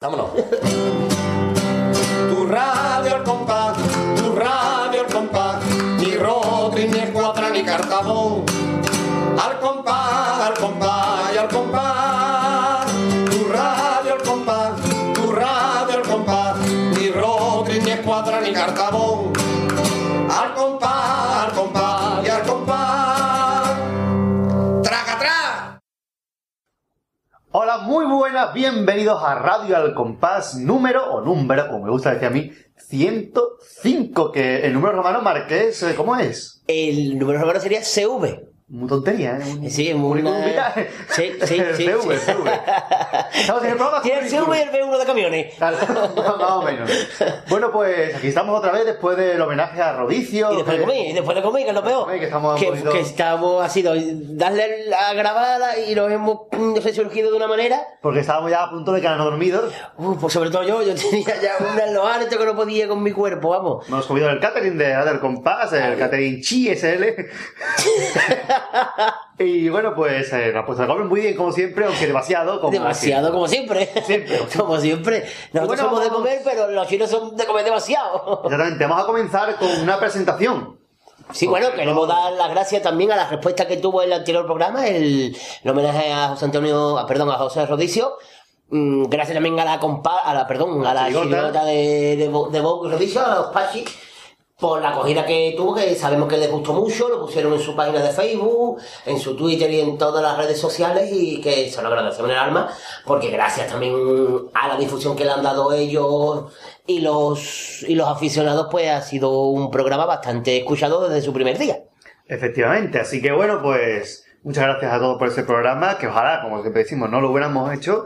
Vámonos. tu Hola, muy buenas, bienvenidos a Radio Al Compás número, o número, como me gusta decir a mí, 105, que el número romano marqués, eh, ¿cómo es? El número romano sería CV. Muy tontería, ¿eh? Un- Sí, currículum una- vitae. Sí, sí, sí, CV, sí. CV. Estamos en el programa Tiene el currículum. CV y el B1 de camiones. Claro, Más o menos. Bueno, pues aquí estamos otra vez después del homenaje a Rodicio. Y después de que- comer, y después de comer, que es lo peor. Que estamos un que, poquito- que estamos, ha sido darle a grabar y nos hemos mm, resurgido de una manera. Porque estábamos ya a punto de quedarnos dormidos. Uh, pues sobre todo yo, yo tenía ya los altos que no podía con mi cuerpo, vamos. Hemos comido el catering de Other Compass, el catering Chi SL. y bueno, pues eh, se comen muy bien como siempre, aunque demasiado. Como demasiado, como siempre. Siempre. como siempre. Nosotros Bueno, somos de comer, pero los chinos son de comer demasiado. Exactamente, vamos a comenzar con una presentación. Sí, bueno, queremos dar las gracias también a la respuesta que tuvo el anterior programa, el, el homenaje a José Antonio, a- perdón, a José Rodicio. Mm, Gracias también a la compa, a la, perdón, a la chirigota. de, de, de Bob Rodicio, a los Pachi, por la acogida que tuvo, que sabemos que les gustó mucho, lo pusieron en su página de Facebook, en su Twitter y en todas las redes sociales y que se lo agradecemos en el alma, porque gracias también a la difusión que le han dado ellos y los, y los aficionados, pues ha sido un programa bastante escuchado desde su primer día. Efectivamente, así que bueno, pues muchas gracias a todos por ese programa, que ojalá, como siempre decimos, no lo hubiéramos hecho.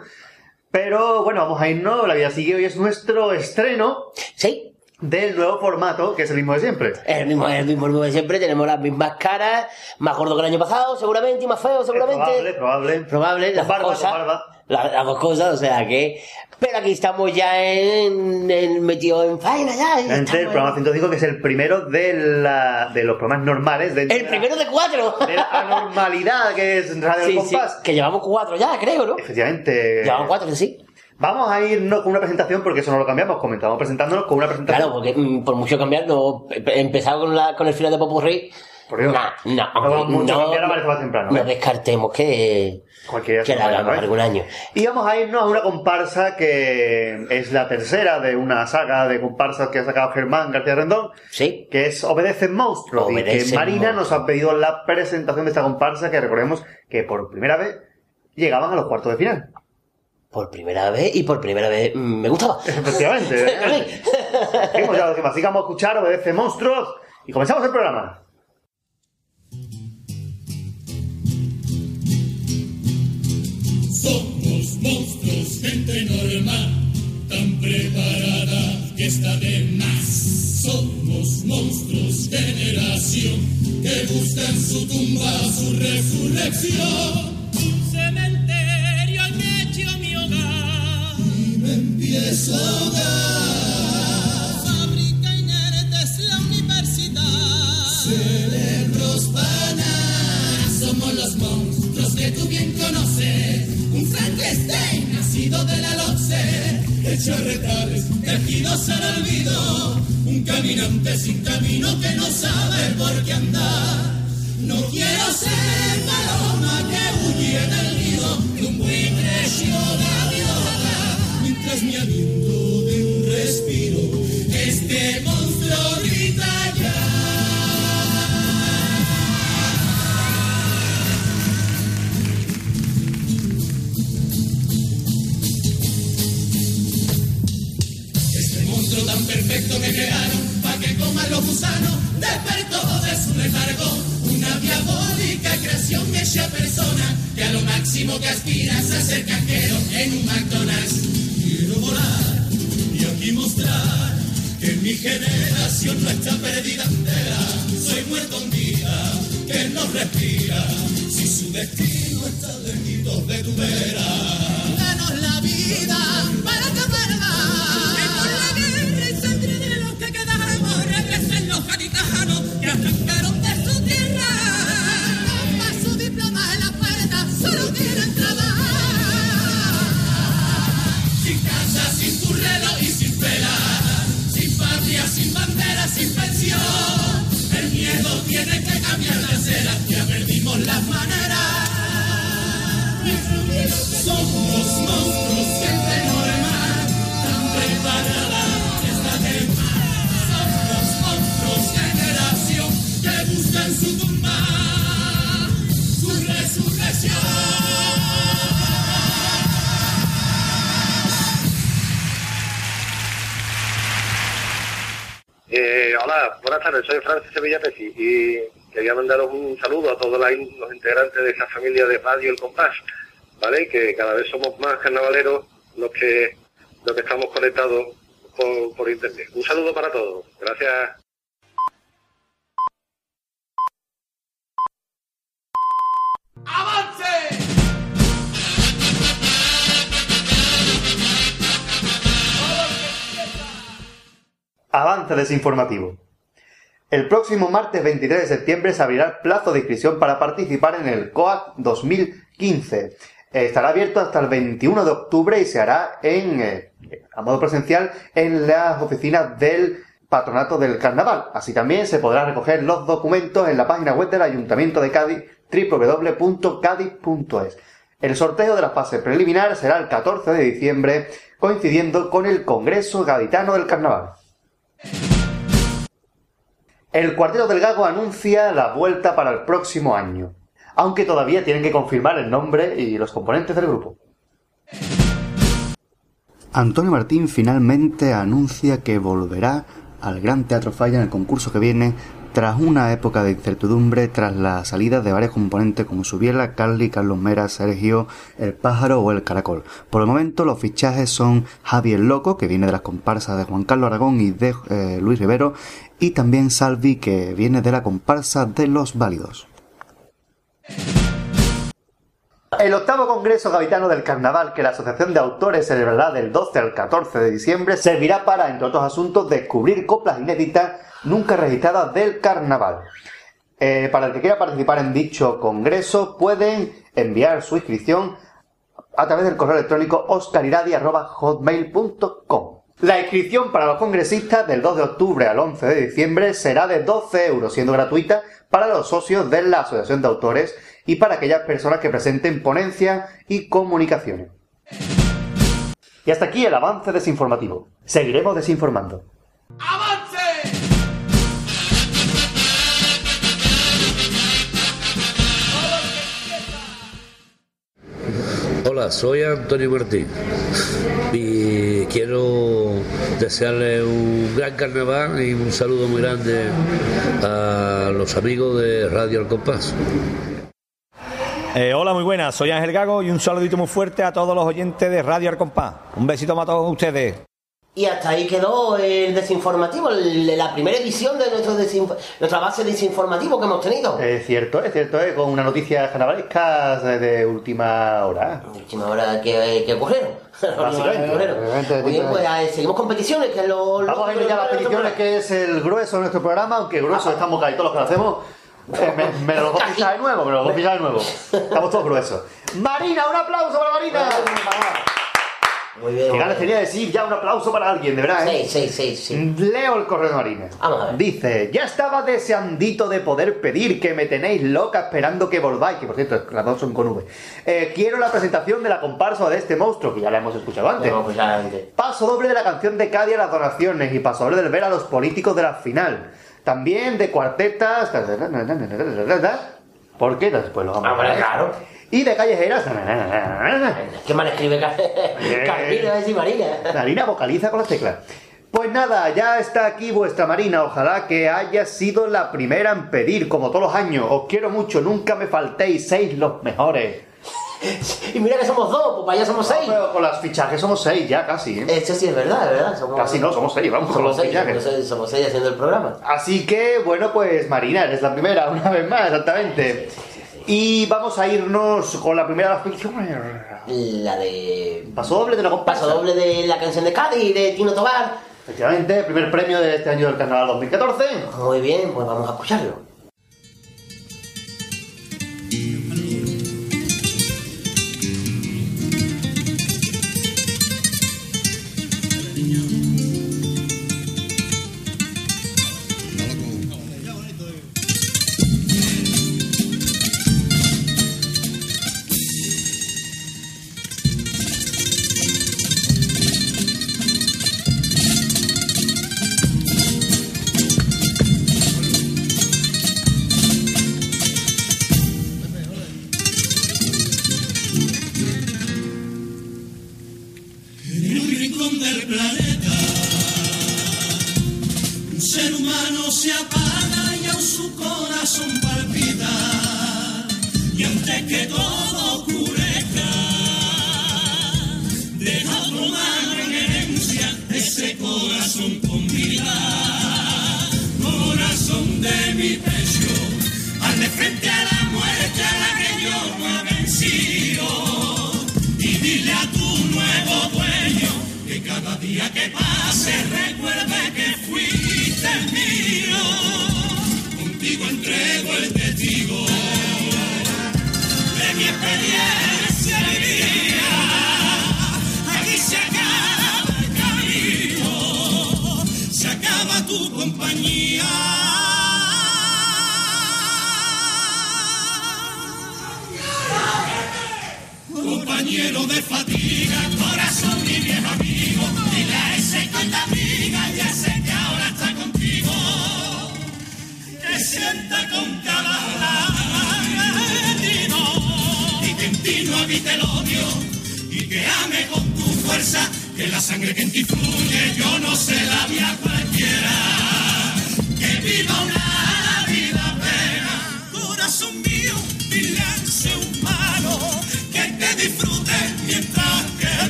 Pero bueno, vamos a irnos, la vida sigue, hoy es nuestro estreno Sí, del nuevo formato, que es el mismo de siempre. es el mismo, es el mismo de siempre, tenemos las mismas caras, más gordo que el año pasado, seguramente, y más feo, seguramente. Probable, probable. Probable, Con las barba, con cosas. barba. la- las dos cosas, o sea que. Pero aquí estamos ya en, en metido en faena ya. Entre el programa en- 105, que es el primero de, la, de los programas normales. el de la- primero de cuatro. de la anormalidad que es Radio Sí, sí, Compás. que llevamos cuatro ya, creo, ¿no? Efectivamente. Llevamos cuatro, sí. Vamos a irnos con una presentación porque eso no lo cambiamos. Comenzamos presentándonos con una presentación. Claro, porque mm, por mucho cambiar, no. he empezado con, la, con el final de Popurrí. Por Dios. Nah, no, No vamos mucho a cambiar, aparece más temprano, no ¿eh? descartemos que, Cualquiera que la hagamos ¿no? algún año. Y vamos a irnos a una comparsa que es la tercera de una saga de comparsas que ha sacado Germán García Rendón, Sí. que es Obedecen Monstruos. y que Obedecen Marina Monstruos. nos ha pedido la presentación de esta comparsa que recordemos que por primera vez llegaban a los cuartos de final. Por primera vez y por primera vez mm, me gustaba. Efectivamente. ¿eh? Seguimos ya lo demás. Sigamos a escuchar Obedecen Monstruos y comenzamos el programa. Somos monstruos, gente normal, tan preparada que está de más. Somos monstruos, generación, que buscan su tumba, su resurrección. Me empiezo a ahogar. Fábrica inertes la universidad. Cerebros panas, somos los monstruos que tú bien conoces. Un Frankenstein nacido de la Loxe, hecho retales, tejidos al olvido. Un caminante sin camino que no sabe por qué andar. No quiero ser paloma que huye del nido de un buitre hecho Mientras me aliento de un respiro, este monstruo grita ya. Este monstruo tan perfecto que crearon para que coman los gusanos despertó de su letargo una diabólica creación hecha persona que a lo máximo que aspira es a ser cajero en un McDonald's. Quiero volar y aquí mostrar que mi generación no está perdida entera. Soy muerto un día que no respira si su destino está lejos de tu vera. El miedo tiene que cambiar la acera, ya perdimos las maneras. Somos monstruos, buenas tardes, soy Francis Sevilla Pesi y quería mandaros un saludo a todos los integrantes de esta familia de Radio El Compás, ¿vale? Que cada vez somos más carnavaleros los que, los que estamos conectados por, por internet. Un saludo para todos, gracias. Avance desinformativo. El próximo martes 23 de septiembre se abrirá el plazo de inscripción para participar en el COAC 2015. Estará abierto hasta el 21 de octubre y se hará en, eh, a modo presencial en las oficinas del Patronato del Carnaval. Así también se podrá recoger los documentos en la página web del Ayuntamiento de Cádiz www.cádiz.es. El sorteo de la fase preliminar será el 14 de diciembre, coincidiendo con el Congreso Gaditano del Carnaval. El Cuarteto del Gago anuncia la vuelta para el próximo año, aunque todavía tienen que confirmar el nombre y los componentes del grupo. Antonio Martín finalmente anuncia que volverá al Gran Teatro Falla en el concurso que viene tras una época de incertidumbre tras la salida de varios componentes como Subiela, Carly, Carlos Mera, Sergio, El Pájaro o El Caracol. Por el momento los fichajes son Javier Loco, que viene de las comparsas de Juan Carlos Aragón y de eh, Luis Rivero, y también Salvi, que viene de la comparsa de Los Válidos. El octavo Congreso Gavitano del Carnaval que la Asociación de Autores celebrará del 12 al 14 de diciembre servirá para, entre otros asuntos, descubrir coplas inéditas nunca registradas del Carnaval. Eh, para el que quiera participar en dicho congreso pueden enviar su inscripción a través del correo electrónico oscariradi.hotmail.com. La inscripción para los congresistas del 2 de octubre al 11 de diciembre será de 12 euros, siendo gratuita para los socios de la Asociación de Autores y para aquellas personas que presenten ponencias y comunicaciones. Y hasta aquí el avance desinformativo. Seguiremos desinformando. Soy Antonio Martín y quiero desearle un gran carnaval y un saludo muy grande a los amigos de Radio Al Compás. Eh, hola, muy buenas. Soy Ángel Gago y un saludito muy fuerte a todos los oyentes de Radio Arcompás. Un besito para todos ustedes. Y hasta ahí quedó el desinformativo, el- la primera edición de nuestro nuestra base desinformativo que hemos tenido. Es cierto, es cierto, eh, con una noticia carnavalesca de, de última hora. Última hora que, que ocurrieron. Básicamente, Muy bien, pues eh, seguimos con peticiones, que es lo... lo- Vamos a ir ya a las peticiones, que es el grueso de nuestro programa, aunque grueso estamos casi todos los que lo hacemos. Eh, me, me lo voy a de nuevo, me lo voy a de nuevo. Estamos todos gruesos. Marina, un aplauso para Marina. Muy bien. Qué ganas tenía de decir ya un aplauso para alguien, de verdad. ¿eh? Sí, sí, sí, sí. Leo el correo de Marina. Vamos a ver. Dice, ya estaba deseandito de poder pedir que me tenéis loca esperando que volváis, que por cierto, las dos son con V. Eh, quiero la presentación de la comparsa de este monstruo, que ya la hemos escuchado antes. Vamos, pues, antes. Paso doble de la canción de Cádiz a las donaciones y paso doble del ver a los políticos de la final. También de cuartetas. ¿Por qué? Después lo vamos a ver. claro. Y de callejeras. ¿Qué mal escribe Car- Carmina y Marina? Marina vocaliza con las teclas. Pues nada, ya está aquí vuestra Marina. Ojalá que haya sido la primera en pedir, como todos los años. Os quiero mucho, nunca me faltéis, seis los mejores. Y mira que somos dos, pues para allá somos seis. Pero con las fichajes somos seis ya casi, ¿eh? Eso sí es verdad, es verdad. Somos, Casi no, somos seis, vamos, con Somos los seis, fichajes. somos seis, somos seis haciendo el programa. Así que, bueno, pues Marina, eres la primera, una vez más, exactamente. Y vamos a irnos con la primera de las. La de... Paso doble de la comparsa. Paso doble de la canción de Cádiz de Tino Tobar. Efectivamente, primer premio de este año del Carnaval 2014. Muy bien, pues vamos a escucharlo.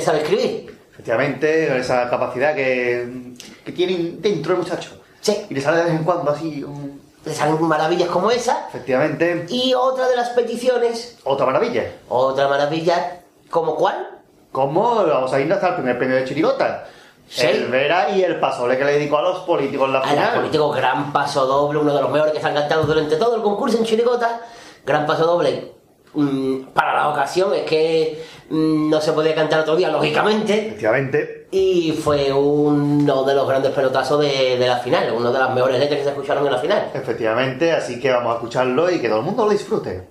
que sabe escribir. Efectivamente, esa capacidad que, que tiene dentro el muchacho. Sí. Y le sale de vez en cuando así un... Le salen maravillas como esa. Efectivamente. Y otra de las peticiones... Otra maravilla. Otra maravilla. ¿Como cuál? Como vamos a ir hasta el primer premio de Chirigota. ¿Sí? El Vera y el Pasole que le dedicó a los políticos en la a final. A los políticos, gran paso doble, uno de los mejores que se han cantado durante todo el concurso en Chirigota. Gran paso doble Mm, para la ocasión, es que mm, no se podía cantar otro día, lógicamente. Efectivamente. Y fue uno de los grandes pelotazos de, de la final, una de las mejores letras que se escucharon en la final. Efectivamente, así que vamos a escucharlo y que todo el mundo lo disfrute.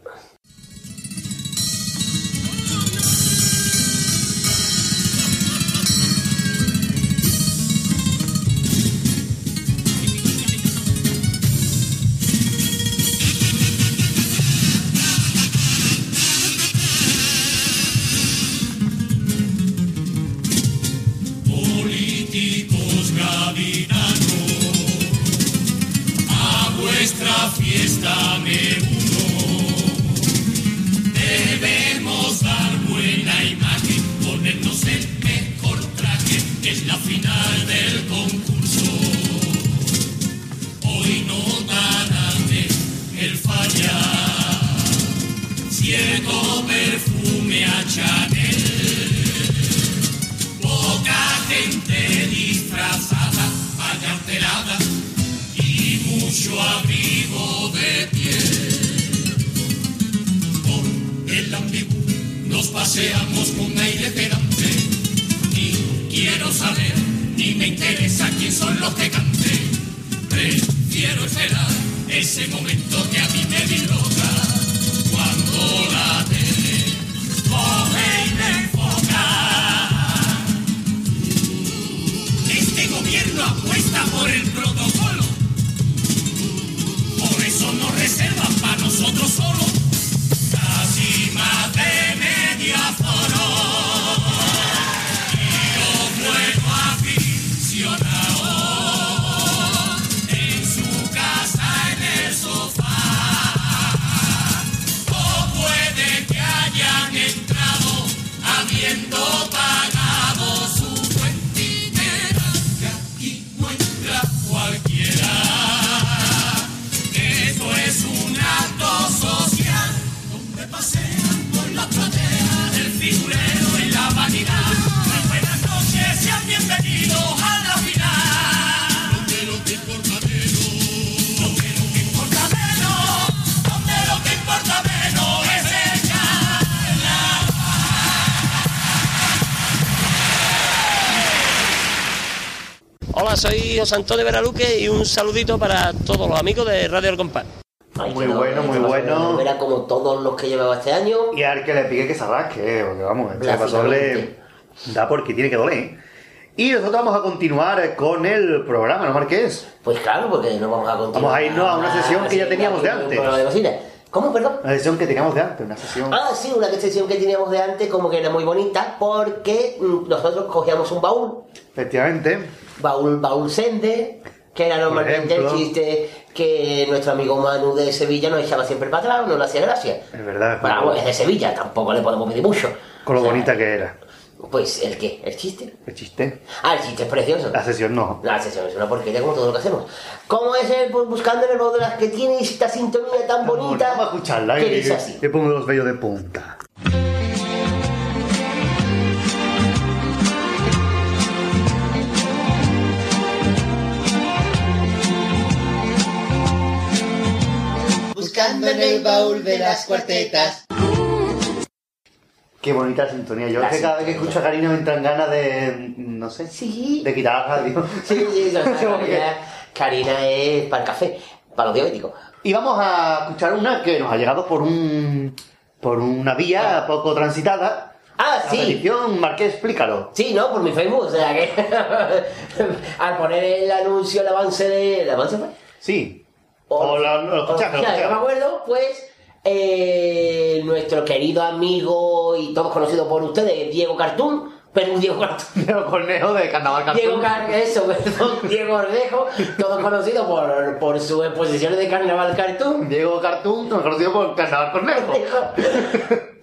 José Antonio Veraluque y un saludito para todos los amigos de Radio El Compás. Ay, Muy no, bueno, muy no, bueno. Era como todos los que llevaba este año. Y al que le pique que se rasque, porque vamos, este paso le da porque tiene que doler. Y nosotros vamos a continuar con el programa, ¿no, Marqués? Pues claro, porque no vamos a continuar. Vamos a irnos a una sesión que ya teníamos de antes. ¿Cómo, perdón? Una sesión que teníamos de antes, una sesión... Ah, sí, una sesión que teníamos de antes, como que era muy bonita, porque mm, nosotros cogíamos un baúl, Efectivamente. Baúl, baúl sende, que era normalmente el chiste que nuestro amigo Manu de Sevilla nos echaba siempre para atrás, no le hacía gracia. Es verdad. Pero vamos, es de Sevilla, tampoco le podemos pedir mucho. Con lo O sea, bonita que era. Pues, ¿el qué? ¿El chiste? El chiste. Ah, el chiste es precioso. La sesión no. La sesión es una porquería como todo lo que hacemos. ¿Cómo es el pues, buscando el de las que tiene esta sintonía tan bonita? Vamos a escucharla. Que eh, dice así. Le pongo los vellos de punta. Buscando en el baúl de las cuartetas. Qué bonita sintonía. Yo es que cada vez que escucho a Karina me entran ganas de. No sé. Sí. De quitar la radio. Sí, sí, Karina, Karina es para el café, para los diabéticos. Y vamos a escuchar una que nos ha llegado por un. por una vía poco transitada. Ah, La sí. petición, Marqués, explícalo. Sí, ¿no? Por mi Facebook, o sea que al poner el anuncio, el avance de... ¿El avance fue? Sí. O o sea, escuchaste. no me acuerdo, pues eh, nuestro querido amigo y todos conocidos por ustedes, Diego Cartoon, pero Diego Cartoon. Diego Cornejo de Carnaval Diego Cartoon. Car eso, perdón, Diego Ordejo, todos conocidos por, por sus exposiciones de Carnaval Cartoon. Diego Cartoon, conocido por Carnaval Cornejo.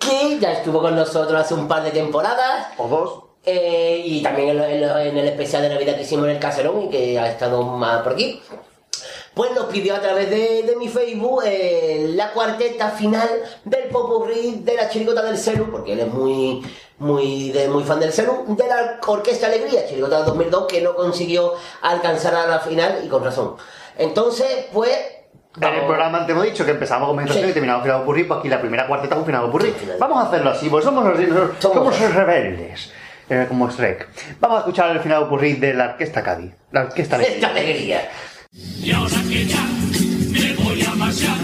que ya estuvo con nosotros hace un par de temporadas. O dos. Eh, y también en, lo- en lo- en el especial de Navidad que hicimos en el Caserón y que ha estado más por aquí. Pues nos pidió a través de, de mi Facebook eh, la cuarteta final del popurrí de la chirigota del celu, porque él es muy, muy, de, muy fan del celu, de la Orquesta Alegría, chirigota del 2002, que no consiguió alcanzar a la final y con razón. Entonces, pues... En el programa antes hemos dicho que empezamos con meditación Sí. y terminamos final ocurrir, pues aquí la primera cuarteta es un final ocurrir. Sí. Vamos a hacerlo así, pues somos, somos, Somos- somos rebeldes. eh, como Shrek. Vamos a escuchar el final ocurrir de la Orquesta Cádiz. La Orquesta Esta Alegría. Y ahora que ya me voy a marchar,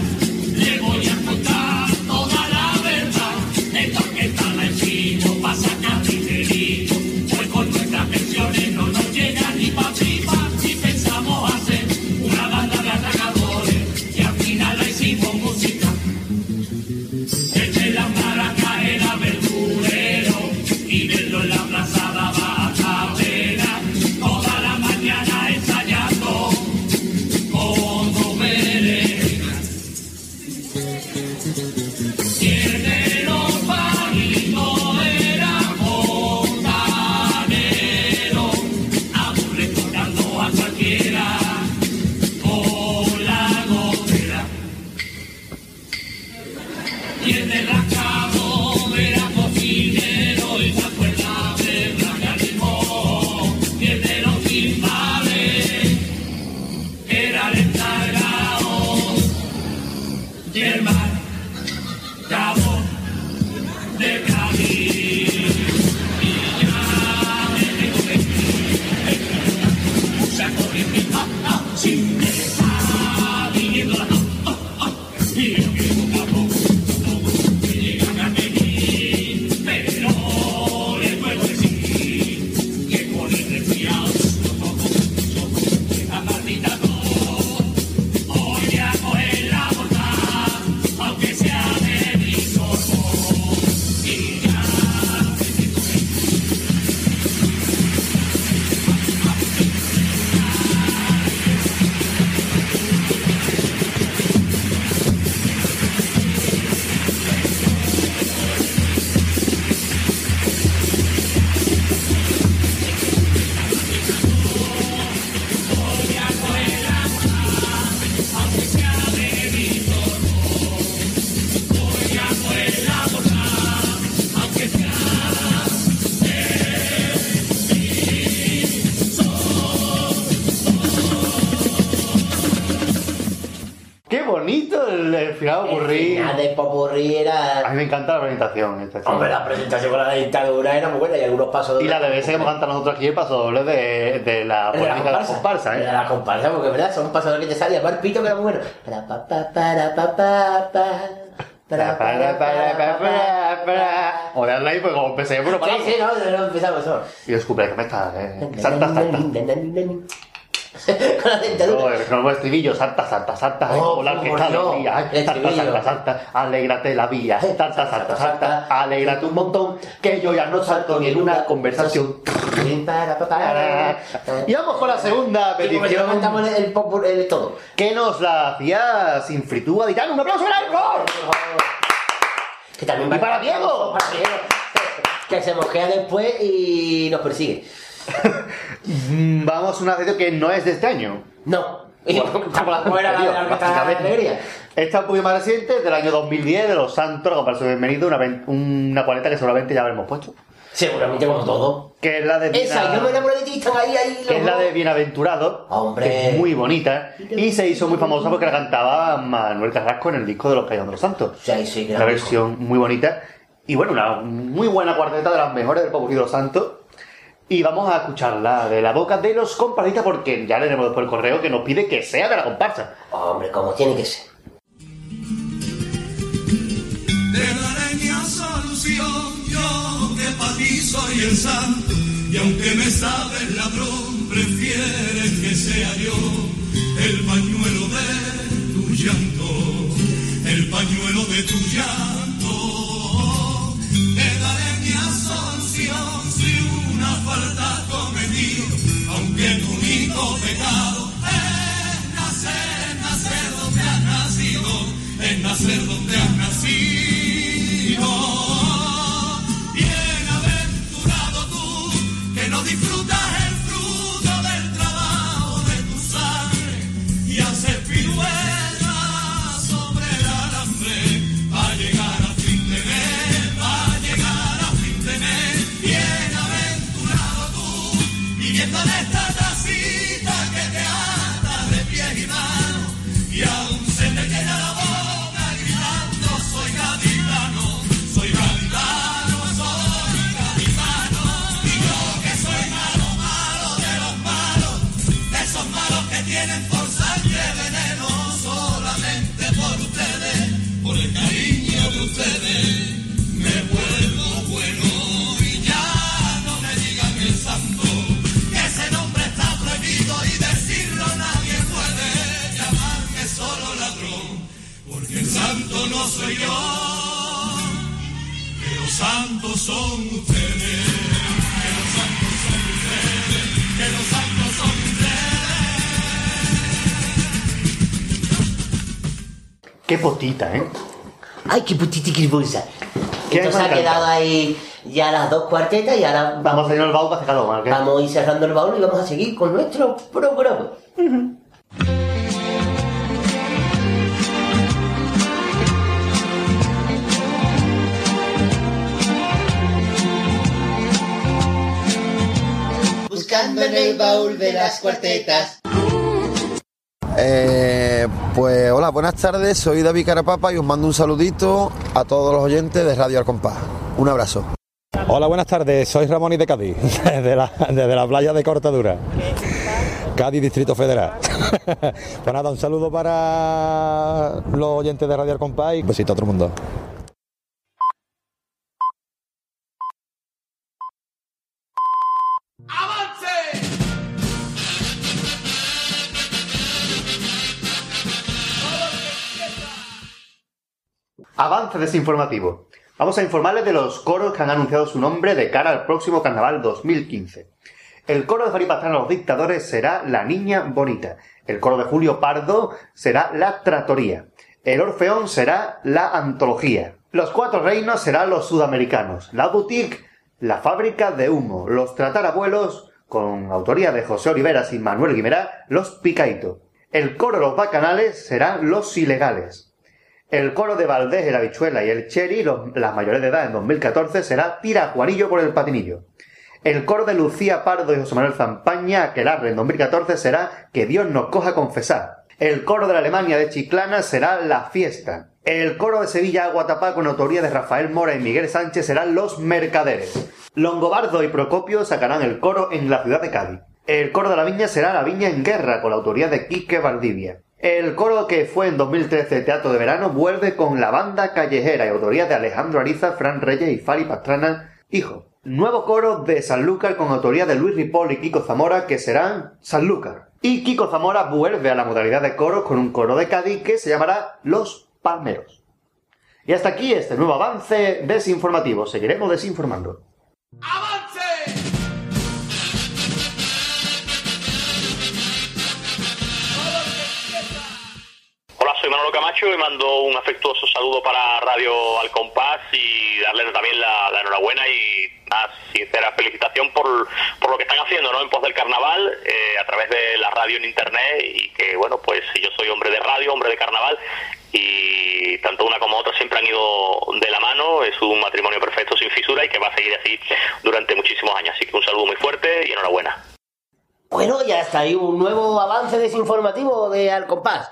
final de Popurrí A era. mí me encanta la presentación. esta. Hombre, la presentación con la dictadura era muy buena y algunos pasos Y la de veces que hemos cantado nosotros aquí el paso doble de, de la política de la comparsa, comparsa, De ¿eh? la comparsa, porque verdad, son pasadores que te salen. Además, pito que era muy bueno. Para pa pa para pa pa pa. Para para para pa pa pa. O darle ahí, pues como empecé, bueno, para. Sí, sí, no, no, empezamos eso. Y que me está. Eh. Con la dentadura. Con el estribillo, salta, salta, salta, Oh, volar que está alegría, el salta, salta, salta, alégrate la vía, salta, salta, salta, alégrate un montón, que yo ya no salto ni en una conversación. Y vamos con la segunda no petición, cantamos el, el, el todo. que nos la hacía sin fritúa Ditano. ¡Un aplauso para favor! Que también Diego. Para Diego. Que se mojea después y nos persigue. Mm, Vamos a una sección que no es de este año. No. Y fuera de la Básicamente. alegría. Esta es un poquito más reciente, del año 2010, de Los Santos, la comparsa bienvenido, una, una cuarenta que seguramente ya habremos puesto. Seguramente como todo. Que es la de Esa, yo me enamoré de ti, están ahí, ahí. que es la de Bienaventurado, Hombre. que es muy bonita, y se hizo muy famosa porque la cantaba Manuel Carrasco en el disco de Los Callados de los Santos. Sí, sí, Una gran versión muy bonita, y bueno, una muy buena cuarteta de las mejores del Popurrí de los Santos. Y vamos a escucharla de la boca de los comparsistas porque ya leeremos después el correo que nos pide que sea de la comparsa. Hombre, como tiene que ser. Te daré mi solución, yo que para ti soy el santo. Y aunque me sabes ladrón, prefieres que sea yo el pañuelo de tu llanto, el pañuelo de tu llanto. Que los santos son ustedes, que los santos son ustedes, que los santos son ustedes. Qué potita, ¿eh? Ay, qué putita y qué bolsa. ¿Qué Entonces ha quedado ahí ya las dos cuartetas y ahora Vamos a ir al baúl para sacarlo mal, vamos a ir cerrando el baúl y vamos a seguir con nuestro programa. En el baúl de las cuartetas. Eh, pues hola, buenas tardes, soy David Carapapa y os mando un saludito a todos los oyentes de Radio Al Compás. Un abrazo. Hola, buenas tardes. Soy Ramón y de Cádiz, desde la, desde la playa de Cortadura. Cádiz, Distrito Federal. pues nada, un saludo para los oyentes de Radio Al Compás y un besito a todo el mundo. Avance desinformativo. Vamos a informarles de los coros que han anunciado su nombre de cara al próximo Carnaval 2015. El coro de Fari Pastrana Los Dictadores será La Niña Bonita. El coro de Julio Pardo será La Tratoría. El Orfeón será La Antología. Los Cuatro Reinos serán Los Sudamericanos. La Boutique, La Fábrica de Humo. Los Tratarabuelos, con autoría de José Oliveras y Manuel Guimerá, Los Picaito. El coro de Los Bacanales serán Los Ilegales. El coro de Valdés, el Habichuela y el Cherry, los- las mayores de edad en 2014, será Tira Juanillo por el Patinillo. El coro de Lucía Pardo y José Manuel Zampaña, Aquelarre en 2014, será Que Dios nos coja confesar. El coro de la Alemania de Chiclana será La Fiesta. El coro de Sevilla Aguatapá con autoría de Rafael Mora y Miguel Sánchez serán Los Mercaderes. Longobardo y Procopio sacarán el coro en la ciudad de Cádiz. El coro de la Viña será La Viña en Guerra con la autoría de Quique Valdivia. El coro que fue en 2013 Teatro de Verano vuelve con la banda callejera y autoría de Alejandro Ariza, Fran Reyes y Fari Pastrana, hijo. Nuevo coro de Sanlúcar con autoría de Luis Ripoll y Kiko Zamora que serán Sanlúcar. Y Kiko Zamora vuelve a la modalidad de coros con un coro de Cádiz que se llamará Los Palmeros. Y hasta aquí este nuevo avance desinformativo. Seguiremos desinformando. Camacho y mando un afectuoso saludo para Radio Al Compás y darles también la, la enhorabuena y una sincera felicitación por, por lo que están haciendo ¿no? en pos del carnaval eh, a través de la radio en internet y que bueno pues yo soy hombre de radio, hombre de carnaval y tanto una como otra siempre han ido de la mano, es un matrimonio perfecto sin fisura y que va a seguir así durante muchísimos años, así que un saludo muy fuerte y enhorabuena. Bueno, ya está ahí un nuevo avance desinformativo de Al Compás.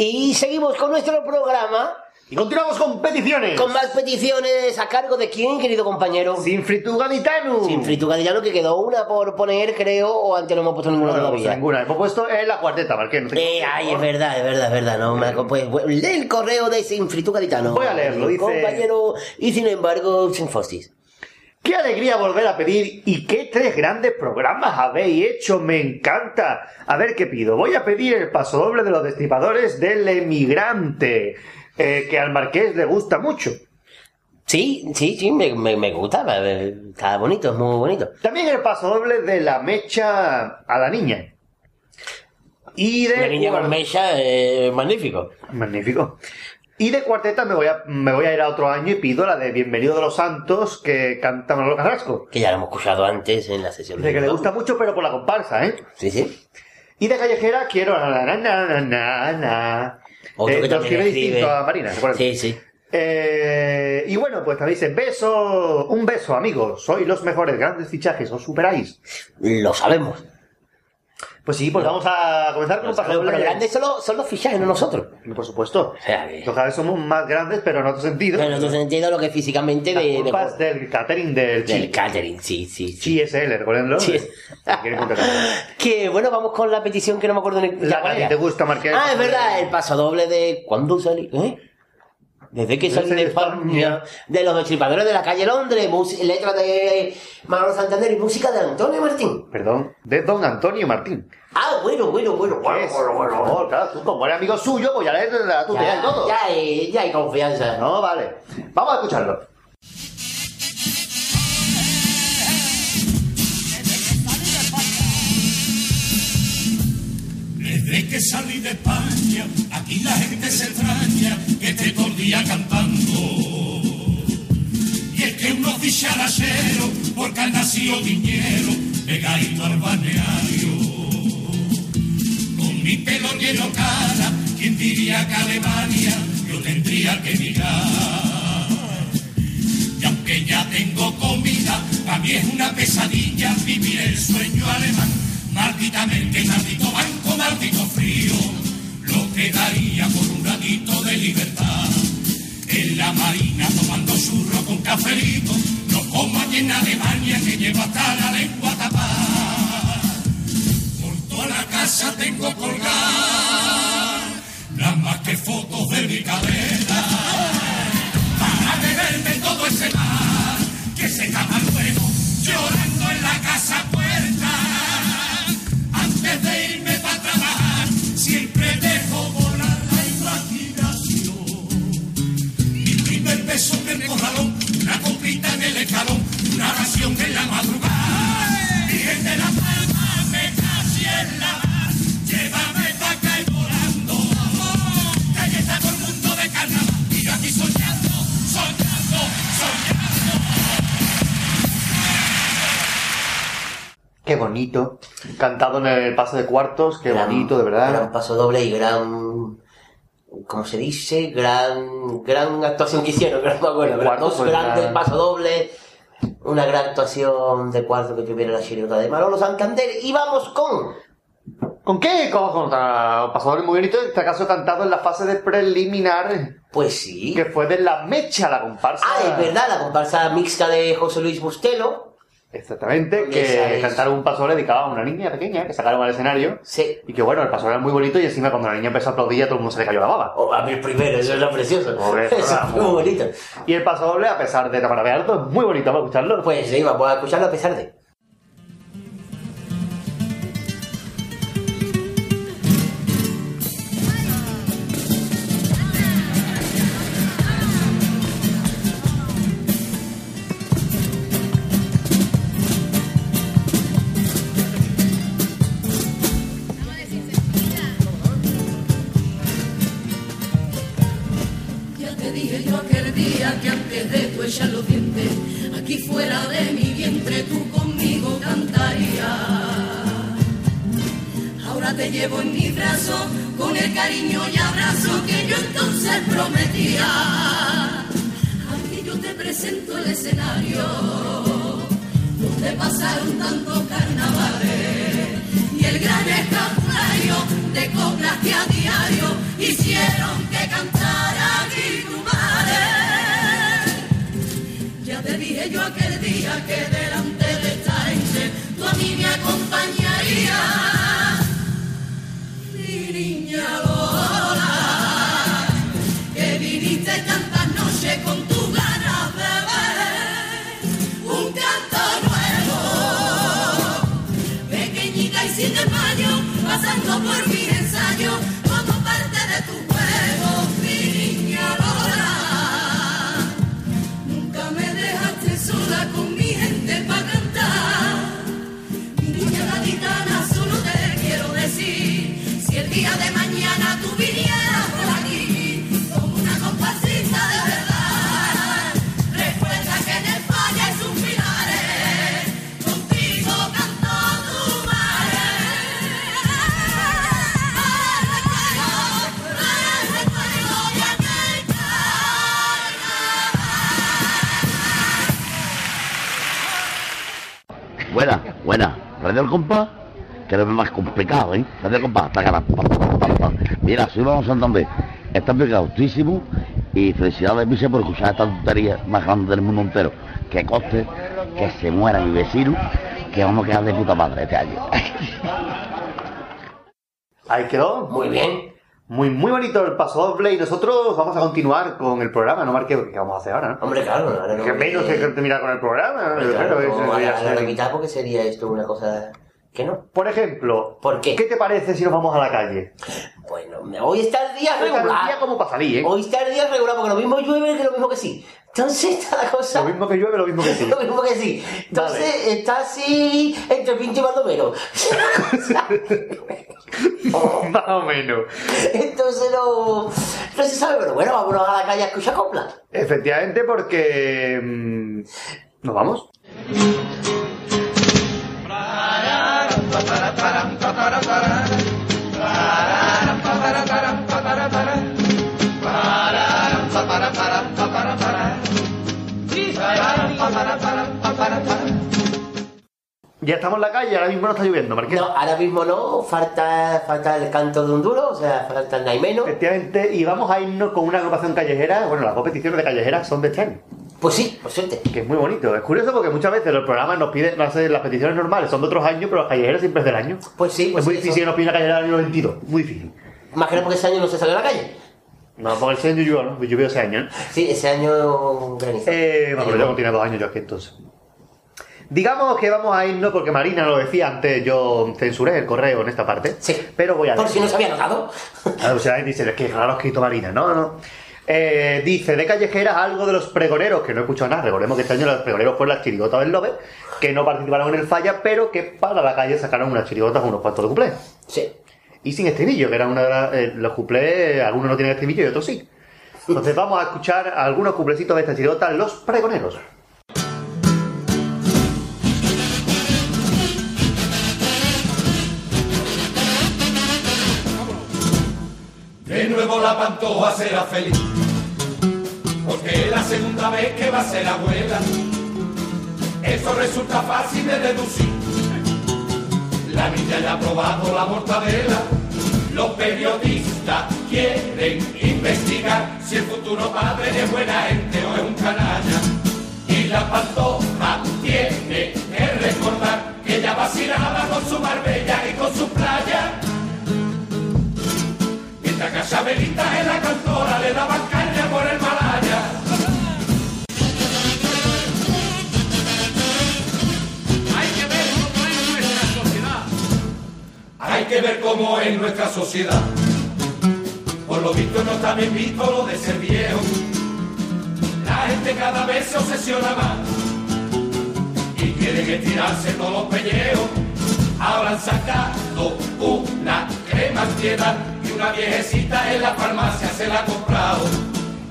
Y seguimos con nuestro programa. Y continuamos con peticiones. Con más peticiones a cargo de quién, querido compañero. Sin Gaditano. Sin Gaditano, que quedó una por poner, creo, o antes no hemos puesto ninguna No, no, todavía. ninguna. Hemos puesto en la cuarteta, ¿vale? No Eh, ay, es verdad, es verdad, es verdad. No, me, pues, lee el correo de Sin Gaditano. Voy a leerlo, dice- Compañero, y sin embargo, sin Fostis. ¡Qué alegría volver a pedir! ¿Y qué tres grandes programas habéis hecho? ¡Me encanta! A ver qué pido. Voy a pedir el paso doble de los destripadores del emigrante, eh, que al marqués le gusta mucho. Sí, sí, sí, me, me, me gusta. Está bonito, es muy bonito. También el paso doble de la mecha a la niña. Y de... La niña con mecha, eh, magnífico. Magnífico. Y de cuarteta me voy, a, me voy a ir a otro año y pido la de Bienvenido de los Santos que canta Manolo Carrasco. Que ya lo hemos escuchado antes en la sesión De que le gusta mucho, pero por la comparsa, ¿eh? Sí, sí. Y de callejera quiero na, na, na, na, na, na. Otro Eh, que también distinto a Marina, ¿se? Sí, sí. Eh, y bueno, pues también dice, beso, un beso, amigos, sois los mejores, grandes fichajes, os superáis. Lo sabemos. Pues sí, pues vamos a comenzar con un paso Pero, doble. pero grandes son los, son los fichajes, no nosotros. Por supuesto. O sea, que... Los cada vez somos más grandes, pero en otro sentido. En otro sentido, lo que físicamente La de, de- del catering del del Chi. catering, sí, sí. sí. Chi SL, recuérdenlo. Sí. Que bueno, vamos con la petición que no me acuerdo ni La que a ti te gusta, Marqués. Ah, es verdad, el paso doble de. ¿Cuándo salí? ¿Eh? Desde que salí de España, de los destripadores de la calle Londres, mus- letra de Manolo Santander y música de Antonio Martín. Perdón, de Don Antonio Martín. Ah, bueno, bueno, bueno, bueno, bueno, bueno. favor, claro, tú como eres amigo suyo, pues ya le tutea y todo. ya hay, ya hay confianza. No, vale. Vamos a escucharlo. Desde que salí de España, aquí la gente se extraña que esté todo el día cantando. Y es que unos dicharacheros, porque han nacido viñero, pegadito al balneario. Con mi pelo lleno cara, ¿quién diría que Alemania yo tendría que mirar? Y aunque ya tengo comida, para mí es una pesadilla vivir el sueño alemán. Malditamente, maldito banco, maldito frío, lo que daría por un ratito de libertad. En la marina tomando churro con cafelito, no como allí en Alemania que lleva hasta la lengua tapada. Por toda la casa tengo colgar, nada más que fotos de mi cadera para beberme todo ese mar que se tapa luego llorando en la casa beso en el corralón, una copita en el escalón, una ración en la madrugada. Virgen de la palma, me casi en la mar, llévame pa' acá y volando. Que ahí está todo el mundo de carnaval, y yo aquí soñando, soñando, soñando. Qué bonito. Cantado en el paso de cuartos, qué Gran- bonito, de verdad. Gran paso doble y gran. ¿Cómo se dice? Gran, gran actuación que hicieron, que no me acuerdo. pero Cuarto, dos grandes gran- paso doble. Una gran actuación de cuarto que tuviera la chirigota de Manolo Santander. Y vamos con ¿Con qué? Con, con muy bonito, en este caso cantado en la fase de preliminar. Pues sí. Que fue de la mecha, la comparsa. Ah, es verdad, la comparsa mixta de José Luis Bustelo. Exactamente, que sabes. cantaron un paso dedicado a una niña pequeña que sacaron al escenario. Sí. Y que bueno, el paso era muy bonito y encima cuando la niña empezó a aplaudir ya todo el mundo se le cayó la baba. Oh, a mí el primero, eso era precioso. Joder, eso era fue muy bonito. Y el paso doble, a pesar de Tamara Beardo, es muy bonito, vamos a escucharlo. Pues sí, vamos a escucharlo a pesar de. El Compás, que es más complicado, ¿eh? Radio El Compás, tacara, pa, pa, pa, pa, pa. Mira, soy Vamos Santander. Está pegautísimo y felicidades, Miche, por escuchar esta tontería más grande del mundo entero. Que coste, que se muera mi vecino, que vamos a quedar de puta madre este año. Ahí quedó. Muy bien. Muy, muy bonito el paso doble y nosotros vamos a continuar con el programa, ¿no, Marqués? ¿Qué vamos a hacer ahora? no? Hombre, claro, ahora no. Que menos que terminar con el programa. Claro, que no, eso a la, a la mitad porque sería esto una cosa que no. Por ejemplo, ¿Por qué? ¿qué te parece si nos vamos a la calle? Bueno, hoy está el día Hoy está el regular. día como salir, ¿eh? Hoy está el día regular porque lo mismo llueve que lo mismo que sí. Entonces está la cosa. Lo mismo que llueve, lo mismo que sí. Lo mismo que sí. Entonces está así entre pinche y baldomero. Más o menos. Entonces no, no se sabe, pero bueno, vámonos a la calle a escuchar copla. Efectivamente, porque... mm, ¿Nos vamos? Ya estamos en la calle, ahora mismo no está lloviendo, Marqués. No, ahora mismo no, falta, falta el canto de un duro, o sea, falta el naimeno. Efectivamente, y vamos a irnos con una agrupación callejera. Bueno, las dos peticiones de callejera son de este año. Pues sí, por suerte. Que es muy bonito. Es curioso porque muchas veces los programas nos piden, sé, las peticiones normales son de otros años, pero las callejeras siempre es del año. Pues sí, pues es muy sí, difícil eso. que nos piden la callejera del año 92. Muy difícil. Más que nada porque ese año no se salió a la calle. No, porque ese año llovió, ¿no? Llovió ese año, ¿no? Sí, ese año granizo. Eh, bueno, pero yo tenía dos años yo aquí entonces. Digamos que vamos a irnos, porque Marina lo decía antes, yo censuré el correo en esta parte. Sí. Pero voy a Por si no se había notado. O sea, dice, es que raro escrito Marina. No, no. Eh, dice, de callejeras algo de los pregoneros, que no he escuchado nada. Recordemos que este año los pregoneros fueron las chirigotas del Lobe, que no participaron en el falla, pero que para la calle sacaron unas chirigotas unos cuantos de cuplés. Sí. Y sin estribillo, que era una de las, eh, los cuplés, algunos no tienen estribillo y otros sí. Entonces vamos a escuchar algunos cuplecitos de esta chirigota, los pregoneros. Pantoja será feliz, porque es la segunda vez que va a ser abuela. Eso resulta fácil de deducir. La niña ya ha probado la mortadela. Los periodistas quieren investigar si el futuro padre es buena gente o es un canalla. Y la pantoja tiene que recordar que ella vacilaba con su Marbella y con su playa. Mientras que a Chabelita en la cantora le daban caña por el Malaya. Hay que ver cómo es nuestra sociedad. Hay que ver cómo es nuestra sociedad. Por lo visto no está bien visto lo de ser viejo. La gente cada vez se obsesiona más y quieren estirarse todos los pellejos. Ahora han sacado una crema antiedad y una viejecita en la farmacia se la ha comprado.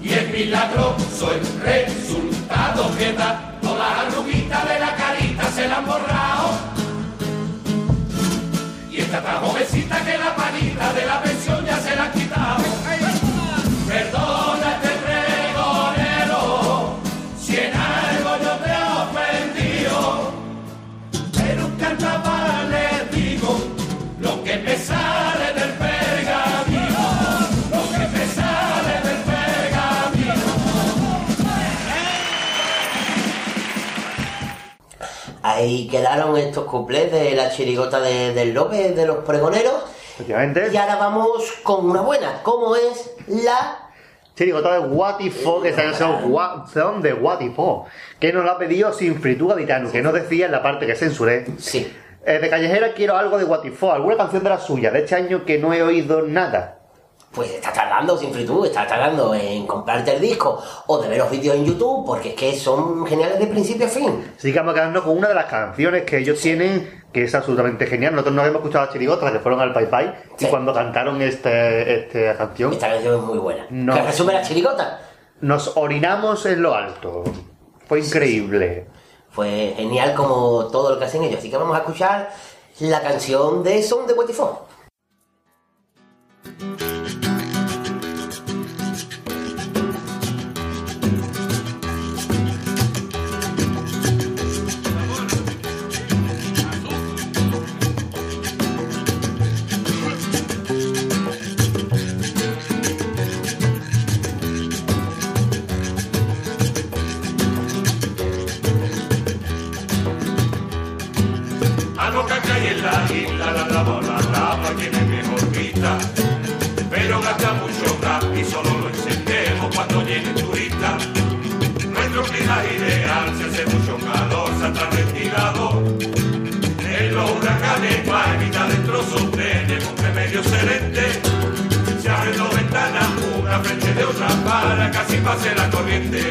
Y es milagroso el resultado que da. Todas las arruguitas de la carita se la han borrado. Y esta tan jovencita que la panita de la pensión ya se la han quitado. Perdona Ahí quedaron estos cuplés de la chirigota de- del López de los pregoneros. Efectivamente. Y ahora vamos con una buena, como es la Chirigota de Watifo, que esa canción What- de Watifo, que nos la ha pedido sin fritura Ditano, que no decía en la parte que censuré. Sí. Eh, de Callejera quiero algo de Watifo, alguna canción de la suya, de este año que no he oído nada. Pues está tardando sin fritud, está tardando en comprarte el disco o de ver los vídeos en YouTube, porque es que son geniales de principio a fin. Así que vamos a quedarnos con una de las canciones que ellos tienen, que es absolutamente genial. Nosotros nos hemos escuchado a Chirigotas, que fueron al Pai Pai, y cuando cantaron este, esta canción... Esta canción es muy buena. ¿Que resume la chirigota? Nos orinamos en lo alto. Fue increíble. Fue genial como todo lo que hacen ellos. Así que vamos a escuchar la canción de Son de Watifón. Pero gasta mucho gas y solo lo encendemos cuando llegue turista. Nuestro clima ideal se hace mucho calor, se retirado. En los huracanes para evitar destrozos tenemos un remedio excelente. Se abren dos ventanas, una frente de otra para casi pase la corriente.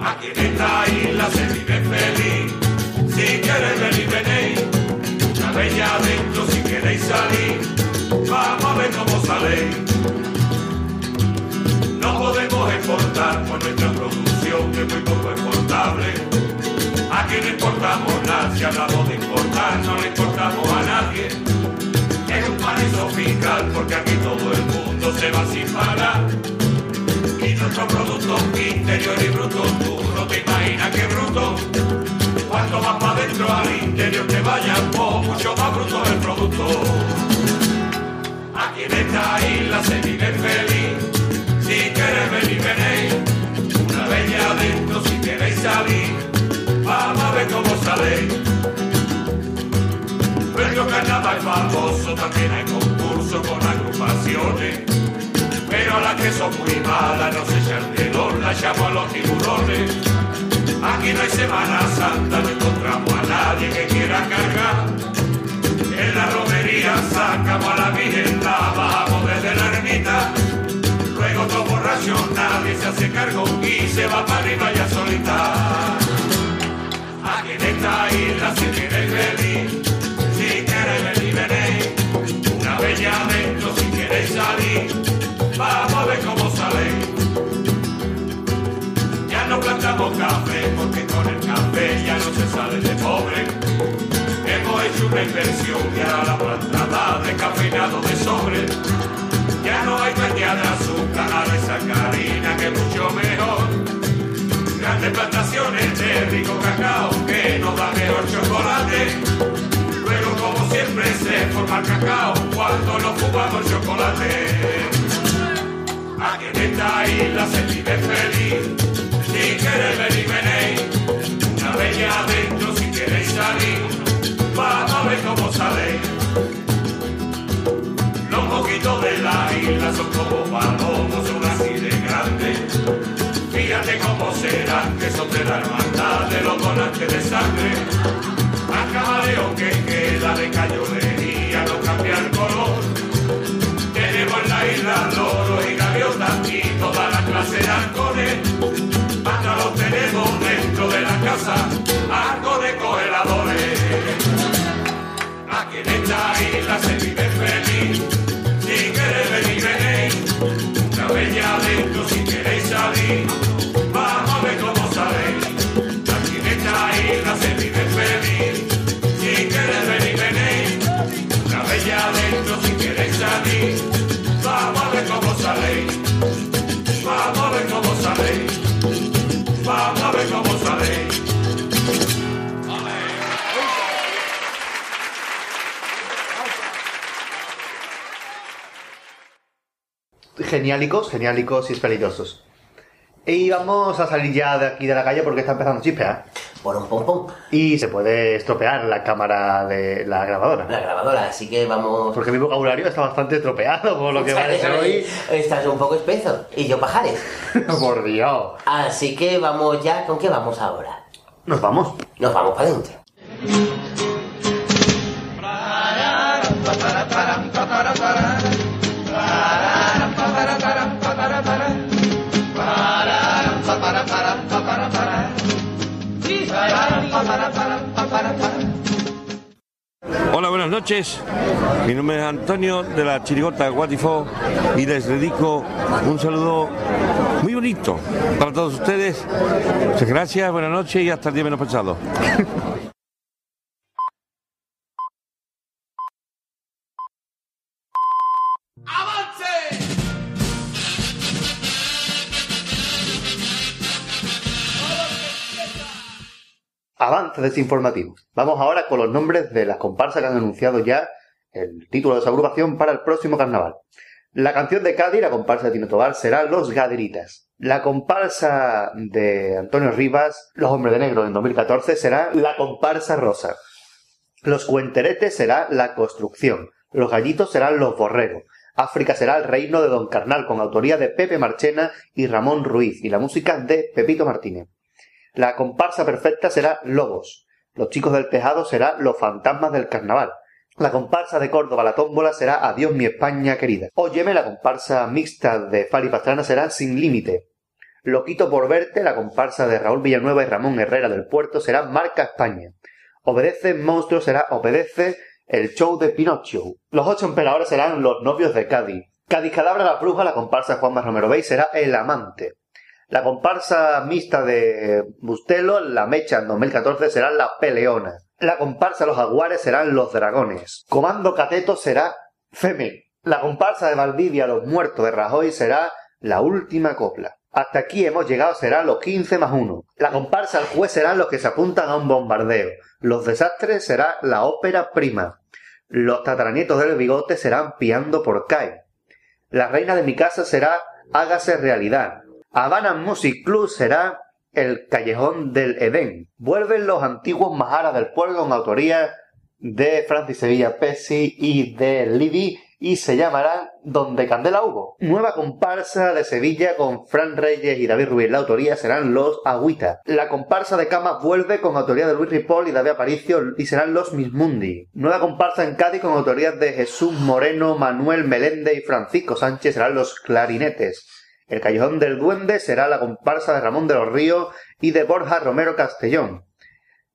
Aquí en esta isla se vive feliz. Si queréis venir, venéis. Una bella adentro Vamos a ver cómo saléis. No podemos exportar por nuestra producción que es muy poco exportable. Aquí no importamos nada, si hablamos de importar no le importamos a nadie. Es un paraíso fiscal porque aquí todo el mundo se va sin parar. Y nuestro producto interior y bruto, tú no te imaginas qué bruto. Cuanto más para adentro al interior te vayas, pues mucho más bruto el producto. Aquí en esta isla se vive feliz. Si queréis venir, venéis. Una bella adentro si queréis salir. Vamos a ver cómo saléis. Nuestro carnaval famoso también hay concurso con agrupaciones. Pero a las que son muy malas no se echan de la llamo a los tiburones. Aquí no hay Semana Santa, no encontramos a nadie que quiera cargar. En la romería sacamos a la Virgen, la bajamos desde la ermita. Luego todo borracho, nadie se hace cargo y se va para arriba ya solita. Aquí en esta isla si queréis venir, si queréis venir, venéis. Una bella si queréis salir, vamos café porque con el café ya no se sale de pobre. Hemos hecho una inversión y ahora la planta da descafeinado de sobre. Ya no hay caña de azúcar, ahora hay sacarina que es mucho mejor. Grandes plantaciones de rico cacao que nos da mejor chocolate. cacao cuando no fumamos chocolate. Aquí en esta isla se vive feliz, si queréis venir, venéis. Una ya adentro, si queréis salir, vamos a ver cómo saléis. Los mojitos de la isla son como palomos, son así de grandes. Fíjate cómo serán, que son de la hermandad de los donantes de sangre. A camareo que queda de cayolería, no cambia el color. Tenemos en la isla loro y gaviotas y toda la clase de halcones. Dentro de congeladores. Aquí en esta isla se vive feliz. Si queréis venir, venéis. Una ya adentro, si queréis salir, Geniálicos, geniálicos y esperidosos. Y vamos a salir ya de aquí de la calle porque está empezando a chispear. Por un pompón. Y se puede estropear la cámara de la grabadora. La grabadora, así que vamos. Porque mi vocabulario está bastante estropeado por lo que parece hoy. Estás un poco espeso. Y yo pajares. por Dios. Así que vamos ya. ¿Con qué vamos ahora? Nos vamos. Nos vamos para adentro. Hola, buenas noches. Mi nombre es Antonio de la Chirigota Guatifó y les dedico un saludo muy bonito para todos ustedes. Muchas gracias, buenas noches y hasta el día menos pensado. Avance desinformativo. Vamos ahora con los nombres de las comparsas que han anunciado ya el título de su agrupación para el próximo carnaval. La canción de Cádiz, la comparsa de Tino Tobar, será Los Gaderitas. La comparsa de Antonio Rivas, Los Hombres de Negro en 2014, será La Comparsa Rosa. Los Cuenteretes será La Construcción. Los Gallitos serán Los Borregos. África será el reino de Don Carnal, con autoría de Pepe Marchena y Ramón Ruiz, y la música de Pepito Martínez. La comparsa perfecta será Lobos. Los chicos del tejado será Los fantasmas del carnaval. La comparsa de Córdoba, la tómbola, será Adiós mi España querida. Óyeme, la comparsa mixta de Fari Pastrana será Sin límite. Loquito por verte, la comparsa de Raúl Villanueva y Ramón Herrera del Puerto será Marca España. Obedece Monstruo será Obedece el show de Pinocho. Los ocho emperadores serán Los novios de Cádiz. Cádiz Cadabra la bruja, la comparsa de Juanma Romero Bey será El amante. La comparsa mixta de Bustelo, la mecha en 2014 será La Peleona. La comparsa de los jaguares serán Los dragones. Comando Cateto será Feme. La comparsa de Valdivia, Los muertos de Rajoy será La última copla. Hasta aquí hemos llegado será los 15 más 1. La comparsa al juez serán los que se apuntan a un bombardeo. Los desastres será la ópera prima. Los tataranietos del bigote serán piando por CAE. La reina de mi casa será hágase realidad. Habana Music Club será el Callejón del Edén. Vuelven los antiguos majaras del pueblo con autoría de Francis Sevilla Pesci y de Liddy y se llamarán Donde Candela Hugo. Nueva comparsa de Sevilla con Fran Reyes y David Ruiz. La autoría serán los Agüita. La comparsa de Camas vuelve con autoría de Luis Ripoll y David Aparicio y serán los Mismundi. Nueva comparsa en Cádiz con autoría de Jesús Moreno, Manuel Melende y Francisco Sánchez serán los Clarinetes. El Callejón del Duende será la comparsa de Ramón de los Ríos y de Borja Romero Castellón.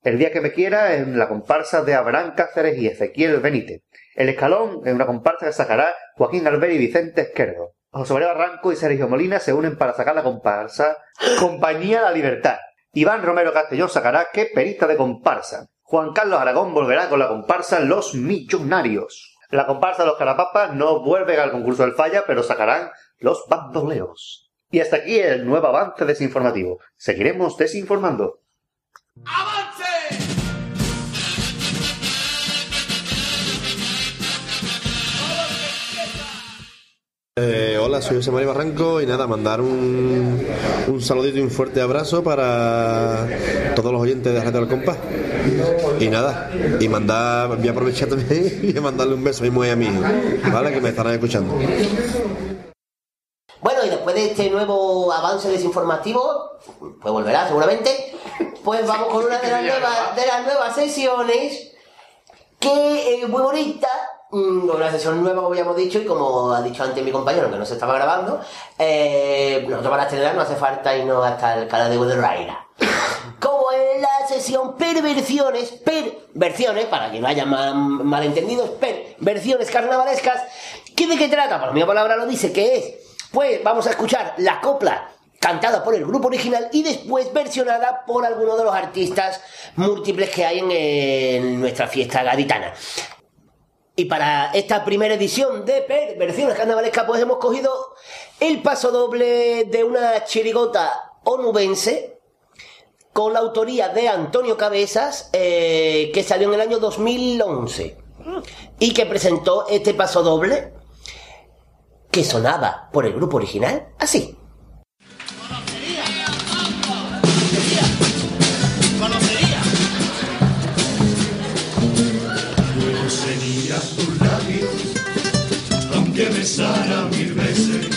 El día que me quiera en la comparsa de Abraham Cáceres y Ezequiel Benítez. El Escalón en una comparsa que sacará Joaquín Albert y Vicente Esquerdo. José María Barranco y Sergio Molina se unen para sacar la comparsa Compañía La Libertad. Iván Romero Castellón sacará Qué perita de comparsa. Juan Carlos Aragón volverá con la comparsa Los Millonarios. La comparsa de los Carapapas no vuelve al concurso del Falla, pero sacarán los bandoleos. Y hasta aquí el nuevo avance desinformativo. Seguiremos desinformando. ¡Avance! Eh, hola, soy José María Barranco y nada, mandar un, un saludito y un fuerte abrazo para todos los oyentes de Radio del Compás. Y nada, y mandar, voy a aprovechar también y mandarle un beso a mi mujer a mi hijo, ¿vale? Que me estarán escuchando. Bueno, y después de este nuevo avance desinformativo, pues volverá seguramente, pues vamos con una de las nuevas, de las nuevas sesiones que es muy bonita, mm, una sesión nueva como ya hemos dicho y como ha dicho antes mi compañero que no se estaba grabando, eh, nosotros para estrenar no hace falta irnos hasta el Caladeo de Raira. Como es la sesión perversiones, perversiones, para que no haya ma- malentendidos, perversiones carnavalescas, ¿qué de qué trata? Por mi palabra lo dice, que es, pues vamos a escuchar la copla cantada por el grupo original y después versionada por alguno de los artistas múltiples que hay en, nuestra fiesta gaditana. Y para esta primera edición de Perversiones Carnavalescas, pues hemos cogido el paso doble de una chirigota onubense con la autoría de Antonio Cabezas, eh, que salió en el año 2011 y que presentó este paso doble que sonaba por el grupo original así. Aunque besara mil veces,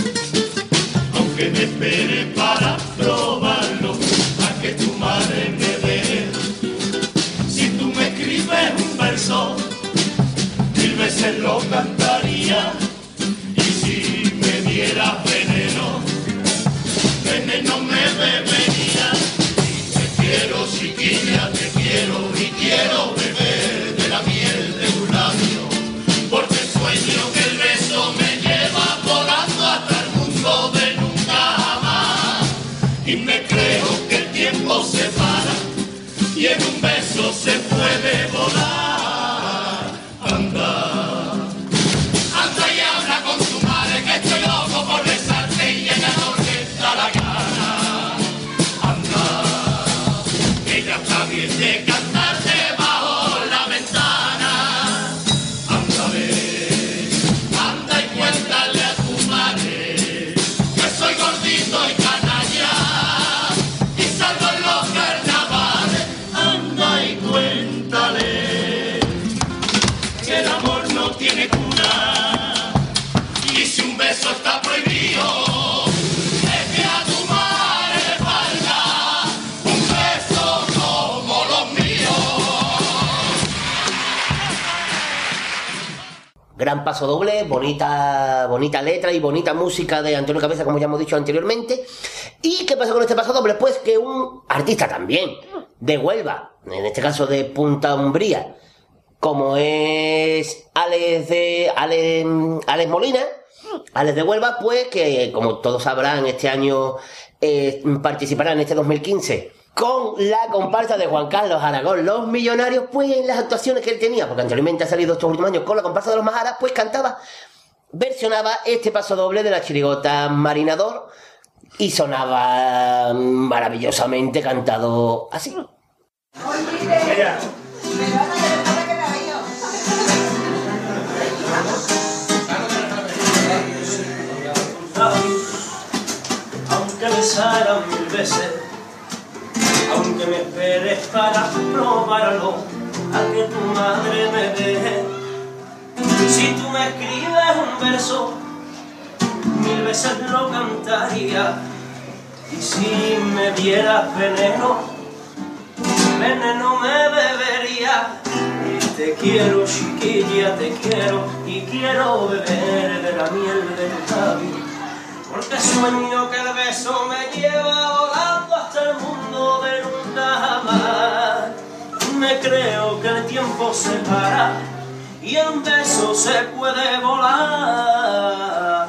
aunque me espere para probarlo, a que tu madre me dé. Si tú me escribes un verso, mil veces lo cantaría, bebería. Te quiero, chiquilla, te quiero y quiero beber de la miel de tu labio, porque sueño que el beso me lleva volando hasta el mundo de nunca jamás. Y me creo que el tiempo se para y en un beso se puede volar. Gran paso doble, bonita, bonita letra y bonita música de Antonio Cabeza, como ya hemos dicho anteriormente. ¿Y qué pasa con este paso doble? Pues que un artista también, de Huelva, en este caso de Punta Umbría, como es Alex de Alex, Alex Molina, Alex de Huelva, pues que como todos sabrán, este año eh, participará en este 2015 con la comparsa de Juan Carlos Aragón, Los Millonarios, pues en las actuaciones que él tenía, porque anteriormente ha salido estos últimos años con la comparsa de los Majaras, pues cantaba, versionaba este paso doble de la chirigota Marinador y sonaba maravillosamente cantado así. Aunque besara mil veces, aunque me esperes para probarlo, a que tu madre me deje. Si tú me escribes un verso, mil veces lo cantaría. Y si me dieras veneno, veneno me bebería. Y te quiero, chiquilla, te quiero, y quiero beber de la miel de tu labio. Porque sueño que el beso me lleva volando Me creo que el tiempo se para y en beso se puede volar.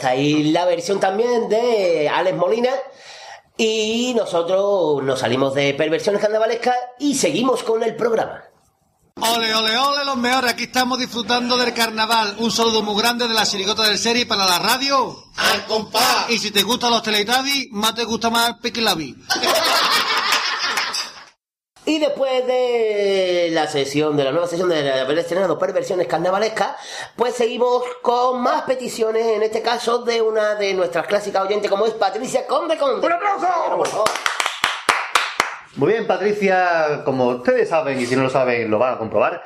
Hasta ahí la versión también de Alex Molina. Y nosotros nos salimos de perversiones carnavalescas y seguimos con el programa. Ole, ole, ole, los mejores. Aquí estamos disfrutando del carnaval. Un saludo muy grande de la chirigota del serie para la radio. Al compás. Y si te gustan los Teletubbies, más te gusta más Piquilabi. Y después de la sesión, de la nueva sesión de haber estrenado Perversiones Carnavalescas, pues seguimos con más peticiones, en este caso de una de nuestras clásicas oyentes como es Patricia Conde Conde. ¡Un aplauso! Muy bien, Patricia, como ustedes saben, y si no lo saben, lo van a comprobar,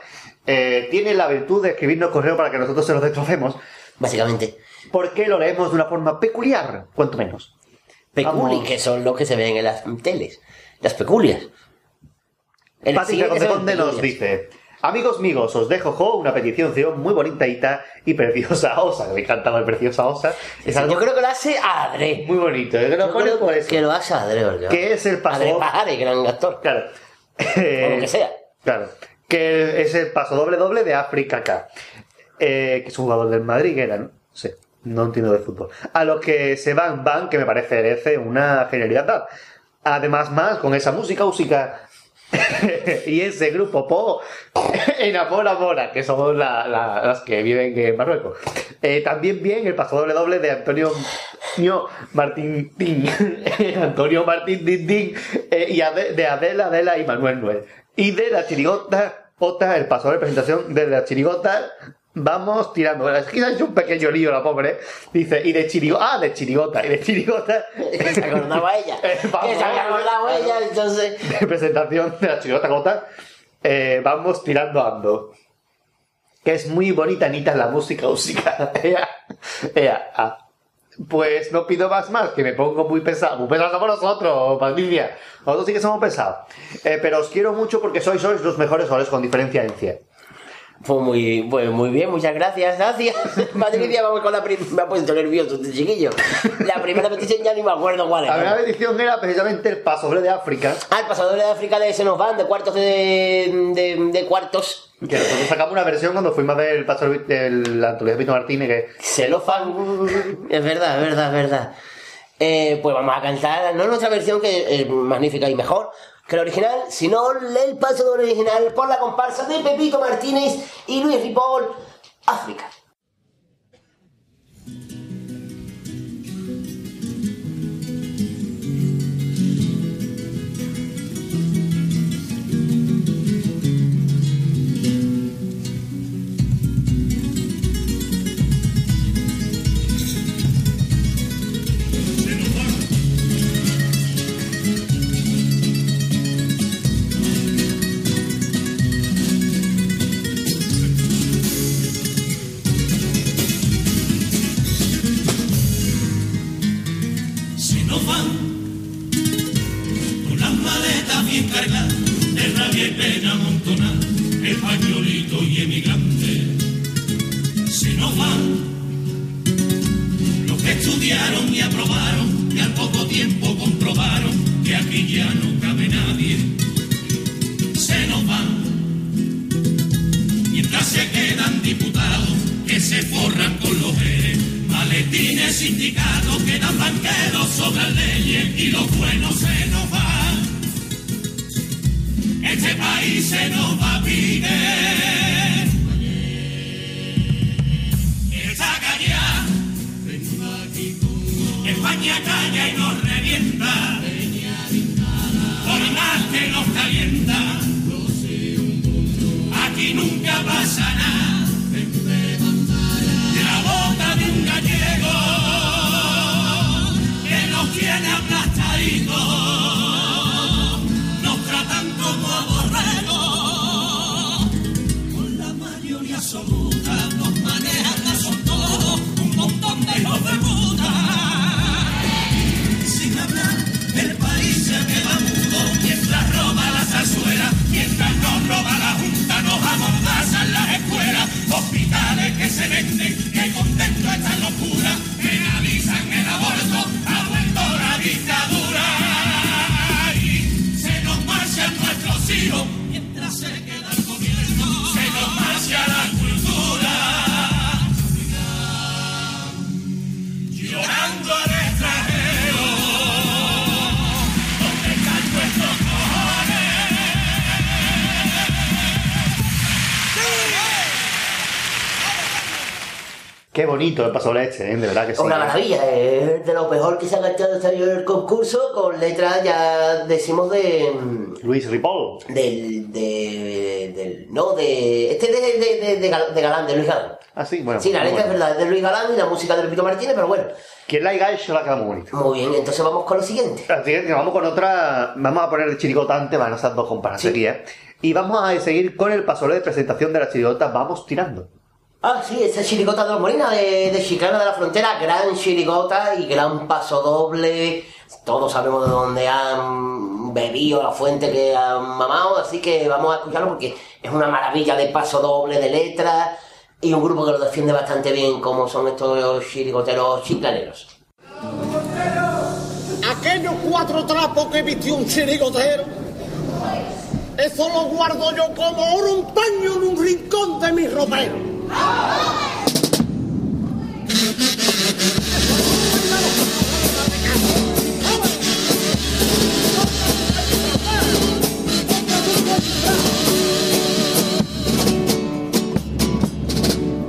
eh, tiene la virtud de escribirnos correo para que nosotros se los destrocemos. Básicamente. Porque lo leemos de una forma peculiar, cuanto menos. Peculi, Vamos. que son los que se ven en las teles. Las peculias. El siguiente Conde Conde nos dice... Amigos míos, os dejo jo, una petición muy bonita y preciosa osa. Me encanta el preciosa osa. Es algo Yo creo que lo hace Adre. muy bonito. ¿eh? Que lo pone por eso. que lo hace Adre, ¿verdad? Que es el paso Adre Pajares, gran actor. Claro. O lo que sea. Claro. Que es el paso doble doble de África K. Eh, que es un jugador del Madrid, que era, ¿no? Sí, no entiendo de fútbol. A los que se van, van, que me parece merece una genialidad. Además, más con esa música, música. y ese grupo Po enamora mora, que son la- la- las que viven en Marruecos. Eh, también bien el paso doble doble de Antonio Martín Tin. Antonio Martín Tin Tin. eh, y de Adela, Adela y Manuel Noel. Y de la chirigota, Ota, el paso de presentación de la chirigota. Vamos tirando. Bueno, es que hecho un pequeño lío la pobre. Dice, y de chirigota. Ah, de chirigota. Y de chirigota. Que se acordaba ella. Eh, vamos, que se acordado ella, entonces. de presentación de la chirigota Gota, eh, vamos tirando ando. Que es muy bonita, Anita, la música, música. Ea, ea, ah. Pues no pido más más, que me pongo muy pesado. Muy pesados somos nosotros, Patricia. Nosotros sí que somos pesados. Eh, pero os quiero mucho porque sois, sois los mejores soles con diferencia en 100. Pues muy, pues muy bien, muchas gracias, gracias. Patricia, vamos con la primera. Me ha puesto nervioso este chiquillo. La primera petición ya ni me acuerdo cuál La es. primera edición era precisamente el pasoble de África, Ah, el pasador de África de se nos van de cuartos de, de, de cuartos. que nosotros sacamos una versión cuando fuimos a ver el paso del Antolía Vito Martínez, que Se lo fan. Es verdad, es verdad, es verdad. Eh, pues vamos a cantar, no nuestra versión, que es magnífica y mejor que la original, sino el paso del original por la comparsa de Pepito Martínez y Luis Ripoll, África. Bonito el paso este, ¿eh? de verdad que sí. Una maravilla, es de lo mejor que se ha gastado este año el concurso, con letras ya decimos de. Luis Ripoll. Del. De, del no, de. Este de, de, de, de Gal- de Galán, de Luis Galán. Ah, sí, bueno. sí, la letra es verdad, es de Luis Galán y la música de Pepito Martínez, pero bueno. Quien la haya hecho la queda muy bonita. Muy bien, entonces vamos con lo siguiente. Así que vamos con otra. Vamos a poner el chirigotante, van a estar dos comparas aquí, ¿eh? Y vamos a seguir con el pasola de presentación de la chirigota Vamos Tirando. Ah, sí, esa chirigota de los Molinas de, de Chiclana de la Frontera, gran chirigota y gran paso doble. Todos sabemos de dónde han bebido la fuente que han mamado, así que vamos a escucharlo porque es una maravilla de paso doble, de letras y un grupo que lo defiende bastante bien, como son estos chirigoteros chiclaneros. Aquellos cuatro trapos que vistió un chirigotero, eso lo guardo yo como oro un paño en un rincón de mi ropero.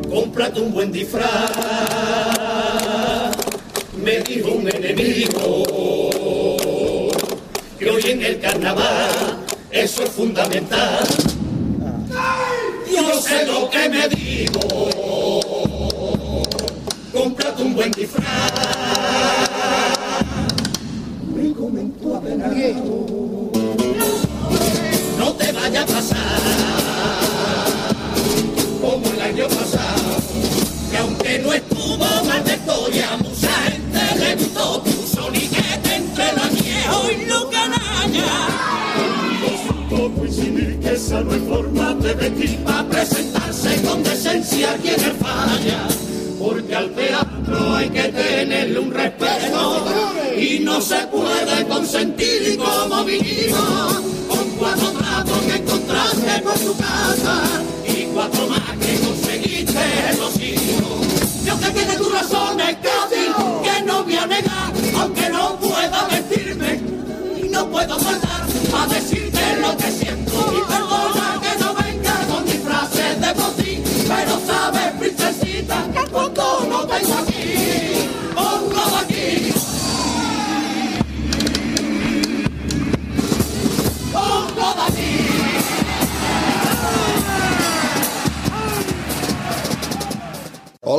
Cómprate un buen disfraz, me dijo un enemigo, que hoy en el carnaval eso es fundamental. Me digo, cómprate un buen disfraz. Me comentó apenado, no te vaya a pasar es forma de vestir para presentarse con decencia quien es falla. Porque al teatro hay que tenerle un respeto y no se puede consentir como vinimos con cuatro trapos que encontraste por tu casa y cuatro más que conseguiste los hijos. Yo que tiene tus razones,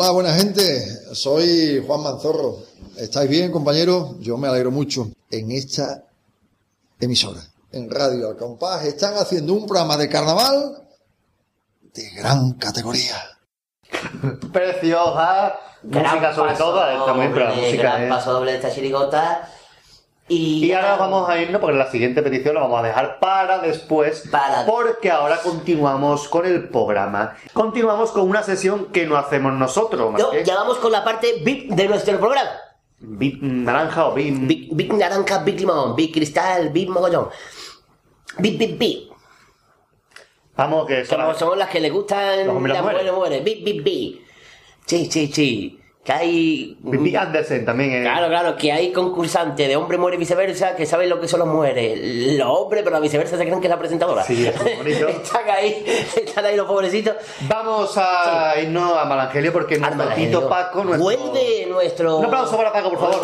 Hola, buena gente. Soy Juan Manzorro. ¿Estáis bien, compañeros? Yo me alegro mucho. En esta emisora, en Radio Al Compás, están haciendo un programa de carnaval de gran categoría. Preciosa. música sobre todo, está muy música gran es- paso doble de esta chirigota. Y, Y ahora vamos a irnos porque la siguiente petición la vamos a dejar para después. Porque ahora continuamos con el programa. Continuamos con una sesión que no hacemos nosotros. más No, que ya vamos con la parte VIP de nuestro programa. Big naranja o Big... Big, naranja, Big limón, Big cristal, Big mogollón. Big, Big, Big. Vamos, que Como son las que le gustan Los las mujeres. Big, Big, Big. Sí, sí, sí. Que hay... Big Andersen también es... Claro, claro, que hay concursantes de hombre muere y viceversa que saben lo que son las mujeres. Los hombres, pero la viceversa se creen que es la presentadora. Sí, es muy bonito. están ahí, están ahí los pobrecitos. Vamos a irnos a Malangelio porque nuestro. Tito Paco... Nuestro... Vuelve nuestro... Un aplauso para Paco, por favor.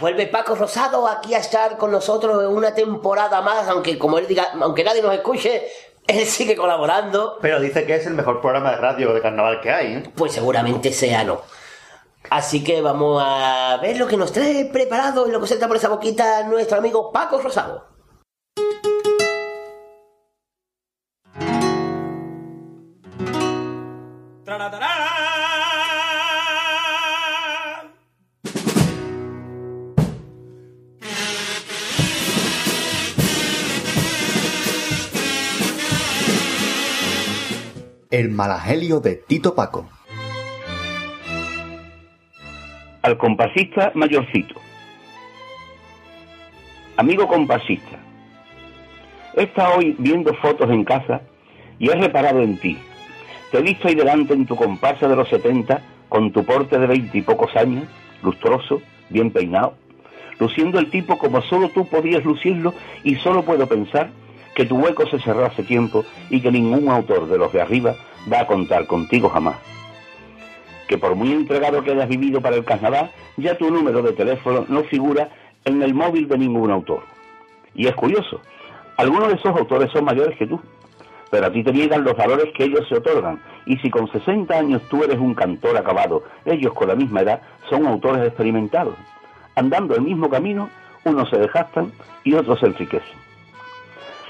Vuelve Paco Rosado aquí a estar con nosotros una temporada más, aunque como él diga, aunque nadie nos escuche, él sigue colaborando. Pero dice que es el mejor programa de radio de carnaval que hay. ¿eh? Pues seguramente sea no. Así que vamos a ver lo que nos trae preparado y lo que suelta por esa boquita nuestro amigo Paco Rosado. El Malagelio de Tito Paco. Al compasista mayorcito. Amigo compasista, he estado hoy viendo fotos en casa y he reparado en ti. Te he visto ahí delante en tu comparsa de los 70, con tu porte de veinte y pocos años, lustroso, bien peinado, luciendo el tipo como solo tú podías lucirlo y solo puedo pensar que tu hueco se cerró hace tiempo y que ningún autor de los de arriba va a contar contigo jamás. Que por muy entregado que hayas vivido para el carnaval, ya tu número de teléfono no figura en el móvil de ningún autor. Y es curioso, algunos de esos autores son mayores que tú, pero a ti te niegan los valores que ellos se otorgan. Y si con 60 años tú eres un cantor acabado, ellos con la misma edad son autores experimentados. Andando el mismo camino, unos se desgastan y otros se enriquecen.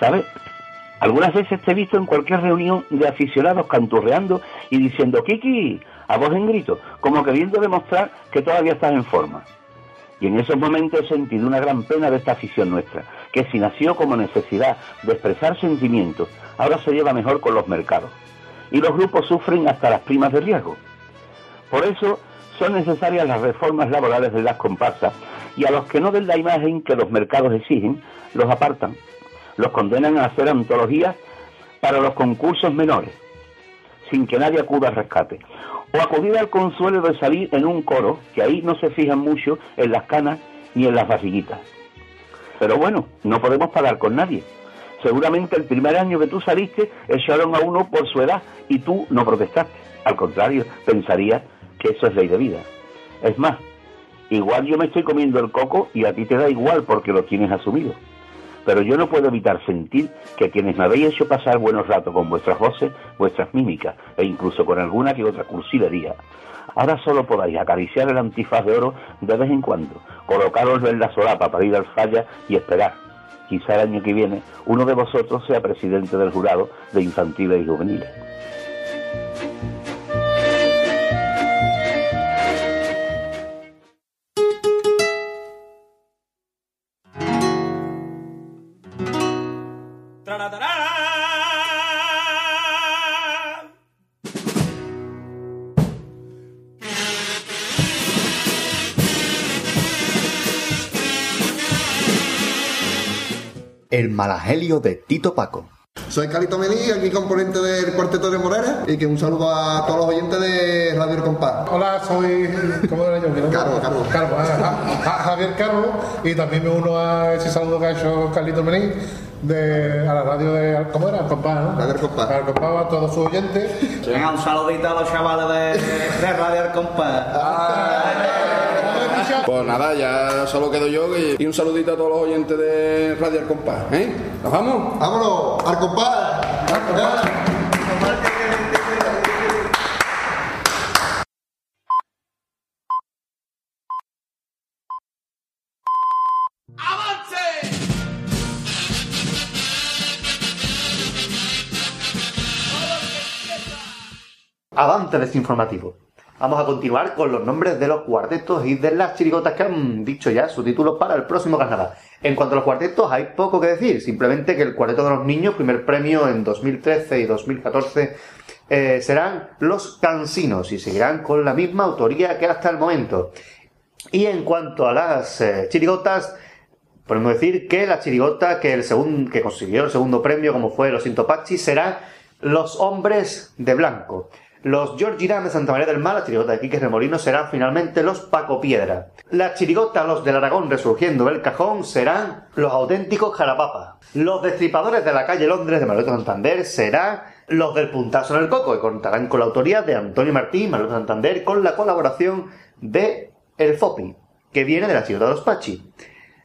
¿Sabes? Algunas veces te he visto en cualquier reunión de aficionados canturreando y diciendo Kiki, a voz en grito, como queriendo demostrar que todavía estás en forma. Y en esos momentos he sentido una gran pena de esta afición nuestra, que si nació como necesidad de expresar sentimientos, ahora se lleva mejor con los mercados. Y los grupos sufren hasta las primas de riesgo. Por eso son necesarias las reformas laborales de las comparsas y a los que no den la imagen que los mercados exigen, los apartan, los condenan a hacer antologías para los concursos menores, sin que nadie acuda al rescate, o acudir al consuelo de salir en un coro, que ahí no se fijan mucho en las canas ni en las vasillitas. Pero bueno, no podemos pagar con nadie. Seguramente el primer año que tú saliste echaron a uno por su edad y tú no protestaste. Al contrario, pensaría que eso es ley de vida. Es más, igual yo me estoy comiendo el coco y a ti te da igual porque lo tienes asumido. Pero yo no puedo evitar sentir que quienes me habéis hecho pasar buenos ratos con vuestras voces, vuestras mímicas e incluso con alguna que otra cursilería, ahora solo podáis acariciar el antifaz de oro de vez en cuando, colocároslo en la solapa para ir al falla y esperar. Quizá el año que viene uno de vosotros sea presidente del jurado de infantiles y juveniles. Malagelio de Tito Paco. Soy Calito Melí, aquí componente del Cuarteto de Morera y que un saludo a todos los oyentes de Radio El Compás. Hola, soy. ¿Cómo era yo? Carlos, Carlos. Carlos, ah, ah, Javier Carlos y también me uno a ese saludo que ha hecho Carlito Melí de, a la radio de. ¿Cómo era? El Compás, ¿no? Radio El Compás. Al Compás, a todos sus oyentes. Venga, un saludito a los chavales de, de Radio El Compás. Pues nada, ya solo quedo yo y, y un saludito a todos los oyentes de Radio Compás. ¿eh? ¿Nos vamos? ¡Vámonos! ¡Al compás! Avance desinformativo. Vamos a continuar con los nombres de los cuartetos y de las chirigotas que han dicho ya su título para el próximo carnaval. En cuanto a los cuartetos, hay poco que decir. Simplemente que el cuarteto de los niños, primer premio en 2013 y 2014, eh, serán los cansinos y seguirán con la misma autoría que hasta el momento. Y en cuanto a las eh, chirigotas, podemos decir que la chirigota que, el segun- que consiguió el segundo premio, como fue los Intopachi, será los hombres de blanco. Los George Irán de Santa María del Mar, la chirigota de Quique Remolino, serán finalmente los Paco Piedra. La chirigota, los del Aragón resurgiendo del cajón, serán los auténticos Jarapapa. Los destripadores de la calle Londres de Manuel Santander serán los del Puntazo en el Coco, y contarán con la autoría de Antonio Martín, Manuel Santander, con la colaboración de El Fopi, que viene de la chirigota de los Pachi.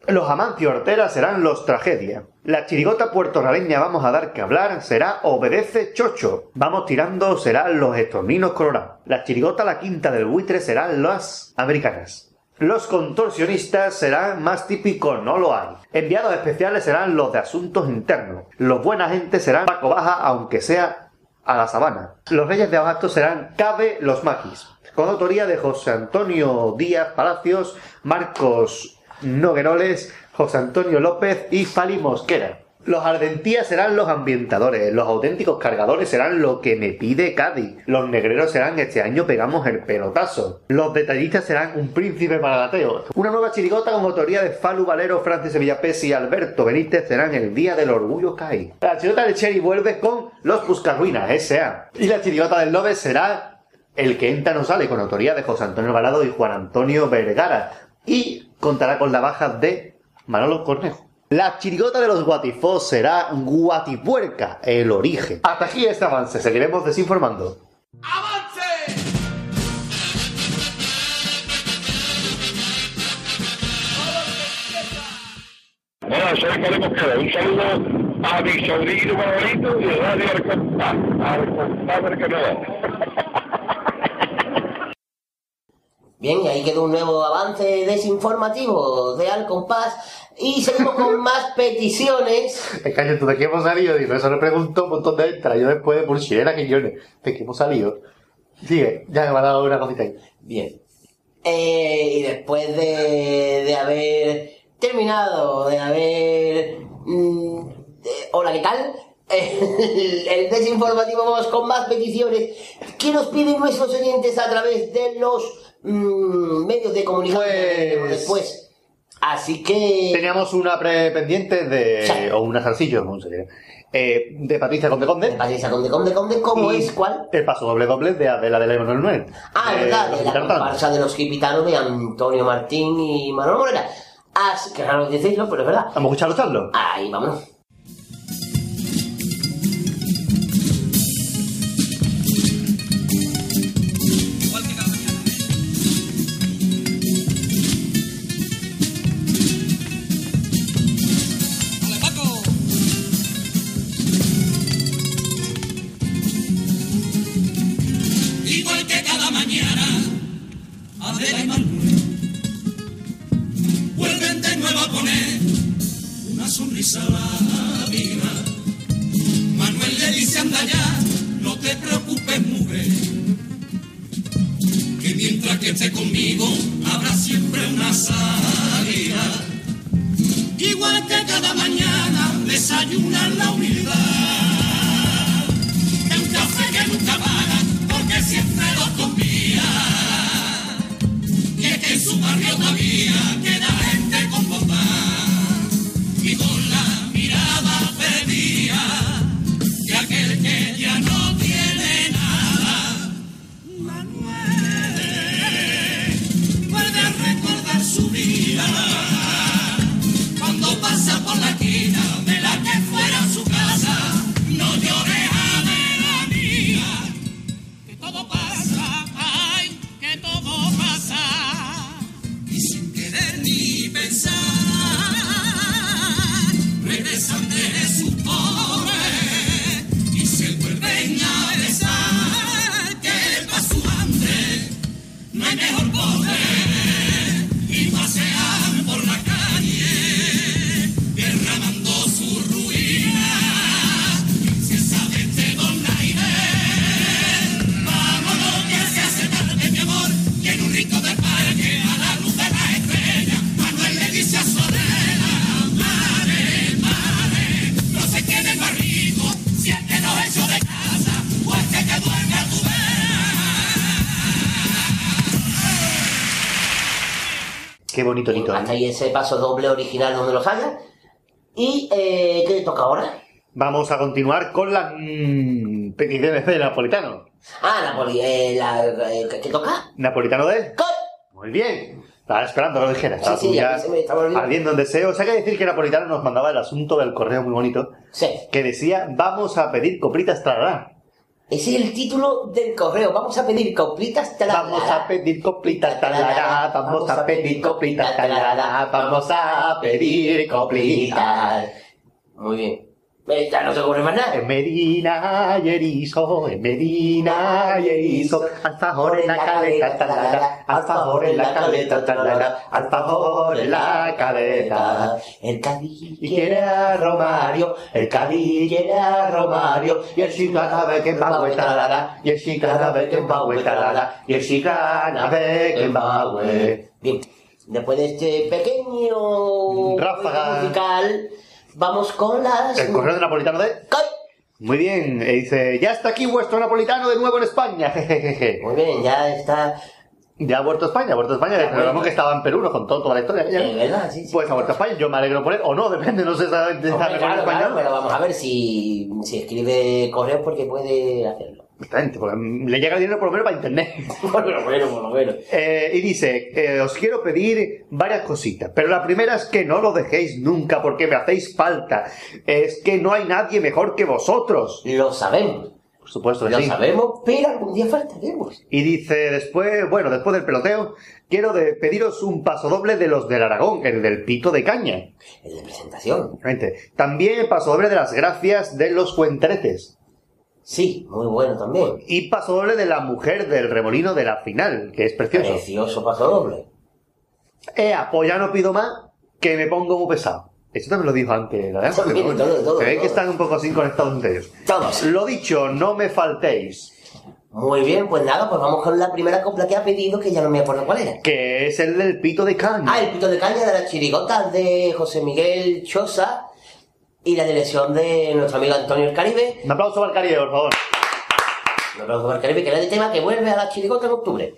Los Amancio Ortera serán los Tragedia. La chirigota puertorraleña vamos a dar que hablar será Obedece Chocho. Vamos tirando serán los estorninos colorados. La chirigota La Quinta del Buitre serán las americanas. Los contorsionistas serán más típicos, no lo hay. Enviados especiales serán los de asuntos internos. Los buena gente serán Paco Baja, aunque sea a la sabana. Los reyes de abasto serán Cabe los Maquis. Con autoría de José Antonio Díaz Palacios, Marcos Nogueroles, José Antonio López y Fali Mosquera. Los ardentías serán los ambientadores, los auténticos cargadores serán lo que me pide Cádiz, los negreros serán este año pegamos el pelotazo, los detallistas serán un príncipe para. Una nueva chirigota con autoría de Falu Valero, Francis Sevillapés y Alberto Benítez serán el día del orgullo CAI. La chirigota de Cherry vuelve con los Buscarruinas, S.A. Y la chirigota del Lobe será el que entra no sale, con autoría de José Antonio Balado y Juan Antonio Vergara. Y contará con la baja de Manolo Cornejo. La chirigota de los Guatifos será Guatipuerca, el origen. Hasta aquí este avance, seguiremos desinformando. ¡Avance! Bueno, soy Carlos Mosquera. Un saludo a mi sobrino favorito y a Radio Arcontá, Arcontá Mercanova. Bien, y ahí quedó un nuevo avance desinformativo de Al Compás. Y seguimos con más peticiones. Es que ¿tú de qué hemos salido? Digo, eso le pregunto un montón de entradas. Yo después de pulsera que yo ¿de qué hemos salido? Sigue, ya me ha dado una cosita ahí. Bien. Eh, y después de, de haber terminado, de haber... mm, eh, hola, ¿qué tal? El, el desinformativo vamos con más peticiones que nos piden nuestros oyentes a través de los mm, medios de comunicación tenemos después. Así que... Teníamos una pre pendiente de. o una salsillo, no sé. Eh, de Patricia Conde Conde. De Patricia Conde Conde Conde, ¿cómo es? ¿Cuál? El paso doble doble de Adela de la Emanuel. Ah, Eh, verdad, de la comparsa de los gitanos de Antonio Martín y Manuel Morera. Así que raro decirlo, pero es verdad. Vamos a escucharlo, charlo. Ahí, vámonos. Bonito. Hasta ahí ese paso doble original donde los haya. ¿Y eh, qué toca ahora? Vamos a continuar con las mm, peticiones de Napolitano. Ah, Napoli, eh, la, eh, ¿qué, toca? Napolitano de. Muy bien. Estaba esperando que lo dijera. Estaba Sí, sí, ya se me estaba olvidando. ardiendo en deseo. O sea, que decir que Napolitano nos mandaba el asunto del correo muy bonito. Que decía, vamos a pedir coplitas trará. Ese es el título del correo. Vamos a pedir coplitas talará. Vamos a pedir coplitas talará, vamos a pedir coplitas talará, vamos a pedir coplitas. Muy bien. Eh, Ya no se ocurre más nada. En Medina y erizo, en Medina y erizo, alfajor en la caleta, talara, alfajor en la caleta, talara, alfajor en la caleta. El Cádiz quiere a Romario, el Cádiz quiere a Romario, y el Chicana ve que va talara, y el Chicana ve que va talara, y el Chicana ve que va Bien, después de este pequeño Ráfaga. musical, vamos con las... El correo de napolitano de... Muy bien, e dice, ya está aquí vuestro napolitano de nuevo en España, jejejeje. Muy bien, ya está... Ya ha vuelto a España, ha vuelto a España, recordamos que estaba en Perú, nos contó toda la historia. Es verdad, sí, sí. Pues ha vuelto a España, yo me alegro por él, o no, depende, no sé exactamente si está claro, claro, español. pero vamos a ver si, si escribe correos porque puede hacerlo. Exactamente, porque le llega el dinero por lo menos para internet. por lo menos, por lo menos. Eh, y dice, eh, os quiero pedir varias cositas, pero la primera es que no lo dejéis nunca porque me hacéis falta. Es que no hay nadie mejor que vosotros. Lo sabemos. Por supuesto que Lo sí. sabemos, pero algún día faltaremos. Y dice después, bueno, después del peloteo, quiero de pediros un paso doble de los del Aragón, el del pito de caña. El de presentación. También el paso doble de las gracias de los cuentretes. Sí, muy bueno también. Y paso doble de la mujer del remolino de la final, que es precioso. Precioso paso doble. Ea, pues ya no pido más, que me pongo muy pesado. Esto también lo dijo antes, ¿no? todo, todo, Se ve que están un poco así conectados entre ellos. Todos. Lo dicho, no me faltéis. Muy bien, pues nada, pues vamos con la primera copla que ha pedido, que ya no me acuerdo cuál era. Que es el del pito de caña. Ah, el pito de caña de las chirigotas de José Miguel Chosa y la dirección de nuestro amigo Antonio el Caribe. Un aplauso para el Caribe, por favor. Un aplauso para el Caribe, que era el tema que vuelve a las chirigotas en octubre.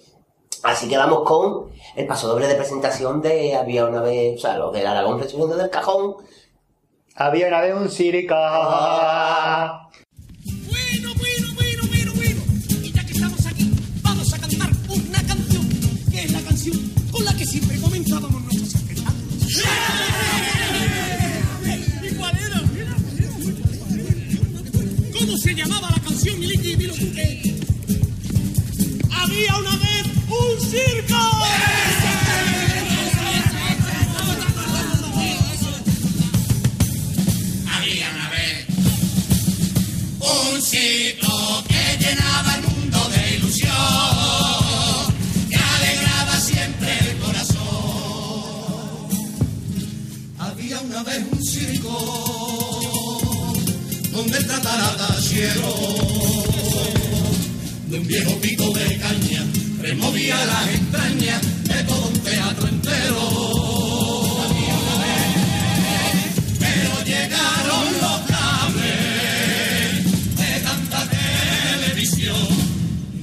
Así que vamos con el paso doble de presentación de Había una vez, o sea, los del Aragón resumiendo del cajón. Había una vez un sirica. Llamaba la canción, Miliki? Que... Había una vez un circo. Había una vez un circo que llenaba el mundo de ilusión, que alegraba siempre el corazón. Había una vez un circo donde el tratarata cielo de un viejo pico de caña removía las entrañas de todo un teatro entero. Pero llegaron los cables de tanta televisión.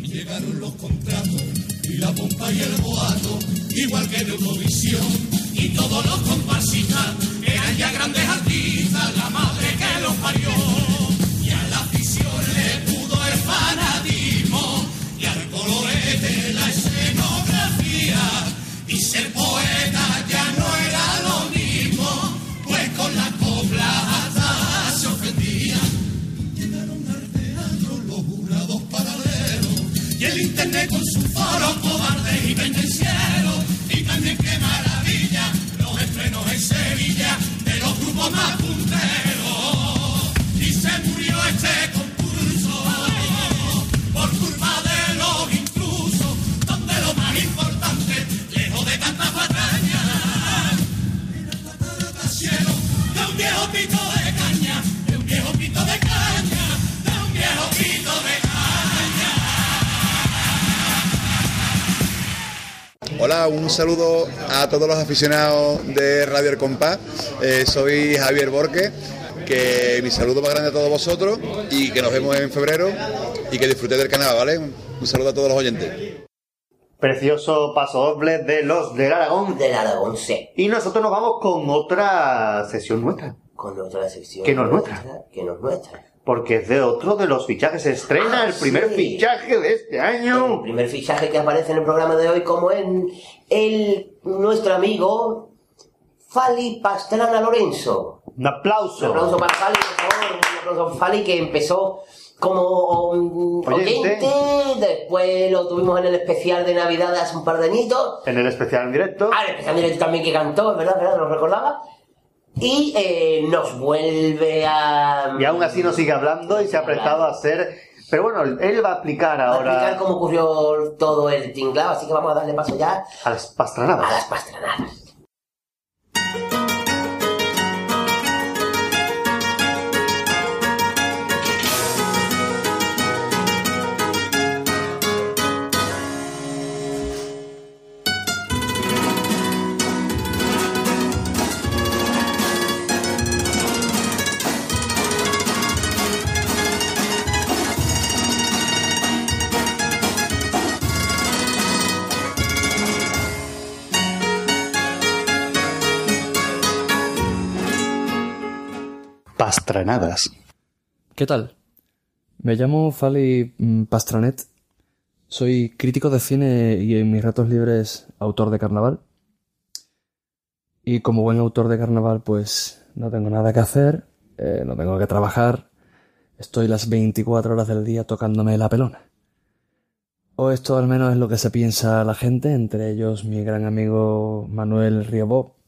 Llegaron los contratos y la pompa y el boato, igual que en Eurovisión. Y todos los comparsistas eran ya grandes artistas, la madre con su foro cobarde y pendenciero. Y también qué maravilla los estrenos en Sevilla de los grupos más punteros. Hola, un saludo a todos los aficionados de Radio El Compás. Eh, soy Javier Borque, que mi saludo más grande a todos vosotros y que nos vemos en febrero y que disfrutéis del canal, ¿vale? Un saludo a todos los oyentes. Precioso paso doble de los del Aragón. Del Aragón, sí. Y nosotros nos vamos con otra sesión nuestra. Con otra sección. Que no es nuestra. Que no es nuestra. Porque es de otro de los fichajes. Se estrena Ah, el primer sí. fichaje de este año. El primer fichaje que aparece en el programa de hoy como en el nuestro amigo Fali Pastrana Lorenzo. Un aplauso. Un aplauso para Fali, por favor. Un aplauso para Fali que empezó como um, Oyente. oyente, después lo tuvimos en el especial de Navidad de hace un par de añitos. En el especial en directo. Ah, el especial directo también que cantó, ¿verdad? ¿verdad? ¿Lo recordaba? Y eh, nos vuelve a... Y aún así nos sigue hablando y se ha prestado a hacer. Pero bueno, él va a explicar Va a explicar ahora cómo ocurrió todo el tinglado, así que vamos a darle paso ya a las pastranadas. a las pastranadas. Pastranadas. ¿Qué tal? Me llamo Fali mm, Pastranet. Soy crítico de cine y en mis ratos libres autor de carnaval. Y como buen autor de carnaval, pues no tengo nada que hacer, eh, no tengo que trabajar. estoy las 24 horas del día tocándome la pelona. O esto al menos es lo que se piensa la gente, entre ellos mi gran amigo Manuel Riobó,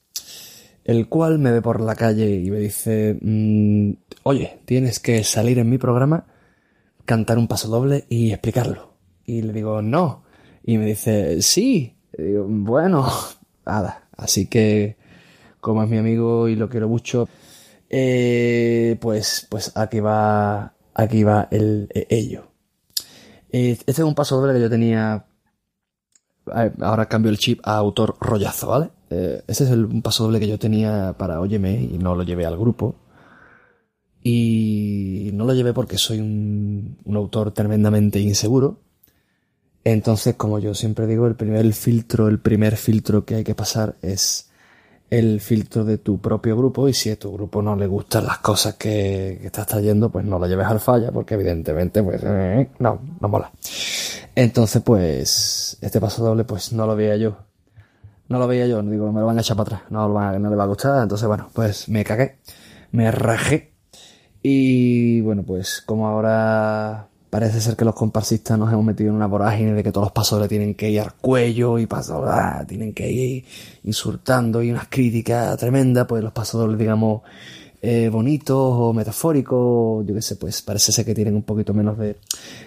el cual me ve por la calle y me dice, mm, oye, tienes que salir en mi programa, cantar un paso doble y explicarlo. Y le digo, no. Y me dice, sí. Digo, bueno, nada. Así que, como es mi amigo y lo quiero mucho, eh, pues, pues aquí va, aquí va el eh, ello. Eh, Este es un paso doble que yo tenía. Eh, Ahora cambio el chip a autor rollazo, ¿vale? Eh, Ese es un paso doble que yo tenía para Óyeme y no lo llevé al grupo. Y no lo llevé porque soy un, un autor tremendamente inseguro. Entonces, como yo siempre digo, el primer filtro, el primer filtro que hay que pasar es el filtro de tu propio grupo y si a tu grupo no le gustan las cosas que, que estás trayendo, pues no lo lleves al falla porque evidentemente pues eh, no, no mola. Entonces pues este paso doble pues no lo veía yo. No lo veía yo, digo, me lo van a echar para atrás, no, lo van no le va a gustar, entonces bueno, pues me cagué, me rajé y bueno, pues como ahora parece ser que los comparsistas nos hemos metido en una vorágine de que todos los pasos le tienen que ir al cuello y pasos, ah, tienen que ir insultando y unas críticas tremendas, pues los pasos, digamos, eh, bonitos o metafóricos, yo qué sé, pues parece ser que tienen un poquito menos de,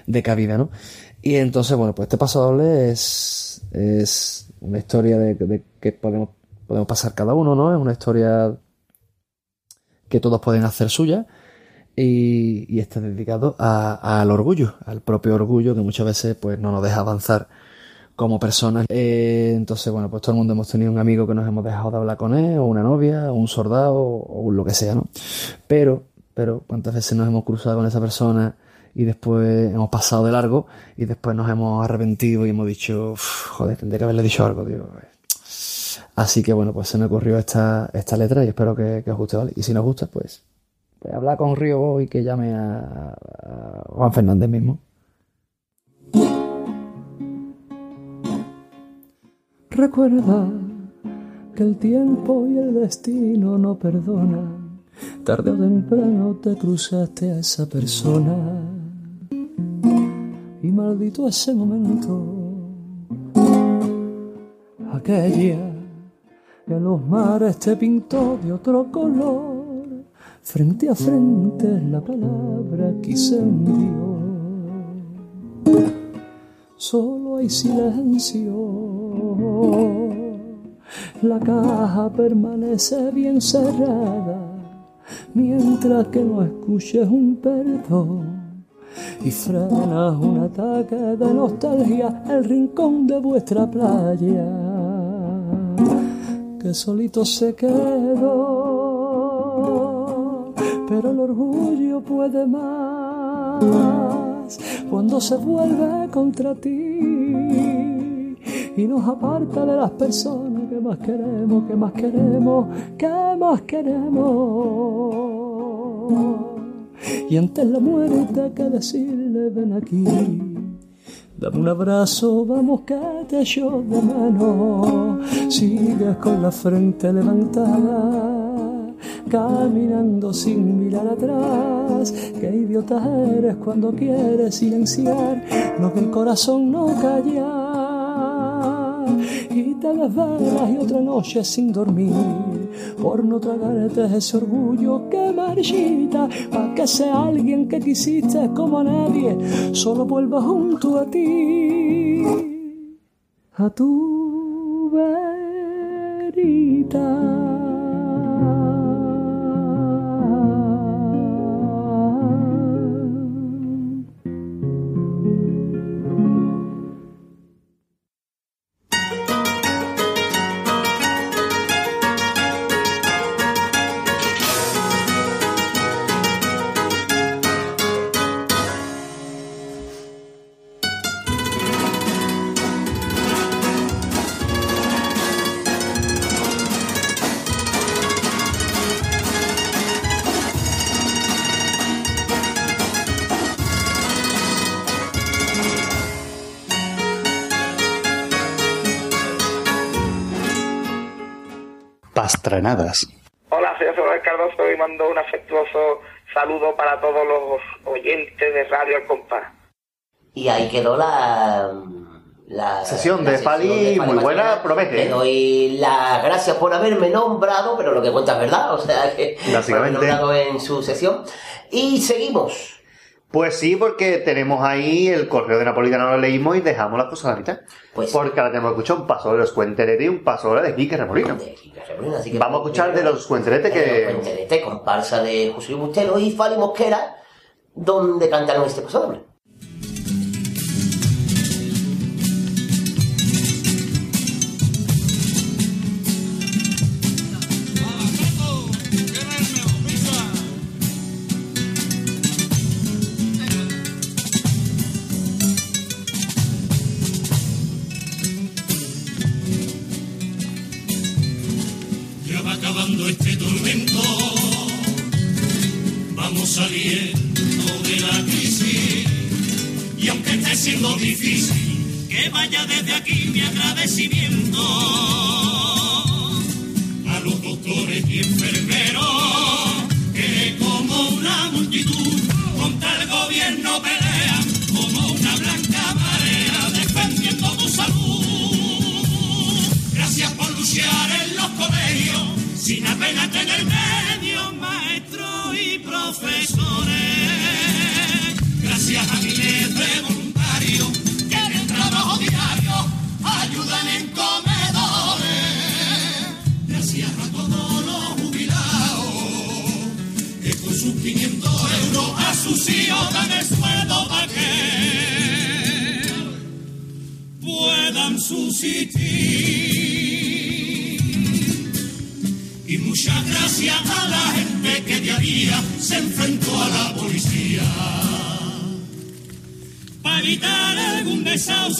de cabida, ¿no? Y entonces, bueno, pues este paso doble es, es una historia de, de que podemos, podemos pasar cada uno, ¿no? Es una historia que todos pueden hacer suya y, y está dedicado al orgullo, al propio orgullo que muchas veces pues no nos deja avanzar como personas. Eh, entonces, bueno, pues todo el mundo hemos tenido un amigo que nos hemos dejado de hablar con él, o una novia, o un soldado, o lo que sea, ¿no? Pero, pero, ¿cuántas veces nos hemos cruzado con esa persona y después hemos pasado de largo y después nos hemos arrepentido y hemos dicho, "Uf, joder, tendría que haberle dicho algo, tío. Así que bueno, pues se me ocurrió esta, esta letra y espero que, que os guste, ¿vale? Y si no os gusta, pues, pues habla con Río y que llame a, a Juan Fernández mismo. Recuerda que el tiempo y el destino no perdonan. Tarde o temprano te cruzaste a esa persona. Y maldito ese momento. Aquella que los mares te pintó de otro color. Frente a frente la palabra que se envió. Solo hay silencio. La caja permanece bien cerrada mientras que no escuches un perdón y frenas un ataque de nostalgia el rincón de vuestra playa que solito se quedó pero el orgullo puede más cuando se vuelve contra ti y nos aparta de las personas que más queremos, que más queremos, que más queremos. Y antes la muerte que decirle ven aquí, dame un abrazo, vamos que te de mano. Sigues con la frente levantada, caminando sin mirar atrás. Qué idiota eres cuando quieres silenciar lo que el corazón no calla. Y te desvelas y otra noche sin dormir por no tragarte ese orgullo que marchita para que sea alguien que quisiste como a nadie solo vuelva junto a ti. A tu verita Hola, soy José Cardoso y mando un afectuoso saludo para todos los oyentes de Radio Al Compás. Y ahí quedó la. La Sesión de Pali, muy buena, promete, Le ¿eh? doy las gracias por haberme nombrado, pero lo que cuenta es verdad, o sea que. Básicamente. por haberme nombrado en su sesión. Y seguimos. Pues sí, porque tenemos ahí el correo de Napolitano, lo leímos y dejamos las cosas a la mitad. Pues porque ahora tenemos que escuchar un paso de los cuenteretes y un paso de Quique Remolino. Así que Vamos a escuchar de los cuenteretes que... Cuenterete, comparsa de José Bustelo y Fali Mosquera, donde cantaron este paso doble.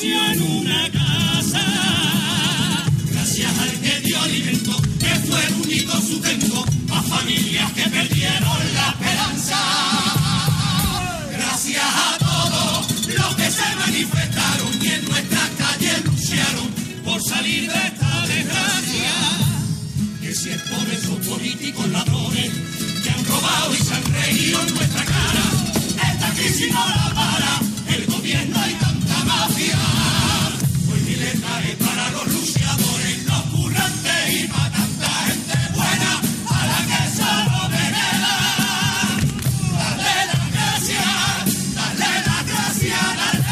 En una casa. Gracias al que dio alimento, que fue el único sustento a familias que perdieron la esperanza. Gracias a todos los que se manifestaron y en nuestras calles lucharon por salir de esta desgracia. Que si es por esos políticos ladrones que han robado y se han reído en nuestra cara, esta crisis no la para tanta mafia. Hoy mi letra es para los luchadores, los currantes y para tanta gente buena a la que solo venera. Dale las gracias, dale las gracias, dale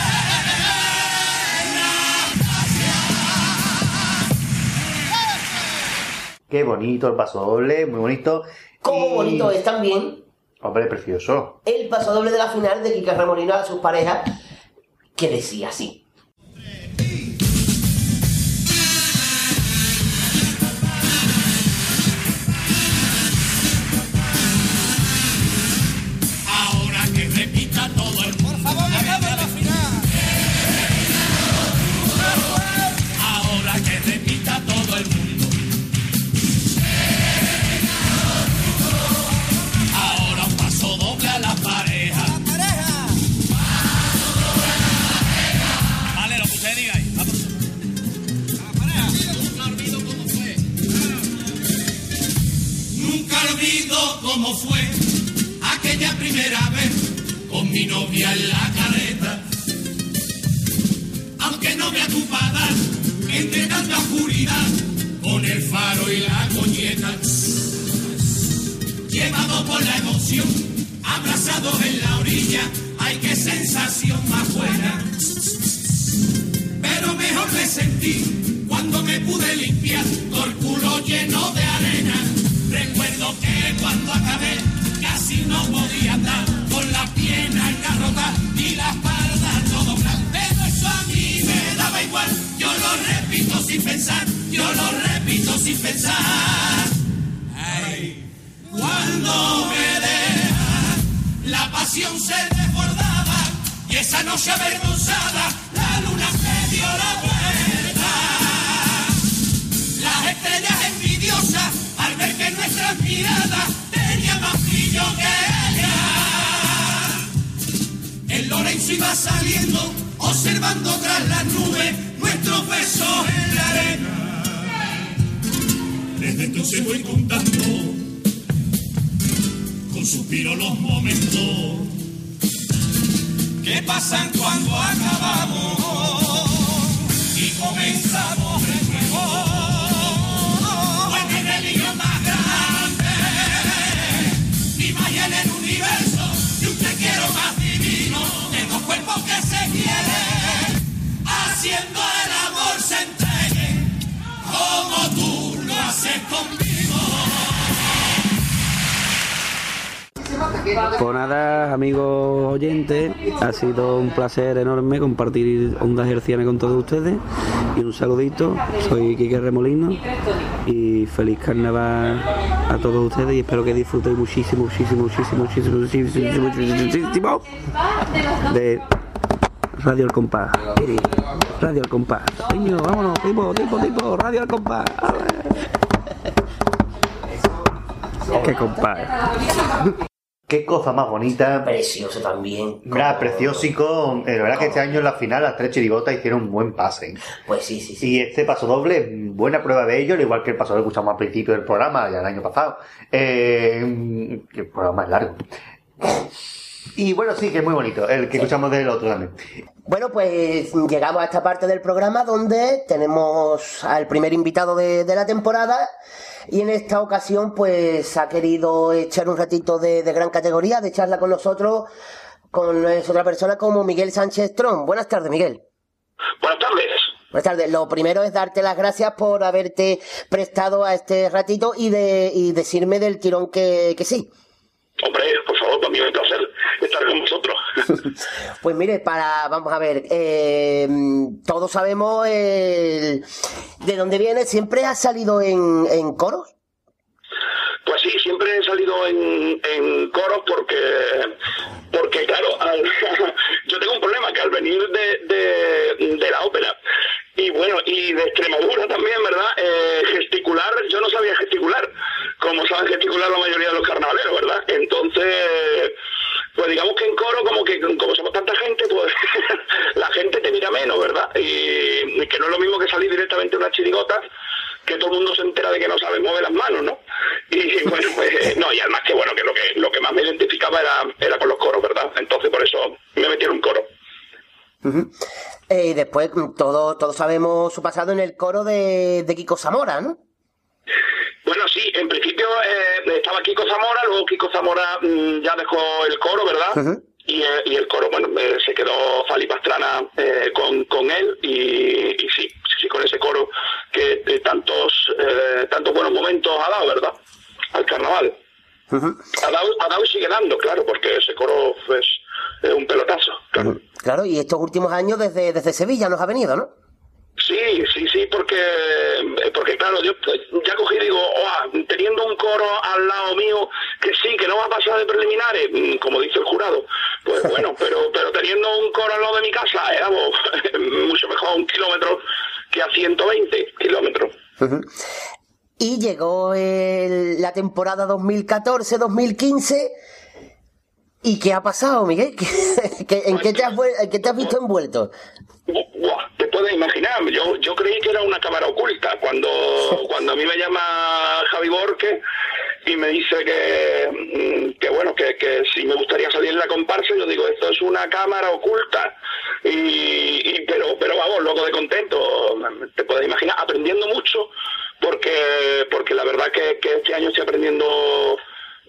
Qué bonito el paso doble, muy bonito. Como Y- bonito es también Hombre, precioso. el paso doble de la final de Kike Remolino a sus parejas, que decía así. Olvido cómo fue aquella primera vez con mi novia en la careta. Aunque no me ocupada, entre tanta oscuridad, con el faro y la coñeta. Llevado por la emoción, abrazados en la orilla, ay qué sensación más buena. Pero mejor me sentí cuando me pude limpiar todo el culo lleno de arena. Que cuando acabé casi no podía andar con la pierna engarrotada y la espalda todo blanco. Pero eso a mí me daba igual, yo lo repito sin pensar, yo lo repito sin pensar. Ay, cuando me deja, la pasión se desbordaba y esa noche avergonzada la luna se dio la vuelta. Las estrellas envidiosas al ver que nuestras miradas tenían más brillo que ella. El Lorenzo iba saliendo, observando tras las nubes nuestros besos en la arena. Desde entonces voy contando con suspiro los momentos que pasan cuando acabamos y comenzamos que se quieren haciendo el amor se entreguen como tú lo haces conmigo. Pues nada, amigos oyentes, ha sido un placer enorme compartir Ondas Hercianas con todos ustedes y un saludito, soy Quique Remolino y feliz carnaval a todos ustedes y espero que disfrutéis muchísimo, muchísimo, muchísimo, muchísimo, muchísimo, muchísimo, muchísimo de Radio El Compás. Radio El Compás. Niño, vámonos, tipo, tipo, tipo, Radio El Compás. Qué compás. Qué cosa más bonita. Precioso también. Mira, preciosico. Eh, La verdad que este año en la final las tres chirigotas hicieron un buen pase. Pues sí, sí, sí. Y este paso doble, buena prueba de ello, al igual que el paso doble que escuchamos al principio del programa, ya el año pasado. Eh, que el programa es largo. Y bueno, sí, que es muy bonito, el que escuchamos del otro también. Bueno, pues llegamos a esta parte del programa donde tenemos al primer invitado de, de la temporada y en esta ocasión pues ha querido echar un ratito de, de gran categoría, de charla con nosotros, con otra persona como Miguel Sánchez Tron. Buenas tardes, Miguel. Buenas tardes. Buenas tardes. Lo primero es darte las gracias por haberte prestado a este ratito y de y decirme del tirón que, que sí. Hombre, por favor, para mí es un placer estar con vosotros. Pues mire, para, vamos a ver, eh, todos sabemos el- de dónde viene, siempre ha salido en, en coros. Pues sí, siempre he salido en, en coros porque, porque claro, al- yo tengo un problema que al venir de, de, de la ópera y bueno, y de Extremadura también, ¿verdad? Eh, gesticular, yo no sabía gesticular, como saben gesticular la mayoría de los carnavaleros, ¿verdad? Entonces, pues digamos que en coro, como que como somos tanta gente, pues la gente te mira menos, ¿verdad? Y, que no es lo mismo que salir directamente a una chirigota, que todo el mundo se entera de que no sabe mover las manos, ¿no? Y bueno, pues no, y además que bueno, que lo que lo que más me identificaba era, era con los coros, ¿verdad? Entonces por eso me metí en un coro. Eh, y después mm, todo, todos sabemos su pasado en el coro de, de Kiko Zamora, ¿no? Bueno, sí, en principio eh, estaba Kiko Zamora, luego Kiko Zamora mm, ya dejó el coro, ¿verdad? Y, eh, y el coro, bueno, eh, se quedó Fali Pastrana eh, con, con él y, y sí, sí, con ese coro que eh, tantos, eh, tantos buenos momentos ha dado, ¿verdad? Al carnaval. Ha dado, ha dado y sigue dando, claro, porque ese coro es, es un pelotazo. Claro, y estos últimos años desde, desde Sevilla nos ha venido, ¿no? Sí, sí, sí, porque, porque claro, yo ya cogí y digo, "Oa, teniendo un coro al lado mío, que sí, que no va a pasar de preliminares, mm, como dice el jurado, pues bueno, pero, pero teniendo un coro al lado de mi casa, era mucho mejor a un kilómetro que a 120 kilómetros. Y llegó el- la temporada 2014-2015. ¿Y qué ha pasado, Miguel? ¿Qué- qué- en, qué te has, en qué te has visto envuelto? Te puedes imaginar, yo, yo creí que era una cámara oculta cuando, cuando a mí me llama Javi Borque y me dice que, mm, que bueno, que, que si me gustaría salir en la comparsa, yo digo, esto es una cámara oculta. Y, y- pero, pero vamos, loco de contento, te puedes imaginar, aprendiendo mucho, porque, porque la verdad que, que este año estoy aprendiendo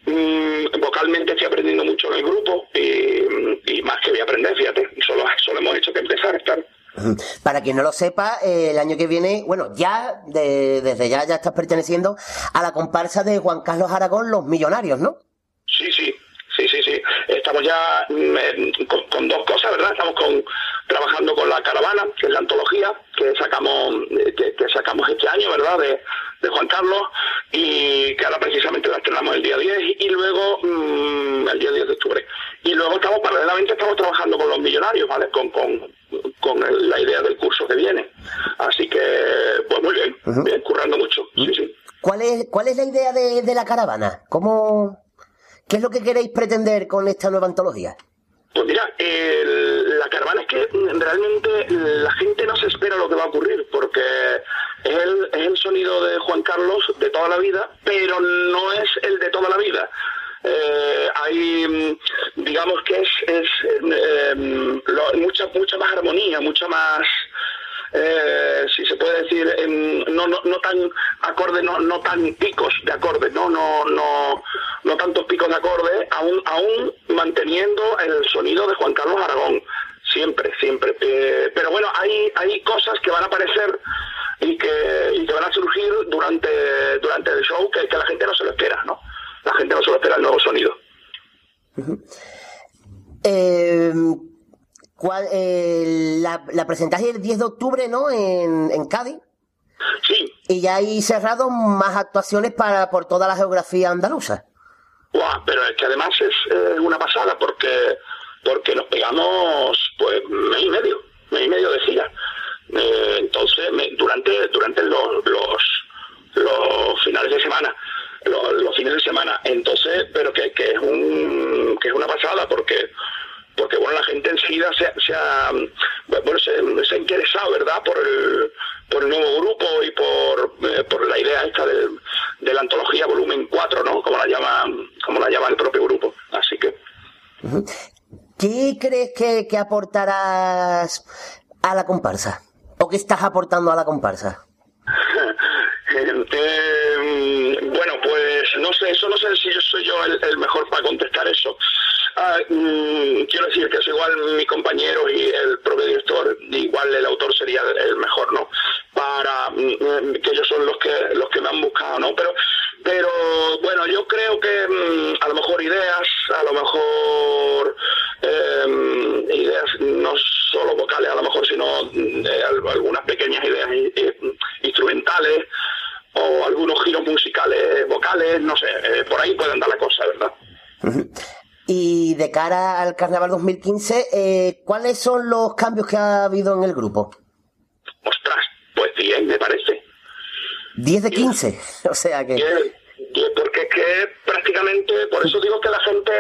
Mm, vocalmente estoy aprendiendo mucho en el grupo y, y más que voy a aprender, fíjate, solo, solo hemos hecho que empezar. Para quien no lo sepa, eh, el año que viene, bueno, ya, de- desde ya, ya estás perteneciendo a la comparsa de Juan Carlos Aragón, Los Millonarios, ¿no? Sí, sí, sí, sí, sí. Estamos ya mm, eh, con, con dos cosas, ¿verdad? Estamos con, trabajando con la caravana, que es la antología que sacamos, eh, que, que sacamos este año, ¿verdad? De, de Juan Carlos y que ahora precisamente la estrenamos el día 10 y luego mm, el día 10 de octubre. Y luego estamos paralelamente estamos trabajando con los millonarios, ¿vale? Con, con, con el- la idea del curso que viene. Así que, pues muy bien, bien, currando mucho. Sí, sí. ¿Cuál es, cuál es la idea de, de la caravana? ¿Cómo, ¿Qué es lo que queréis pretender con esta nueva antología? Pues mira, el- la caravana es que realmente la gente no se espera lo que va a ocurrir, porque es el, es el sonido de Juan Carlos de toda la vida, pero no es el de toda la vida. eh, hay, mm, digamos que es, es eh, lo- mucha, mucha más armonía, mucha más, eh, si se puede decir, em, no, no, no tan acordes, no, no tan picos de acordes, no, no, no, no tantos picos de acordes, aún, aún manteniendo el sonido de Juan Carlos Aragón, siempre, siempre. Eh, pero bueno, hay, hay cosas que van a aparecer y que, y que van a surgir durante, durante el show que, que la gente no se lo espera, ¿no? La gente no se lo espera el nuevo sonido. Eh, ¿cuál, eh, la, la presentaste el 10 de octubre, ¿no? En, en Cádiz. Sí. Y ya hay cerrado más actuaciones para por toda la geografía andaluza. Guau, pero es que además es eh, una pasada porque porque nos pegamos pues mes y medio, mes y medio de gira. Eh, entonces, me- durante durante los, los, los finales de semana, los, los fines de semana, entonces, pero que, que es un que es una pasada porque porque bueno la gente enseguida se, se ha bueno se, ha interesado verdad por el por el nuevo grupo y por, eh, por la idea esta del- de la antología volumen 4 no como la llama como la llama el propio grupo. Así que ¿Qué crees que, que aportarás a la comparsa? ¿O qué estás aportando a la comparsa? Eh, bueno, pues no sé, eso no sé si yo soy yo el, el mejor para contestar eso. Ah, mm, quiero decir que es igual mi compañero y el propio director, igual el autor sería el, mejor, ¿no? Para mm, que ellos son los que los que me han buscado, ¿no? Pero pero bueno, yo creo que mm, a lo mejor ideas, a lo mejor eh, ideas no solo vocales, a lo mejor, sino mm, eh, al- algunas pequeñas ideas eh, instrumentales o algunos giros musicales vocales, no sé, eh, por ahí puede andar la cosa, ¿verdad? Y de cara al Carnaval 2015, eh, ¿cuáles son los cambios que ha habido en el grupo? Pues bien, me parece. 10 de 15, o sea que... Porque es que prácticamente, por eso digo que la gente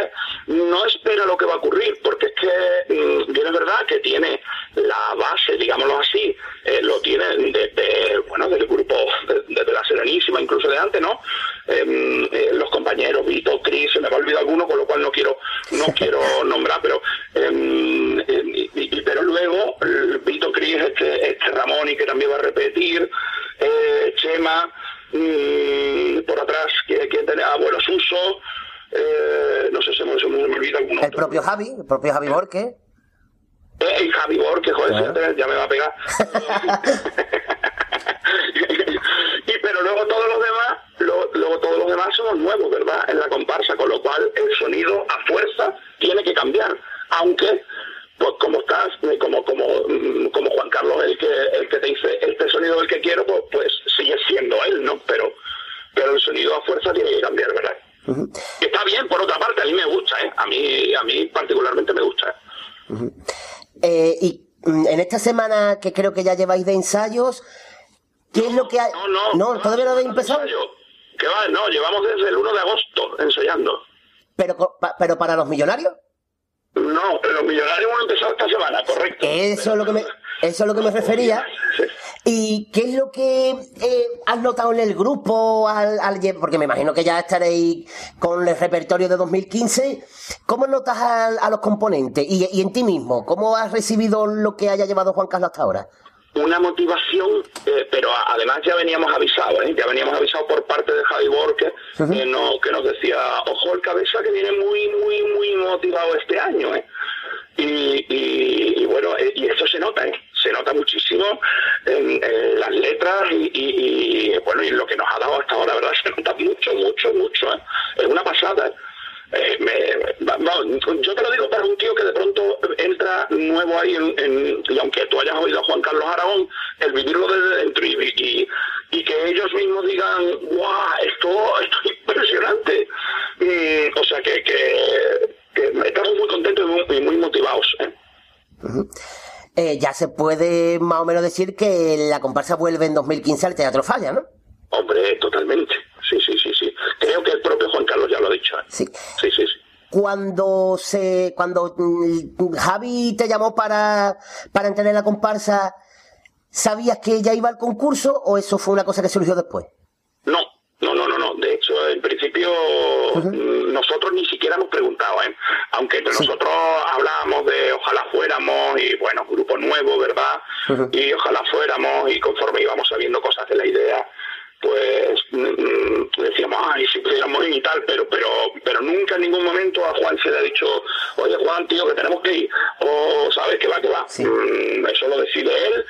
no espera lo que va a ocurrir, porque es que mm, bien es verdad que tiene la base, digámoslo así, eh, lo tiene desde, bueno, del grupo, de- desde la Serenísima, incluso de antes, ¿no? Em, eh, los compañeros, Vito, Cris, se me va a olvidar alguno, con lo cual no quiero, no quiero nombrar, pero em, em, pero luego el Vito Cris, este, este Ramón y que también va a repetir, eh, Chema, mm, por atrás, que, que tenía abuelo Suso, eh, no sé si se me, se me olvida alguno. El propio Javi, el propio Javi Borque. Eh, y Javi Borque, joder, ya me va a pegar. y pero luego todos los demás, lo- luego todos los demás somos nuevos, ¿verdad? En la comparsa, con lo cual el sonido a fuerza tiene que cambiar, aunque pues como estás, eh, como como mm, como Juan Carlos el que el que te dice este sonido es el que quiero, pues, pues sigue siendo él, ¿no? Pero pero el sonido a fuerza tiene que cambiar, ¿verdad? Está bien, por otra parte, a mí me gusta, ¿eh? A mí a mí particularmente me gusta. Eh, y mm, en esta semana que creo que ya lleváis de ensayos, ¿qué es lo que hay? No, no, todavía no habéis empezado. Que va, no, llevamos desde el 1 de agosto ensayando. Pero, pa- pero para los millonarios. No, los millonarios hemos empezado esta semana, correcto. Eso es lo que me, eso es lo que me refería. ¿Y qué es lo que eh, has notado en el grupo? Al, al porque me imagino que ya estaréis con el repertorio de 2015. ¿Cómo notas al- a, los componentes? Y, y en ti mismo, ¿cómo has recibido lo que haya llevado Juan Carlos hasta ahora? Una motivación, eh, pero además ya veníamos avisados, ¿eh? ya veníamos avisados por parte de Javi Borque, que, no, que nos decía, ojo el cabeza que viene muy, muy, muy motivado este año. ¿eh? Y, y- y bueno, eh, y eso se nota, ¿eh? se nota muchísimo en, en las letras y, bueno, y lo que nos ha dado hasta ahora, ¿verdad? Se nota mucho, mucho, mucho. Es una pasada. Me- va- va- yo te lo digo para un tío que de pronto entra nuevo ahí en, en- y aunque tú hayas oído a Juan Carlos Aragón, el vivirlo desde dentro y, y, y que ellos mismos digan, guau, esto, esto es impresionante. Mm, o sea que, que, que estamos muy contentos y muy, motivados. ¿eh? Eh, ya se puede más o menos decir que la comparsa vuelve en 2015 al Teatro Falla, ¿no? Hombre, totalmente. Sí, sí. Creo que el propio Juan Carlos ya lo ha dicho. ¿eh? Sí. Sí, sí, sí. Cuando se, cuando mm, Javi te llamó para, para entrar en la comparsa, ¿sabías que ella iba al concurso o eso fue una cosa que surgió después? No, no, no, no, no. De hecho, en principio mm, nosotros ni siquiera hemos preguntado, ¿eh? aunque entre nosotros hablábamos de ojalá fuéramos y bueno, grupo nuevo, ¿verdad? Y ojalá fuéramos y conforme íbamos sabiendo cosas de la idea, pues mm, decíamos, ay, si pudiéramos ir y tal, pero, pero, pero nunca en ningún momento a Juan se le ha dicho, oye Juan, tío, que tenemos que ir, o sabes que va, que va. Mm, eso lo decide él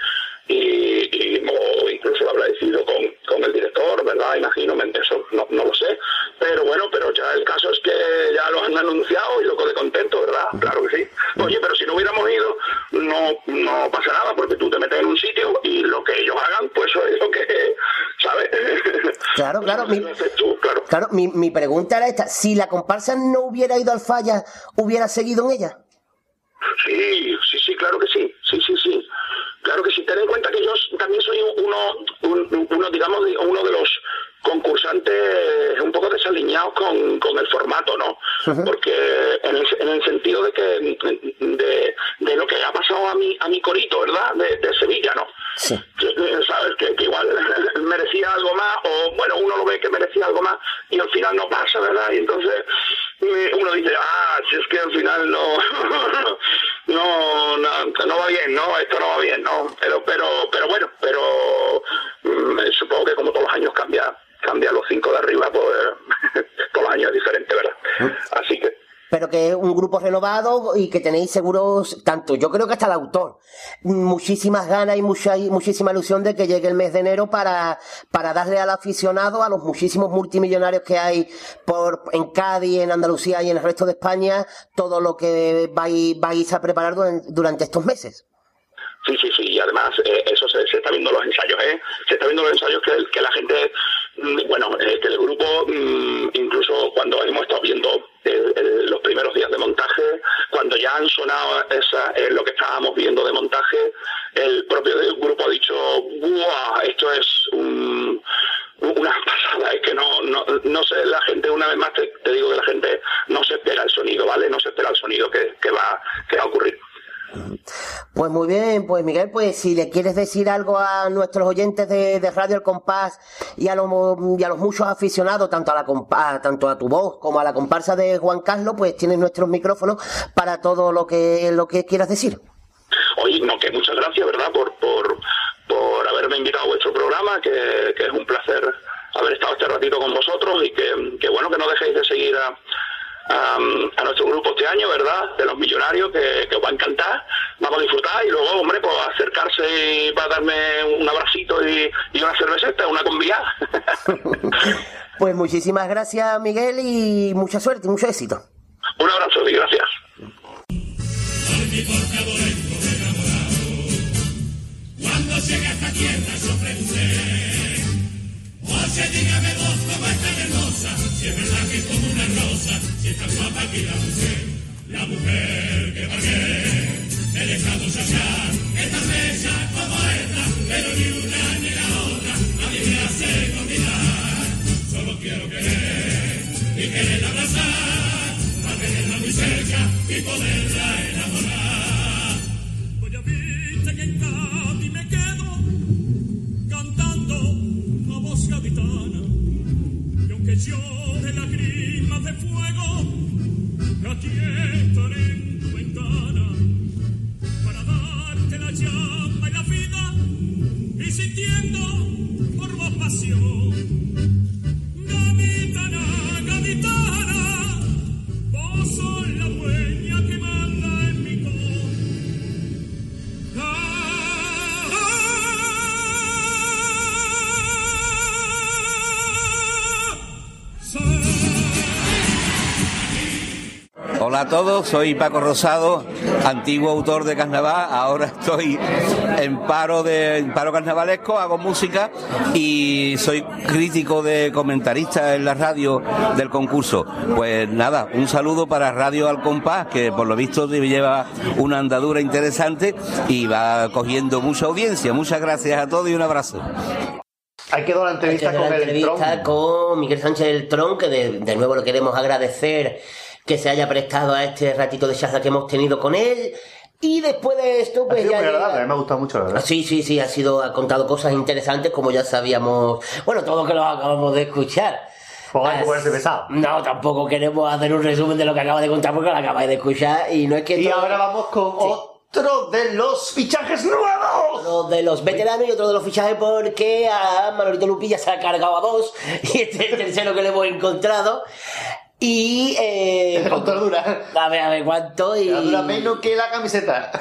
y, y- o incluso lo habrá decidido con, con el director, ¿verdad? Imagino, eso no, no lo sé, pero bueno, pero ya el caso es que ya lo han anunciado y loco de contento, ¿verdad? Claro que sí. Oye, pero si no hubiéramos ido, no, no pasa nada, porque Claro, claro. Mi, claro, mi, mi pregunta era esta. Si la comparsa no hubiera ido al falla, ¿hubiera seguido en ella? Sí, sí, sí, claro que sí, sí, sí, sí. Claro que sí, ten en cuenta que yo también soy uno, un- uno digamos, uno de los concursantes un poco desaliñados con, con el formato, ¿no? Porque en el, en el sentido de que de, de lo que ha pasado a mi a mi corito, ¿verdad? De, de Sevilla, ¿no? Sí. Que, eh, sabes que, que igual merecía algo más o bueno uno lo ve que merecía algo más y al final no pasa verdad y entonces eh, uno dice ah si es que al final no no, no no va bien no esto no va bien no pero pero pero bueno pero mm, supongo que como todos los años cambia cambia los cinco de arriba pues todos los años es diferente verdad así que Pero que es un grupo renovado y que tenéis seguros, tanto yo creo que hasta el autor, muchísimas ganas y mucha, muchísima ilusión de que llegue el mes de enero para, para darle al aficionado, a los muchísimos multimillonarios que hay por, en Cádiz, en Andalucía y en el resto de España, todo lo que vais, vais a preparar durante, estos meses. Sí, sí, sí, y además eh, eso se, se está viendo en los ensayos, ¿eh? Se está viendo en los ensayos que, que la gente, mm, bueno, que el grupo, mm, incluso cuando hemos estado viendo los primeros días de montaje, cuando ya han sonado esa, eh, lo que estábamos viendo de montaje, el propio grupo ha dicho, ¡buah! Esto es un- una pasada, es que no, no, no sé, la gente, una vez más te, digo que la gente no se espera el sonido, ¿vale? No se espera el sonido que va, que va a ocurrir. Pues muy bien, pues Miguel, pues si le quieres decir algo a nuestros oyentes de, Radio El Compás y a, los, muchos aficionados, tanto a, la compa- tanto a tu voz como a la comparsa de Juan Carlos, pues tienes nuestros micrófonos para todo lo que, lo que quieras decir. Oye, no, que muchas gracias, ¿verdad? Por, por, por haberme invitado a vuestro programa, que, que es un placer haber estado este ratito con vosotros y que, que bueno, que no dejéis de seguir a, a, a nuestro grupo este año, ¿verdad? De los millonarios, que, que os va a encantar, vamos a disfrutar y luego, hombre, pues acercarse y para darme un abracito y, y una cerveceta, una conviada. Pues muchísimas gracias Miguel y mucha suerte y mucho éxito. un abrazo y gracias. Cuando llegue a esta tierra yo pregunté Oye, dígame Si es verdad que es como una rosa Si es tan guapa que la mujer La mujer que pagué He dejado ya ya Es tan bella como esta Pero ni una ni la otra mí me hace olvidar Solo quiero querer Y querer abrazar Para tenerla muy cerca Y poderla enamorar Voy a verte que en Cádiz me quedo cantando a voz gaditana. Y aunque llore sintiendo por vos pasión. Gaditana, gaditana, Hola a todos, soy Paco Rosado, antiguo autor de carnaval, ahora estoy en paro de en paro carnavalesco, hago música y soy crítico de comentarista en la radio del concurso. Pues nada, un saludo para Radio Al Compás, que por lo visto lleva una andadura interesante y va cogiendo mucha audiencia. Muchas gracias a todos y un abrazo. Ahí quedó la entrevista con el Miguel Sánchez del Tron, que de, de nuevo le queremos agradecer que se haya prestado a este ratito de charla que hemos tenido con él. Y después de esto, Ha pues sido ya muy agradable, me ha gustado mucho, la verdad. Sí, sí, sí, ha sido, ha contado cosas interesantes como ya sabíamos, bueno, todo que lo acabamos de escuchar. Que ponerse pesado. No, tampoco queremos hacer un resumen de lo que acaba de contar porque lo acabáis de escuchar y no es que... Y todo- ahora vamos con otro de los fichajes nuevos. Uno de los veteranos y otro de los fichajes porque a Manolito Lupilla se ha cargado a dos y este es el tercero que le hemos encontrado. Y. Eh, ¿Cuánto dura? A ver, a ver cuánto. Y... Dura menos que la camiseta.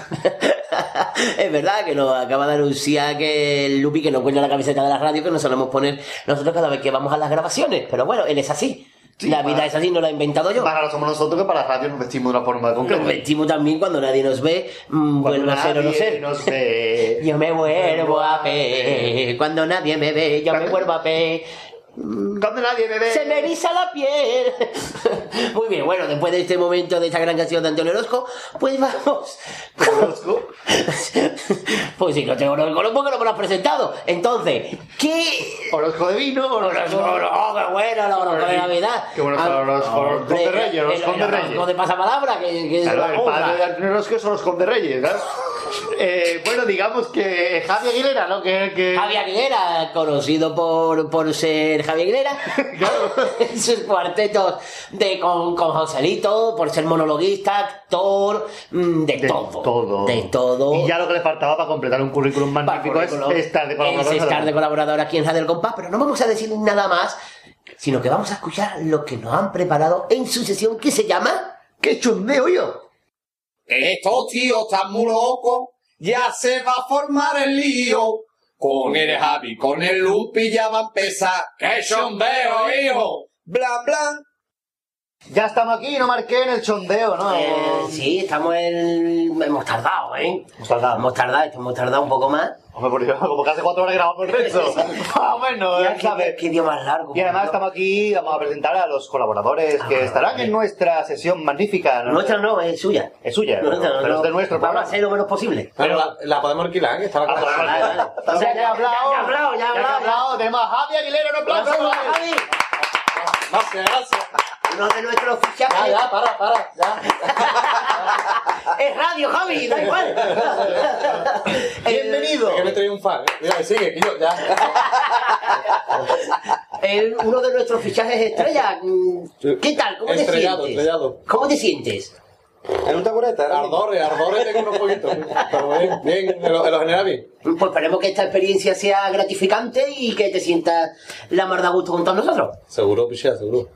Es verdad que nos acaba de anunciar que el Lupi que no encuentra la camiseta de la radio que nos solemos poner nosotros cada vez que vamos a las grabaciones. Pero bueno, él es así. la vida para- es así, no la he inventado yo. Para somos nosotros que para la radio nos vestimos de una forma concreta. Nos vestimos también cuando nadie nos ve, mm, vuelvo a ser o no ser. nos ve. Yo me vuelvo a ver. Cuando nadie me ve, yo me vuelvo a ver. Cuando nadie ve. Se me eriza la piel. Muy bien, bueno, después de este momento, de esta gran canción de Antonio Orozco, pues vamos. pues si no tengo Orozco, no, porque no me lo has presentado. Entonces, ¿qué. Orozco de vino, Orozco, Orozco, qué bueno, el Orozco de Navidad. Qué bueno son los Orozco de Reyes, Orozco de Reyes. Orozco de pasapalabra, que, que es Claro, la el padre de Antonio Orozco son los Conde Reyes, ¿verdad? Eh, bueno, digamos que Javi Aguilera, ¿no? Que, que... Javi Aguilera, conocido por, por ser Javi Aguilera, en sus cuartetos de, con, con Joselito, por ser monologuista, actor, mm, de, todo. todo. De todo. Y ya lo que le faltaba para completar un currículum magnífico es estar de colaborador. Es estar de colaborador aquí en del Compás, pero no vamos a decir nada más, sino que vamos a escuchar lo que nos han preparado en su sesión que se llama ¡Qué chundeo yo! Estos tíos están muy locos, ya se va a formar el lío. Con el Javi, con el Lupi ya va a empezar. ¡Qué chondeo, hijo! Blan, blan. Ya estamos aquí, no marqué en el chondeo, ¿no? Eh, sí, estamos en... Hemos tardado, ¿eh? Hemos tardado. Hemos tardado, hemos tardado un poco más. Hombre, por Dios, como que hace cuatro horas grabamos el resto. Ah, bueno, Ya, ya sabes. Qué día más largo. Y además estamos aquí, vamos a presentar a los colaboradores que estarán en nuestra sesión magnífica. ¿no? Nuestra no, es suya. Es suya, No, pero, no, pero no. es de nuestro Vamos a hacer lo menos posible. Pero la, la podemos alquilar, que está la cosa. Vale, vale. O sea, que he hablado. Ya, ya he hablado, ya he que he hablado. hablado. Tenemos a Javi Aguilera, un aplauso. Gracias, Javi. Gracias, gracias. Uno de nuestros fichajes. Ya, ya, para, para, ya. Es radio, Javi, da igual. Bienvenido. Es que me triunfar. ¿eh? Mira, sigue, yo, ya. El- uno de nuestros fichajes estrella. ¿Qué tal? ¿Cómo te Estrellado, sientes? estrellado. ¿Cómo te sientes? En un taburete, Ardores, ardores tengo unos poquitos. Pero bien, bien, en lo, en lo general bien. Pues esperemos que esta experiencia sea gratificante y que te sientas la mar de a gusto con todos nosotros. Seguro, pichea, seguro.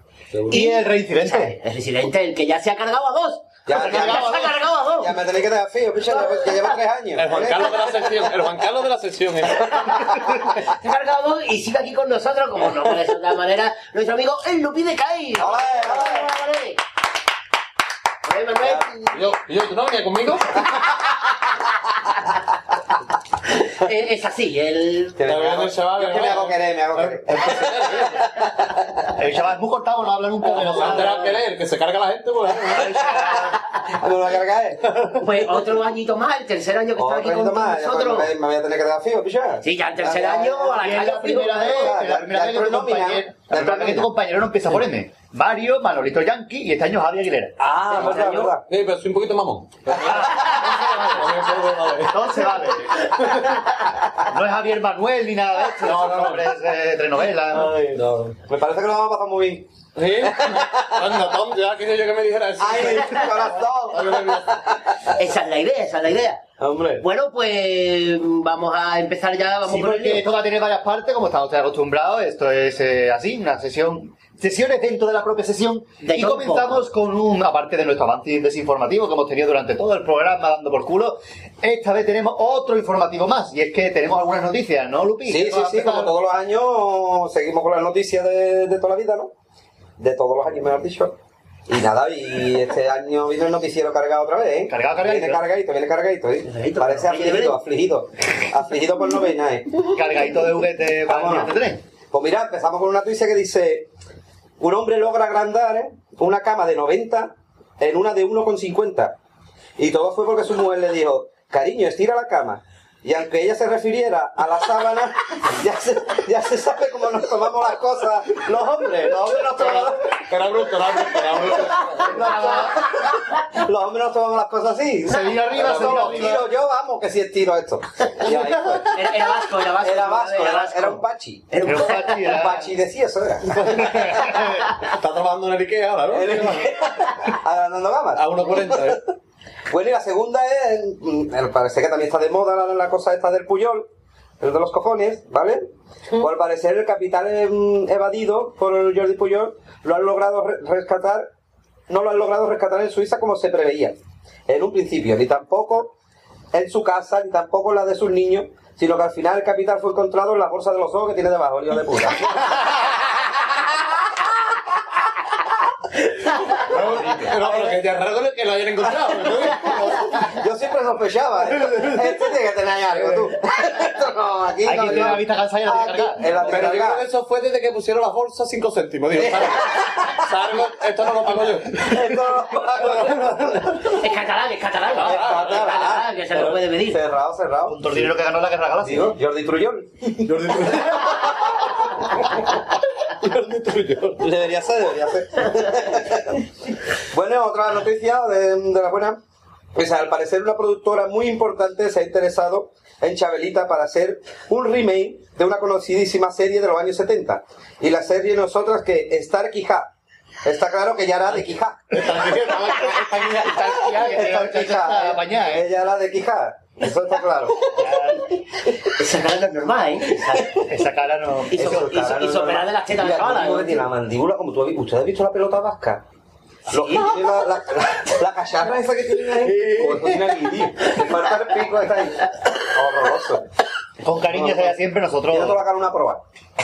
Y el reincidente. El residente, el que ya se ha cargado a dos. Ya, El ya, que ya, se ha cargado a dos. Ya me tenéis que dejar fío, picha, ya lleva tres años. El Juan Carlos de la sección, el Juan Carlos de la sección. ¿eh? Se ha cargado a dos y sigue aquí con nosotros, como no puede ser de otra manera, nuestro amigo el Lupi de Cai. ¡Hola, Yo, yo, ¿tú no venías conmigo? Eh, Es así, el... Está viendo el chaval, Yo es que me hago querer, me hago querer. El chaval es muy cortado, no habla nunca. Como se han enterado que que se carga la gente, pues. ¿No lo carga él? Pues otro añito más, el tercer año que está aquí con más, nosotros. me, me voy a tener que dar fío, picha. Sí, ya el tercer año ya. a la es calle la primera vez, es la primera vez que tu compañero, la primera vez que tu compañero no empieza por M. Mario, Manolito Yankee y este año Javi Aguilera. Ah, verdad, verdad. Sí, pero soy un poquito mamón. Entonces vale. No es Javier Manuel ni nada de esto. No, no, no. Es de telenovela. No. Me parece que lo vamos a pasar muy bien. ¿Sí? Anda, Tom, ya quería yo que me dijera eso. Ay, corazón. Esa es la idea, esa es la idea. Hombre. Bueno, pues vamos a empezar ya, vamos Sí, porque esto va a tener varias partes, como están ustedes acostumbrados. Esto es eh, así, una sesión. Sesiones dentro de la propia sesión. De y comenzamos con un, aparte de nuestro avance desinformativo que hemos tenido durante todo el programa dando por culo, esta vez tenemos otro informativo más. Y es que tenemos algunas noticias, ¿no, Lupi? Sí, ¿Qué sí, sí, como todos los años seguimos con las noticias de, de toda la vida, ¿no? De todos los años, mejor dicho. Y nada, y este año vino el noticiero cargado otra vez, ¿eh? Cargado, cargadito. Viene cargadito, viene cargadito, ¿eh? Cargadito, Parece afligido, afligido. Afligido por novena, ¿eh? Cargadito de juguete para el tren. Pues mira, empezamos con una noticia que dice: Un hombre logra agrandar ¿eh? una cama de 90 en una de 1,50. Y todo fue porque su mujer le dijo: Cariño, estira la cama. Y aunque ella se refiriera a la sábana, ya se, ya se sabe cómo nos tomamos las cosas los hombres. Los hombres nos tomamos, Era bruto, era bruto, era bruto. los hombres nos tomamos las cosas así. Se vino arriba, se vino arriba. tiro yo, vamos, que si estiro esto. Y ahí fue. Era, era vasco, era vasco. Era vasco, Era era, vasco. era un pachi. Era un pachi, era- Un pachi decía eso era. Está trabajando en el Ikea ahora, ¿no? Agrandando gamas. A 1.40, ¿eh? Bueno, y la segunda es, mm, parece que también está de moda la, la cosa esta del Puyol, el de los cojones, ¿vale? Pues al parecer el capital em, evadido por el Jordi Puyol lo han logrado re- rescatar, no lo han logrado rescatar en Suiza como se preveía. En un principio, ni tampoco en su casa, ni tampoco en la de sus niños, sino que al final el capital fue encontrado en la bolsa de los ojos que tiene debajo, hijo de puta. No, pero que ya es raro que lo hayan encontrado. ¿no? Yo siempre sospechaba. Este tiene que tener algo, tú. Esto no, aquí no. no. la vista cansada y la Pero yo creo descargar. que eso fue desde que pusieron las bolsas 5 céntimos. Digo, salgo, salgo, esto no lo pago yo. Es catalán, es catalán. ¿no? Es catalán, que se lo puede medir. Cerrado, cerrado. El dinero que ganó la Guerra Galáctica. Digo, Jordi Trullón. Debería ser, debería ser. bueno, otra noticia de, de la buena. Pues al parecer una productora muy importante se ha interesado en Chabelita para hacer un remake de una conocidísima serie de los años 70. Y la serie nosotras que Star Quijá. Está claro que ya era de Quijá. Esta Quijá, eh. Ella era de Quijá. Eso está claro. Esa cara no es normal, ¿eh? Esa cara no. Hizo, Eso, hizo, cara, no, hizo no, operar no. de las tetas a Mira, la ¿eh? tiene la mandíbula, como tú has visto. ¿Usted ha visto la pelota vasca? Lo- tiene la, la, la cacharra esa que tiene ahí. Pues eso tiene aquí, tío. Falta el pico está ahí. Horroroso. Con cariño sería siempre nosotros. Tiene toda la cara una prueba.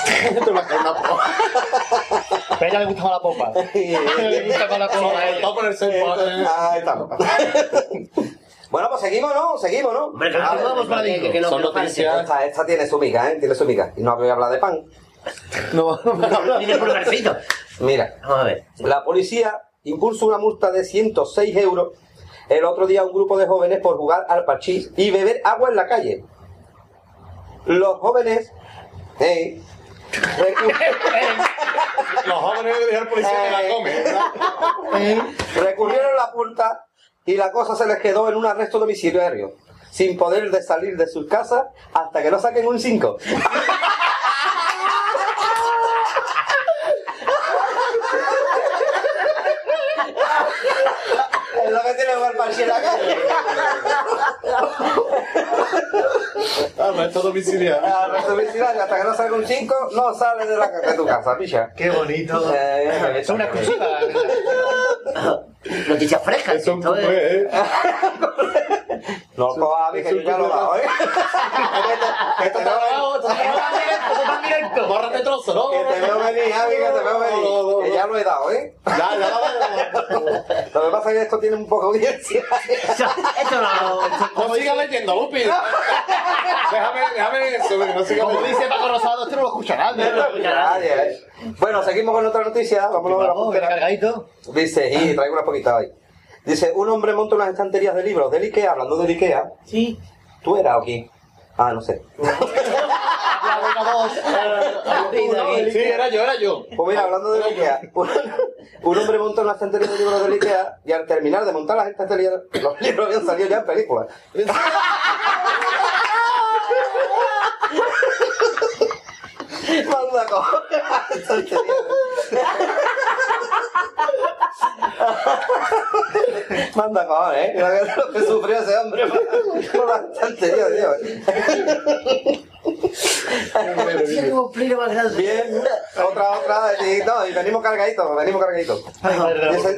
Pero a ella le gusta más la popa. le gusta más la popa a ella. Todo por el ser Ahí estamos. Bueno, pues seguimos, ¿no? Seguimos, ¿no? Claro, A ver, vamos, Vladimir, que- que no- Son que no noticias. Esta, esta tiene su miga, ¿eh? Tiene su miga. Y no voy a hablar de pan. No, Tiene pulgarcito. Mira, Vamos a ver. la policía impuso una multa de 106 euros el otro día a un grupo de jóvenes por jugar al parchís y beber agua en la calle. Los jóvenes... eh, Los jóvenes dijeron al policía que la come. recurrieron a la multa y la cosa se les quedó en un arresto domiciliario, sin poder de salir de sus casas hasta que no saquen un 5. es lo que tiene jugar parche en la calle. Ah, pero esto domiciliario. Arresto domiciliario, hasta que no salga un 5, no sales de, la, de tu casa, picha. Qué bonito. Eh, Es una exclusiva. Noticias frescas. Eso es un esto es- cupé, ¿eh? No lo cojas, que yo ya lo he dado, ¿eh? Que te veo- Esto está directo. Bórrate trozo, ¿no? que te veo venir, Javi, que te veo venir. Que ya lo he dado, ¿eh? Ya, ya, ya. Lo que pasa es que esto tiene un poco de audiencia. Esto no. No sigas leyendo, Lupi. Déjame, déjame eso, no sigas Como dice Paco Rosado, esto no lo escucha nadie. Nadie, ¿eh? Bueno, seguimos con otra noticia. Vámonos a la puntera. cargadito. Dice, y traigo una poquita ahí. Dice, un hombre monta unas estanterías de libros del Ikea, hablando del Ikea. Sí. ¿Tú eras o quién? Ah, no sé. Sí, era yo, era yo. Pues mira, hablando del Ikea, un, un hombre monta una estantería de libros del Ikea y al terminar de montar las estanterías, los libros habían salido ya en películas. Manda estantería. Manda cojones, ¿eh? Lo que sufrió ese hombre por la estantería, tío. Bien, otra, otra, y, no, y venimos cargaditos, venimos cargaditos.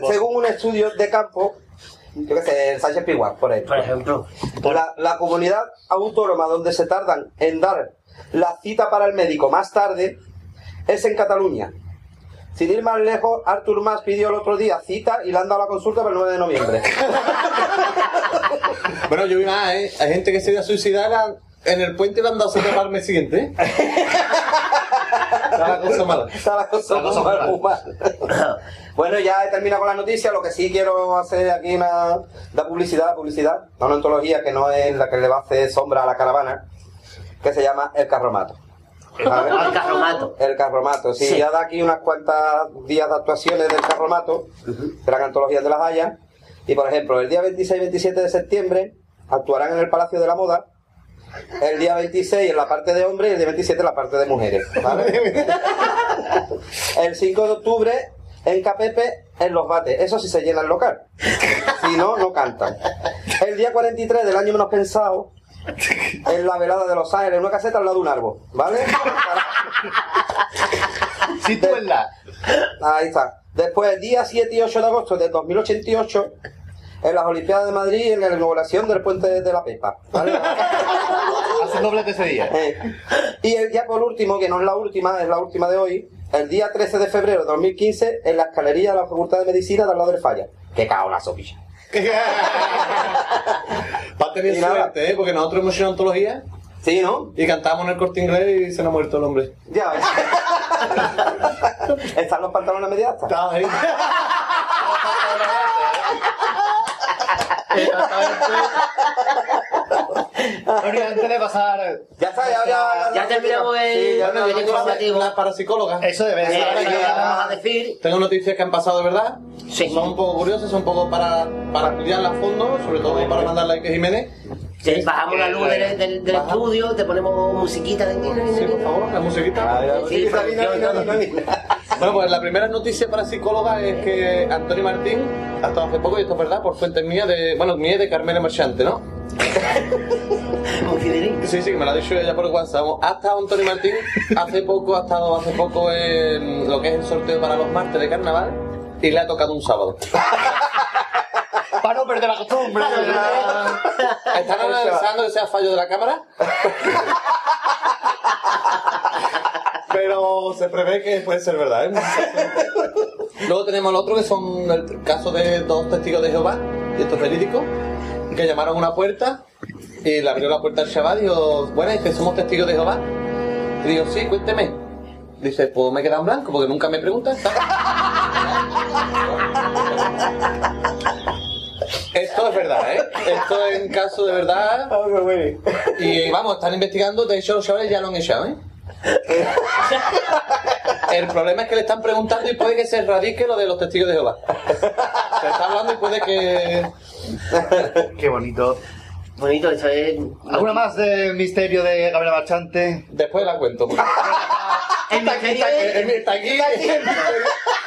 Según un estudio de campo, yo qué sé, el Sánchez Piguar, por ejemplo. Por ejemplo. La, la comunidad autónoma donde se tardan en dar la cita para el médico más tarde es en Cataluña. Sin ir más lejos, Artur Mas pidió el otro día cita y le han dado la consulta para el 9 de noviembre. Bueno, yo vi más, ¿eh? Hay gente que se iba a suicidar en el puente y le han dado cita para el mes siguiente. ¿eh? Está la cosa mala. Está la cosa. Bueno, ya he terminado con las noticias. Lo que sí quiero hacer aquí una da publicidad, publicidad, a una antología que no es la que le va a hacer sombra a la caravana, que se llama El Carromato. El Carromato. El Carromato, sí, Sí. ya da aquí unas cuantas días de actuaciones del Carromato, de las antologías de las Hayas. Y por ejemplo, el día 26 y 27 de septiembre actuarán en el Palacio de la Moda. El día 26 en la parte de hombres y el día 27 en la parte de mujeres. ¿vale? el 5 de octubre en Capepe en Los Bates. Eso sí se llena el local. Si no, no cantan. El día 43 del año menos pensado en la velada de Los Ángeles, en una caseta al lado de un árbol. ¿Vale? Sitúenla. Ahí está. Después, día 7 y 8 de agosto del 2088, en las Olimpiadas de Madrid, en la inauguración del puente de la Pepa. ¿vale? Hacen doblete ese día. Eh, Y el día por último, que no es la última, es la última de hoy, el día 13 de febrero de 2015, en la escalería de la Facultad de Medicina de al lado del Falla. ¡Qué cao la sopilla! Va a tener suerte, ¿eh? Porque nosotros hemos hecho antología. Sí, ¿no? Y cantamos en el corte inglés y se nos ha muerto el hombre. Ya. ¿Están los pantalones medias? Está ahí. Bueno, antes de pasar. Ya está, ya, ya, Ya terminamos el, Sí, ya informativo. la parapsicóloga. Eso debe Eh, ser. vamos a decir. Tengo noticias que han pasado de verdad. Sí. Son un poco curiosas, son un poco para, para estudiarlas a fondo, sobre todo para mandarla a Ike Jiménez. Bajamos la luz del, del- del Baja. estudio, te ponemos musiquita de Sí, por favor, la musiquita. Sí, Bueno, pues la primera noticia para psicóloga es que Antonio Martín ha estado hace poco, y esto es verdad, por fuentes mías, de, bueno, mías de Carmela Marchante, ¿no? Sí, sí, que me lo ha dicho ella por WhatsApp. Vamos, Ha estado Antonio Martín hace poco, ha estado hace poco en lo que es el sorteo para los martes de carnaval y le ha tocado un sábado. Para no perder la costumbre. ¿Están analizando que sea fallo de la cámara? Pero se prevé que puede ser verdad, ¿eh? Luego tenemos el otro que son el caso de dos testigos de Jehová, y esto es verídico, que llamaron a una puerta y le abrió la puerta al chaval y dijo, bueno, dice, somos testigos de Jehová. Y digo, sí, cuénteme. Dice, pues me he quedado en blanco porque nunca me preguntan. Esto es verdad, ¿eh? Esto es un caso de verdad. Y vamos, están investigando, de hecho los chavales ya lo han echado, ¿eh? El problema es que le están preguntando y puede que se radique lo de los testigos de Jehová. Se está hablando y puede que... Qué bonito. Bonito, eso es. ¿Alguna más de misterio de Gabriela Marchante? Después la cuento. El misterio es. El,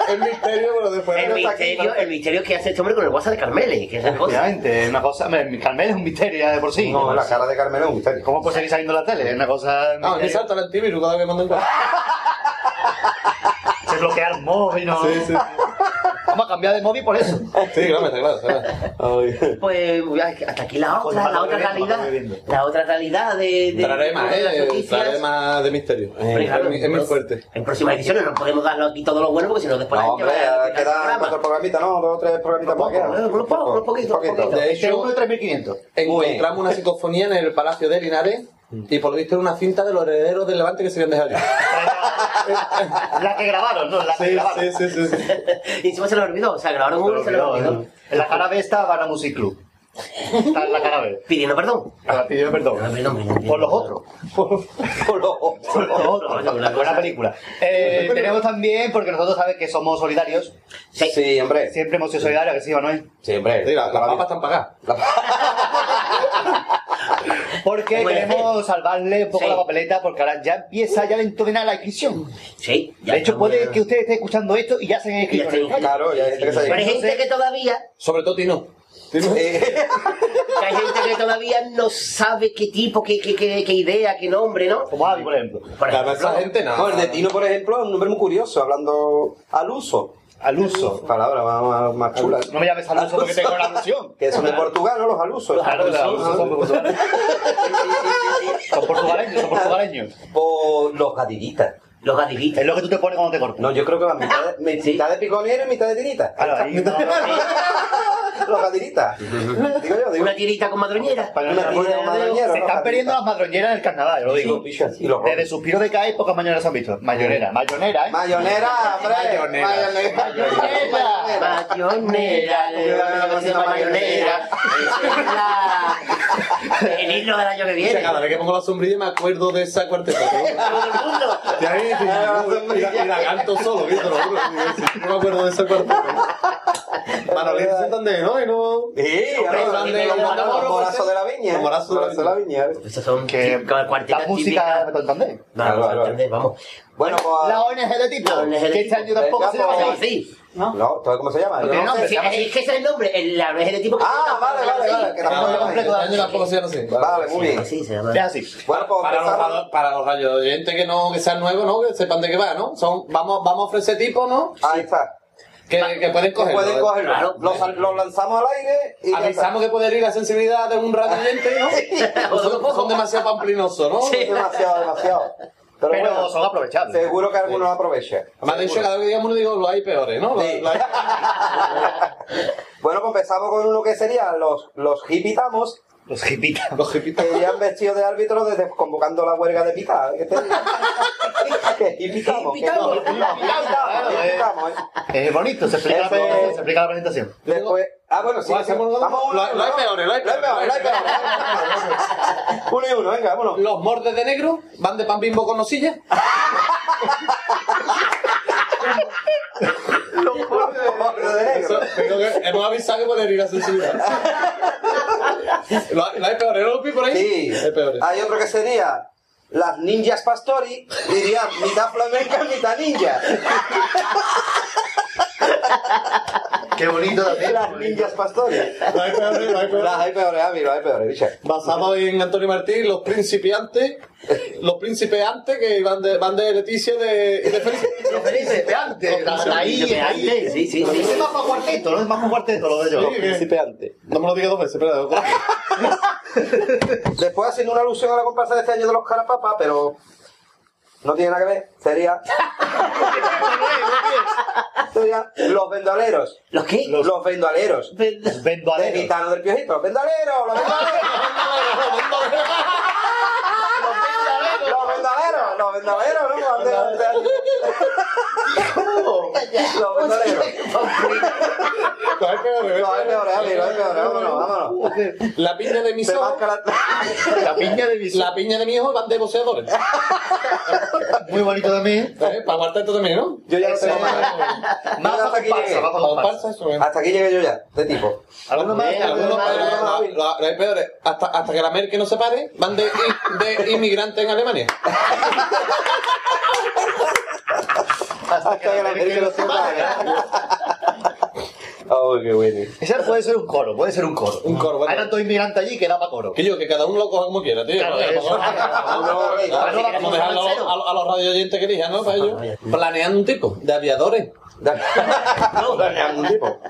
el misterio, pero después El misterio, el misterio que hace este hombre con el WhatsApp de Carmele, que es una cosa. Efectivamente, una cosa. hombre, Carmel es un misterio ya de por sí. No, la cara de Carmelo es un misterio. ¿Cómo puede seguir saliendo en la tele? Es una cosa. No, a mí misterio. salta el antivirus cada vez que mando un Se bloquea el móvil, ¿no? Sí, sí. Vamos a cambiar de móvil por eso. Sí, claro, está claro. está claro. Pues hasta aquí la otra, la otra realidad. La otra realidad de. de Traeré más, de ¿eh? Traeré más de misterio. Hombre, Es claro, mi- es muy fuerte. En próximas ediciones no podemos darlo aquí todo lo bueno porque si no después No, la hombre, gente va a programa. cuatro programitas, ¿no? Dos o tres programitas más unos pocos, unos poquitos. De Este es hecho, uno de 3500. encontramos una psicofonía en el Palacio de Linares y por lo visto era una cinta de los herederos del Levante que se habían dejado allí. La que grabaron, ¿no? La que Sí, grabaron. sí, sí, sí, sí. Y encima se lo olvidó, o sea, grabaron uno y se lo olvidó. En la cara B está Habana Music Club. Está en la cara B. Pidiendo perdón. Ahora pidió perdón. Por los otros. Por los otros. Por los otros. Buena película. Eh, tenemos también, porque nosotros sabes que somos solidarios. Sí, hombre. Siempre hemos sido solidarios, que sí no es. Sí, hombre. Sí, la- las papas están pagadas. Porque queremos salvarle un poco Sí. la papeleta, porque ahora ya empieza ya dentro de nada la inscripción. Sí, ya De hecho, puede que usted esté escuchando esto y ya se haya inscrito. Ya en el está Falla. Claro, ya hay gente que se Pero hay gente que todavía, Sobre todo Tino. Tino. Eh, hay gente que todavía no sabe qué tipo, qué, qué, qué, qué idea, qué nombre, ¿no? Como Avi, por ejemplo. Por Claro, ejemplo, esa gente no. No, el de Tino, por ejemplo, es un nombre muy curioso, hablando al uso. Al uso. Palabra más, más, chula. No me llames al uso porque tengo una alusión. Que son de Portugal, ¿no? Los alusos. Claro, los alusos son portugaleños. Son portugaleños, son portugaleños. O los gadillitas. los gadilitas. Es lo que tú te pones cuando te cortas. No, yo creo que va mitad de, mitad de piconero y mitad de tirita. Claro, ahí no, Los tirita. Digo yo, digo. Una tirita con madroñera. Una tirita con madroñera. Se están perdiendo las madroñeras en el carnaval, yo lo digo. Y Desde Suspiro de Cae, pocas mayoneras se han visto. Mayonera, mayonera, ¿eh? Mayonera, hombre. Mayonera. Mayonera. Mayonera, mayonera. El himno del año que viene. cada vez que pongo la sombrilla me acuerdo de esa cuarteta. ¿no? De ahí, y, la, y la canto solo. No me acuerdo de esa cuarteta. Manolín de Santander, ¿no? Y no... Sí, morazos moro, morazos de la viña. Los morazos de la viña. Esas son Que la música de Santander. No, vamos. Bueno, pues. La ONG de tipo. La ONG de Que este tipo. año tampoco se llama así. ¿no? No, ¿todo cómo se llama? No es que ese es el nombre, el, la ONG de tipo que Ah, vale, vale, vale. Que No, tampoco este se llama así. Vale, muy bien. Sí, se llama. Es así. Bueno, pues Para los, oyentes que no que sean nuevos, ¿no? Que sepan de qué va, ¿no? Son, vamos, vamos a ofrecer tipos, ¿no? Ahí está. Que, que pueden Que cogerlo. pueden ¿eh? cogerlo. Claro. Los, los lanzamos al aire y. Avisamos que puede ir la sensibilidad de un radio oyente, ¿no? son, son demasiado pamplinosos, ¿no? Demasiado, demasiado. Pero, Pero bueno, son aprovechables. seguro que algunos aprovechan. Además, de hecho, cada vez que digamos uno, digo, los hay peores, ¿no? Sí. los hay- Bueno, pues empezamos con uno que sería los, los hipitamos, Los hipitas. Los hipitas. que irían vestidos de árbitro desde convocando la huelga de pitar. ¿Qué te digo? ¿Qué? Hipitamos. ¿qué? Hipitamos. Hipitamos, hipitamos, ¿eh? Es bonito, se explica, la se explica la presentación. Después. Ah, bueno, sí. Lo hacemos Vamos uno. lo- hay peores, lo hay peores, lo hay peores. Uno y uno, venga, vámonos. Los mordes de negro van de pan bimbo con nocilla. Los de negro. Eso, tengo que- hemos avisado que puede ir a sensibilidad. ¿Lo, hay- lo hay peores, no lo vi por ahí? Sí. Hay peores. Hay otro que sería las ninjas pastori, diría mitad flamenca, mitad ninja. Qué bonito también. Las ninjas pastori. Lo hay peores, lo hay peores. Las hay peores, a mí, los hay peores. Basamos en Antonio Martín, los principiantes, los principiantes que van de, van de Leticia de, y de Felipe. Los principiantes. Ahí, ahí. Sí, sí, sí. Es más para cuarteto, no es más para cuarteto lo de ellos. Sí, Principiante. No me lo digas dos veces, espera. Después haciendo una alusión a la comparsa de este año de los carapapas, pero no tiene nada que ver, sería... sería los vendoleros. ¿Los qué? Los, vendoleros. De Vendoaleros. gitano del piojito, los vendoleros, los vendoleros. Los vendoleros, los vendoleros, ¿no? De- de- Los vendoleros. Lo hay peores, Los hay peores, Javi, los hay peores, vámonos, vámonos. La piña de mi Se hijo. máscara- La piña de mi La piña de mi hijo van de boxeadores. Muy bonito también. ¿Eh? Para guardar esto también, ¿no? Yo ya no tengo más. Hasta aquí llegué. Hasta aquí llegué yo ya, de tipo. Algunos algunos más, lo- lo- lo hay peores. Hasta, hasta que la Merkel no se pare, van de, de inmigrantes en Alemania. Hasta que la Oh, qué bueno. Ese puede ser un coro, puede ser un coro. Un coro, bueno. Hay tantos inmigrantes allí que da para coro. Que yo, que cada uno lo coja como quiera, tío. Claro, eso. Vamos a dejarlo a, los- a los radio oyentes que elijan, ¿no? Para ellos. Planeando un tipo de aviadores. No, dañando un tipo.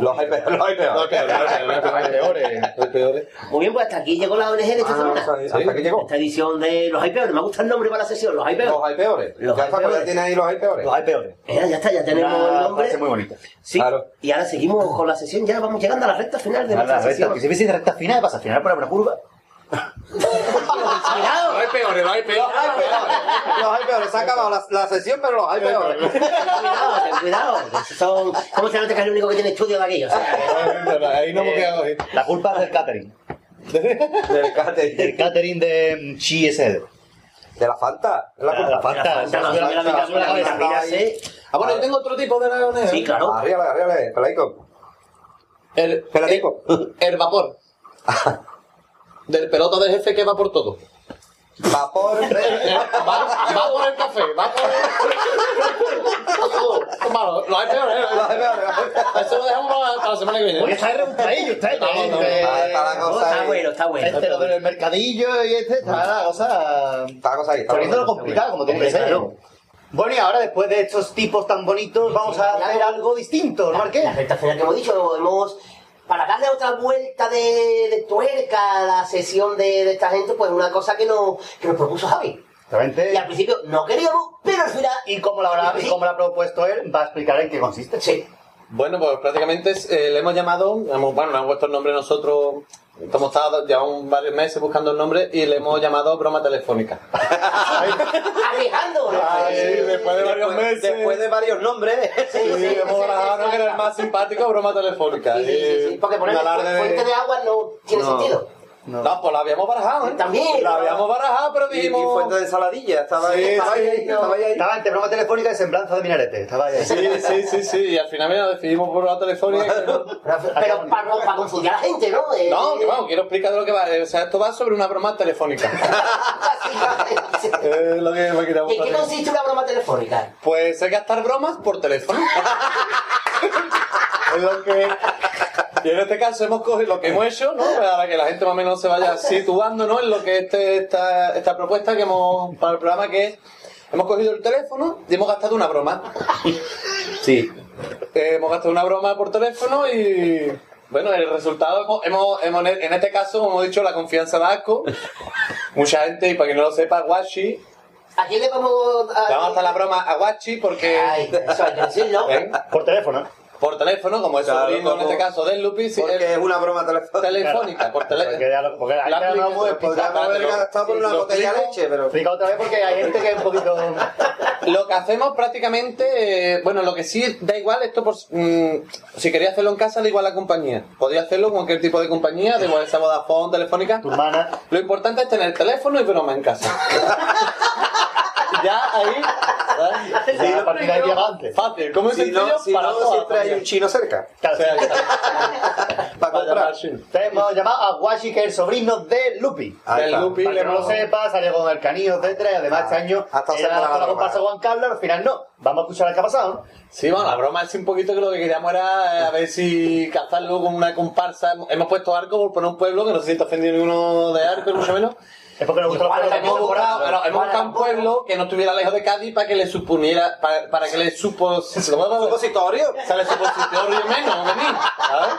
Los hay peores, los hay peores. hay. Muy bien, pues hasta aquí llegó la ONG de esta Ah, semana. hasta hasta aquí llegó. Esta edición de Los Hay Peores. Me gusta el nombre para la sesión, Los Hay Peores. Los hay peores. Los Ya hay está, pues ya peores. tiene ahí los hay peores. Los hay peores. Mira, ya está, ya tenemos el nombre. muy bonita. Sí. Claro. Y ahora seguimos con la sesión, ya vamos llegando a la recta final de La nuestra recta, sesión. que si ves recta final, pasa al final por una curva. Cuidado. No hay peores, no hay peores. Los hay peores. Se ha acabado la, la sesión, pero los hay peores. Cuidado, ten cuidado. Son, ¿Cómo se nota que es el único que tiene estudio de aquí? O sea, Ahí no hemos quedado ahí. La culpa es del catering. Del catering. Del catering de mm, Chi SL. De la Fanta. Es la La, Fanta. la Fanta, es la- C. Ah, bueno, yo tengo otro tipo de la Sí, claro. Arriba, arriba, pelaico. El, Peladico. el, el vapor. Del pelota de jefe que va por todo. Vapor. Eh, Va, va por el café, va por el... Malo, lo hay peor, ¿eh? Eso lo dejamos para la semana que viene. Oye, está rebuscadillo, está No, no, no. Ah, Está la No, cosa está ahí. bueno, está bueno. Este lo del mercadillo y este está la cosa. Está la cosa ahí. está la Poniéndolo complicado, como tiene que ser. Claro. Bueno, y ahora después de estos tipos tan bonitos, vamos a hacer algo distinto, ¿no, La Marqués? recta final que hemos dicho, hemos... Para darle otra vuelta de, de tuerca a la sesión de, de esta gente, pues una cosa que nos, que nos propuso Javi. Exactamente. Y al principio no queríamos, pero al final... Y como la, habrá, y como la ha propuesto él, va a explicar en qué consiste. Sí. Bueno, pues prácticamente eh, le hemos llamado, hemos, bueno, le hemos puesto el nombre nosotros, hemos estado llevamos varios meses buscando el nombre y le hemos llamado broma telefónica. Arriesgando. Ay, después de varios meses. Después de varios nombres. Sí, hemos barajado que era el más simpático, broma telefónica. Sí, sí, sí, porque poner Un fuente de agua no tiene No. sentido. No. pues la habíamos barajado, ¿eh? También. La habíamos barajado, pero Y, dijimos... y fuente de ensaladilla. Estaba Sí, ahí, estaba sí, ahí, no. estaba ahí. Estaba entre broma telefónica y semblanza de minarete. Estaba ahí. Sí, sí, sí, sí. Y al final, mira, decidimos por la telefónica. Pero para, no- para confundir a la gente, ¿no? Eh, No, que vamos, quiero explicar de lo que va. O sea, esto va sobre una broma telefónica. es lo que me ¿En qué consiste una broma telefónica? Pues es gastar bromas por teléfono. es lo que. Y en este caso hemos cogido lo que hemos hecho, ¿no? Para que la gente más o menos se vaya situando, ¿no? En lo que este, esta, esta propuesta que hemos para el programa que es. Hemos cogido el teléfono y hemos gastado una broma. Sí. Eh, hemos gastado una broma por teléfono y. Bueno, el resultado, hemos, hemos, hemos- en este caso, como hemos dicho, la confianza da asco. Mucha gente, y para que no lo sepa, Washi, ¿A quién le vamos a.? le vamos a hacer la broma a Wachi porque. Ay, eso hay que decirlo. ¿Eh? Por teléfono. Por teléfono, como es Claro, sobrino en como- este caso del Lupi, Porque es una broma telefónica. telefónica, por teléfono. Porque, ya lo- porque ahí La Podríamos haber gastado por una botella de leche, pero. Explica otra vez porque hay gente que es un poquito. Lo que hacemos prácticamente, eh, bueno, lo que sí da igual, esto por, mm, si quería hacerlo en casa, da igual la compañía. Podía hacerlo con cualquier tipo de compañía, da igual esa Vodafone, telefónica. Tu hermana. Lo importante es tener teléfono y broma en casa. ya ahí. ¿sabes? Ya, a partir de ahí diamante. Fácil, ¿cómo es Si sencillo? no, si para no toda la siempre hay un chino cerca. Claro, O sea, sí. Para para comprar. Entonces hemos llamado a Washi, que es el sobrino de Lupi. Está. Lupi Para le que no lo sepa, salió con el canillo, etcétera, y además este año ha estado era la la comparsa. Juan Carlos, al final no. Vamos a escuchar qué ha pasado. Sí, bueno, la broma es un poquito que lo que queríamos era eh, a ver si cazarlo con una comparsa. Hemos puesto arco por poner un pueblo que no se siente ofendido ninguno de arco, mucho menos. Es porque nos gusta pueblos tampoco Hemos buscado, hemos buscado un pueblo que no estuviera lejos de Cádiz para que le suponiera, para, para que le supo, se lo puedo ¿Supositorio? sale supositorio menos venir, ¿sabes?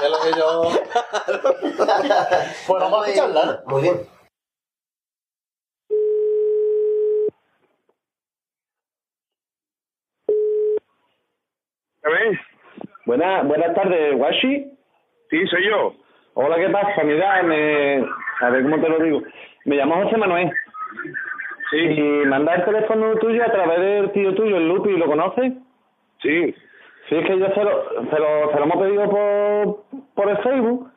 De lo que yo. Pues vamos a escucharla. Muy bien. Buenas, buenas tardes, Washi. Sí, soy yo. Hola, ¿qué pasa? Mira, me... a ver cómo te lo digo. Me llamo José Manuel. Sí, Y manda el teléfono tuyo a través del tío tuyo, el Lupi, ¿lo conoces? sí. Sí, es que yo se lo, se lo, se lo hemos pedido por, por el Facebook.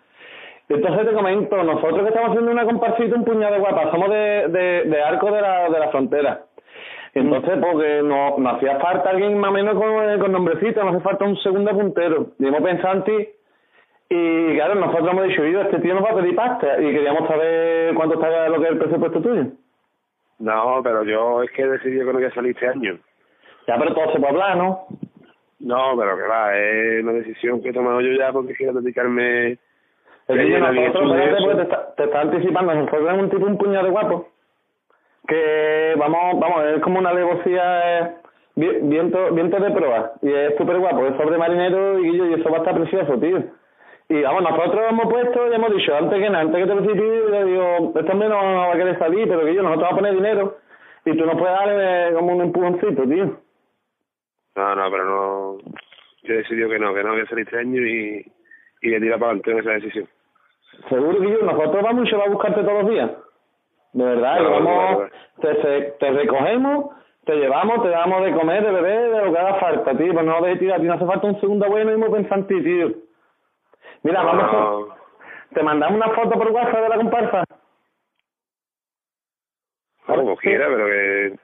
Entonces te comento, nosotros que estamos haciendo una comparsita, un puñado de guapas, somos de, de, de Arco de la, de la Frontera. Entonces, porque nos, nos hacía falta alguien más o menos con, con nombrecito, nos hace falta un segundo puntero. Y hemos pensado en ti. Y claro, nosotros hemos dicho, "Oye, este tío nos va a pedir pasta. Y queríamos saber cuánto está lo que es el presupuesto tuyo. No, pero yo es que he decidido que no voy a salir este año. Ya, pero todo se puede hablar, ¿no? No, pero que va, es una decisión que he tomado yo ya porque quiero dedicarme Es yo la nosotros, espérate, porque te está, te está anticipando, nosotros tenemos un tipo, un puñado de guapo, que vamos, vamos, es como una alevosía, eh, vi- viento, viento de proa, y es súper guapo, es sobre marinero y, y eso va a estar precioso, tío. Y vamos, nosotros hemos puesto y hemos dicho, antes que nada, antes que te precipes, yo digo, hombre no, no va a querer salir, pero que yo, nosotros vamos a poner dinero, y tú nos puedes dar eh, como un empujoncito, tío. No, no, pero no. Yo he decidido que no, que no voy a salir este año y, y de tirar para adelante en esa decisión. Seguro que yo, nosotros vamos y se va a buscarte todos los días. De verdad, Vale, vamos. Te, te- recogemos, te llevamos, te damos de comer, de beber, de lo que haga falta, tío. Pues no dejes tirar, a ti no hace falta un segundo bueno y hemos pensado en ti, tío. Mira, vamos a... Te mandamos una foto por WhatsApp de la comparsa. como quiera, pero que.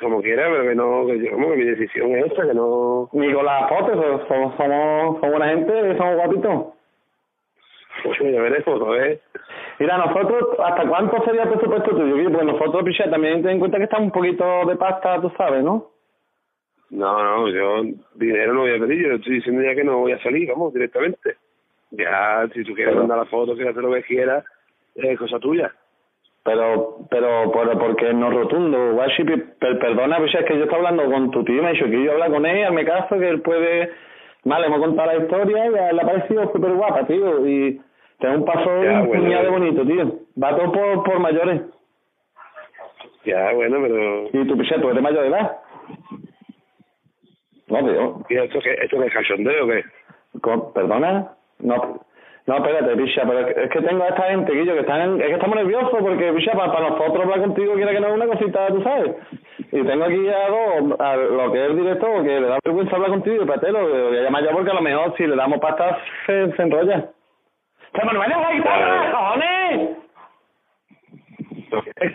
Como quiera, pero que no. Que yo, como que mi decisión es esta, que no. Ni con las fotos, so- somos, somos, somos buena gente, somos guapitos. Pues ya veremos, a ver. Mira, nosotros, ¿hasta cuánto sería el presupuesto tuyo? Pues nosotros, picha, también ten en cuenta que está un poquito de pasta, tú sabes, ¿no? No, no, yo dinero no voy a pedir, yo estoy diciendo ya que no voy a salir, vamos, directamente. Ya, si tú quieres Pero- mandar la foto, quieres hacer lo que quieras, es cosa tuya. Pero, pero, pero, porque no rotundo, Washi, per- perdona, pues es que yo estaba hablando con tu tío, me ha dicho que yo hablar con él, me caso, que él puede, vale, hemos contado la historia y a él le ha parecido súper guapa, tío, y tengo un paso Ya, un bueno, de bonito, tío, va todo por, por mayores, Ya, bueno, pero y tú, picha, tú eres mayor de edad, No, tío. ¿Y esto qué, esto qué es cachondeo o qué? ¿Perdona? No, no, espérate, picha, pero es que- es tengo a esta gente, Guillo, que están, es que estamos nerviosos porque, picha, para, para nosotros hablar contigo quiere que nos una cosita, tú sabes. Y tengo aquí a a lo que es el director, que le da vergüenza hablar contigo, y para te lo voy a llamar yo porque a lo mejor si le damos pasta se, se enrolla. ¡Pero no me la guitarra, cojones!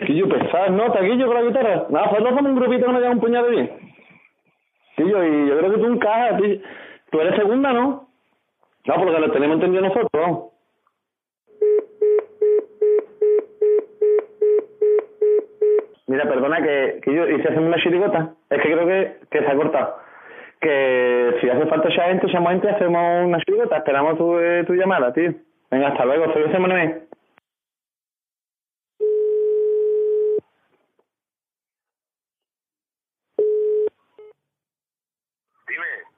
Guillo, pesado, ¿no? Taquillo con la guitarra. Nada, pues somos un grupito que nos lleva un puñado bien. Guillo, y yo creo que tú encajas, tío. Tú eres segunda, ¿no? No, porque lo tenemos entendido nosotros. Mira, perdona que, que yo, ¿y si hacemos una chirigota? Es que creo que, que se ha cortado. Que si hace falta ya gente, llamo gente y hacemos una chirigota. Esperamos tu, eh, tu llamada, tío. Venga, hasta luego, soy José Manuel.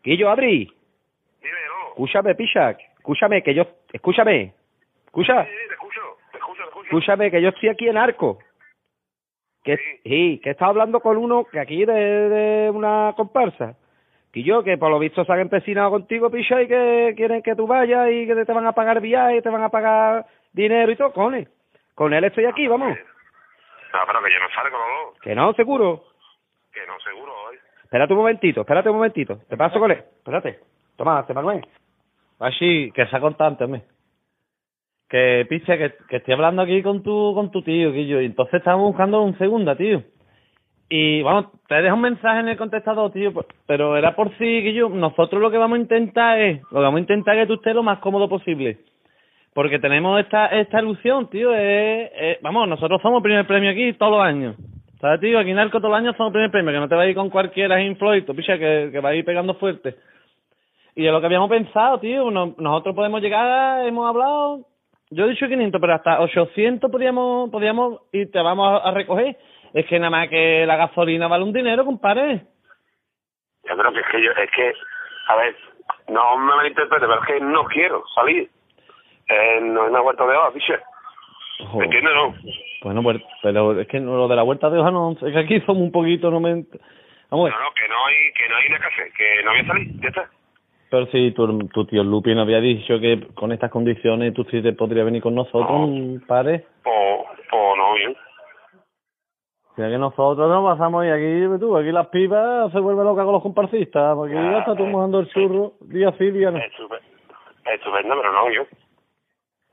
Guillo, Adri. Escúchame, Pichak. Escúchame, que yo... Escúchame. Escucha. Escúchame, que yo estoy aquí en Arco. Que, sí, que he estado hablando con uno que aquí de, de una comparsa. Que yo, que por lo visto se han empecinado contigo, Picha, y que quieren que tú vayas y que te van a pagar viajes, te van a pagar dinero y todo, cojones. Con él estoy aquí, vamos. No, pero que yo no salgo, no, Que no, seguro. que no, seguro, hoy. Espérate un momentito, espérate un momentito. Te paso con él. Espérate. Toma, te Manuel. Así, que sea cortante, hombre. Que, picha, que, que estoy hablando aquí con tu, con tu tío, Guillo, y entonces estamos buscando un segunda, tío. Y, vamos, te dejo un mensaje en el contestador, tío, pues, pero era por si, Guillo, nosotros lo que vamos a intentar es, lo que vamos a intentar que tú estés lo más cómodo posible. Porque tenemos esta, esta ilusión, tío, es, vamos, nosotros somos primer premio aquí todos los años. ¿Sabes, tío? Aquí en Arco todos los años somos primer premio, que no te vas a ir con cualquiera sin Floyd, picha, que, que va a ir pegando fuerte. Y es lo que habíamos pensado, tío. no- nosotros podemos llegar, hemos hablado. Yo he dicho 500, pero hasta 800 podríamos, podríamos y te vamos a, a recoger. Es que nada más que la gasolina vale un dinero, compadre. Yo creo que es que yo, es que, a ver, no me malinterprete, pero es que no quiero salir. Eh, no es una vuelta de hoja, piche. ¿Me entiendes, no? Bueno, pues, pero es que lo de la vuelta de hoja no, es que aquí somos un poquito, no me... Vamos, No, no, que no hay, que no hay que hacer, que no voy a salir, ya está. Pero si tu, tu tío Lupi nos había dicho que con estas condiciones tú sí te podrías venir con nosotros, compadre. O, o no, bien. Ya que nosotros nos pasamos y aquí, tú, aquí las pipas se vuelve loca con los comparsistas, porque ya está tú mojando el churro día sí, día no. Estupe- Estupendo, pero no, yo.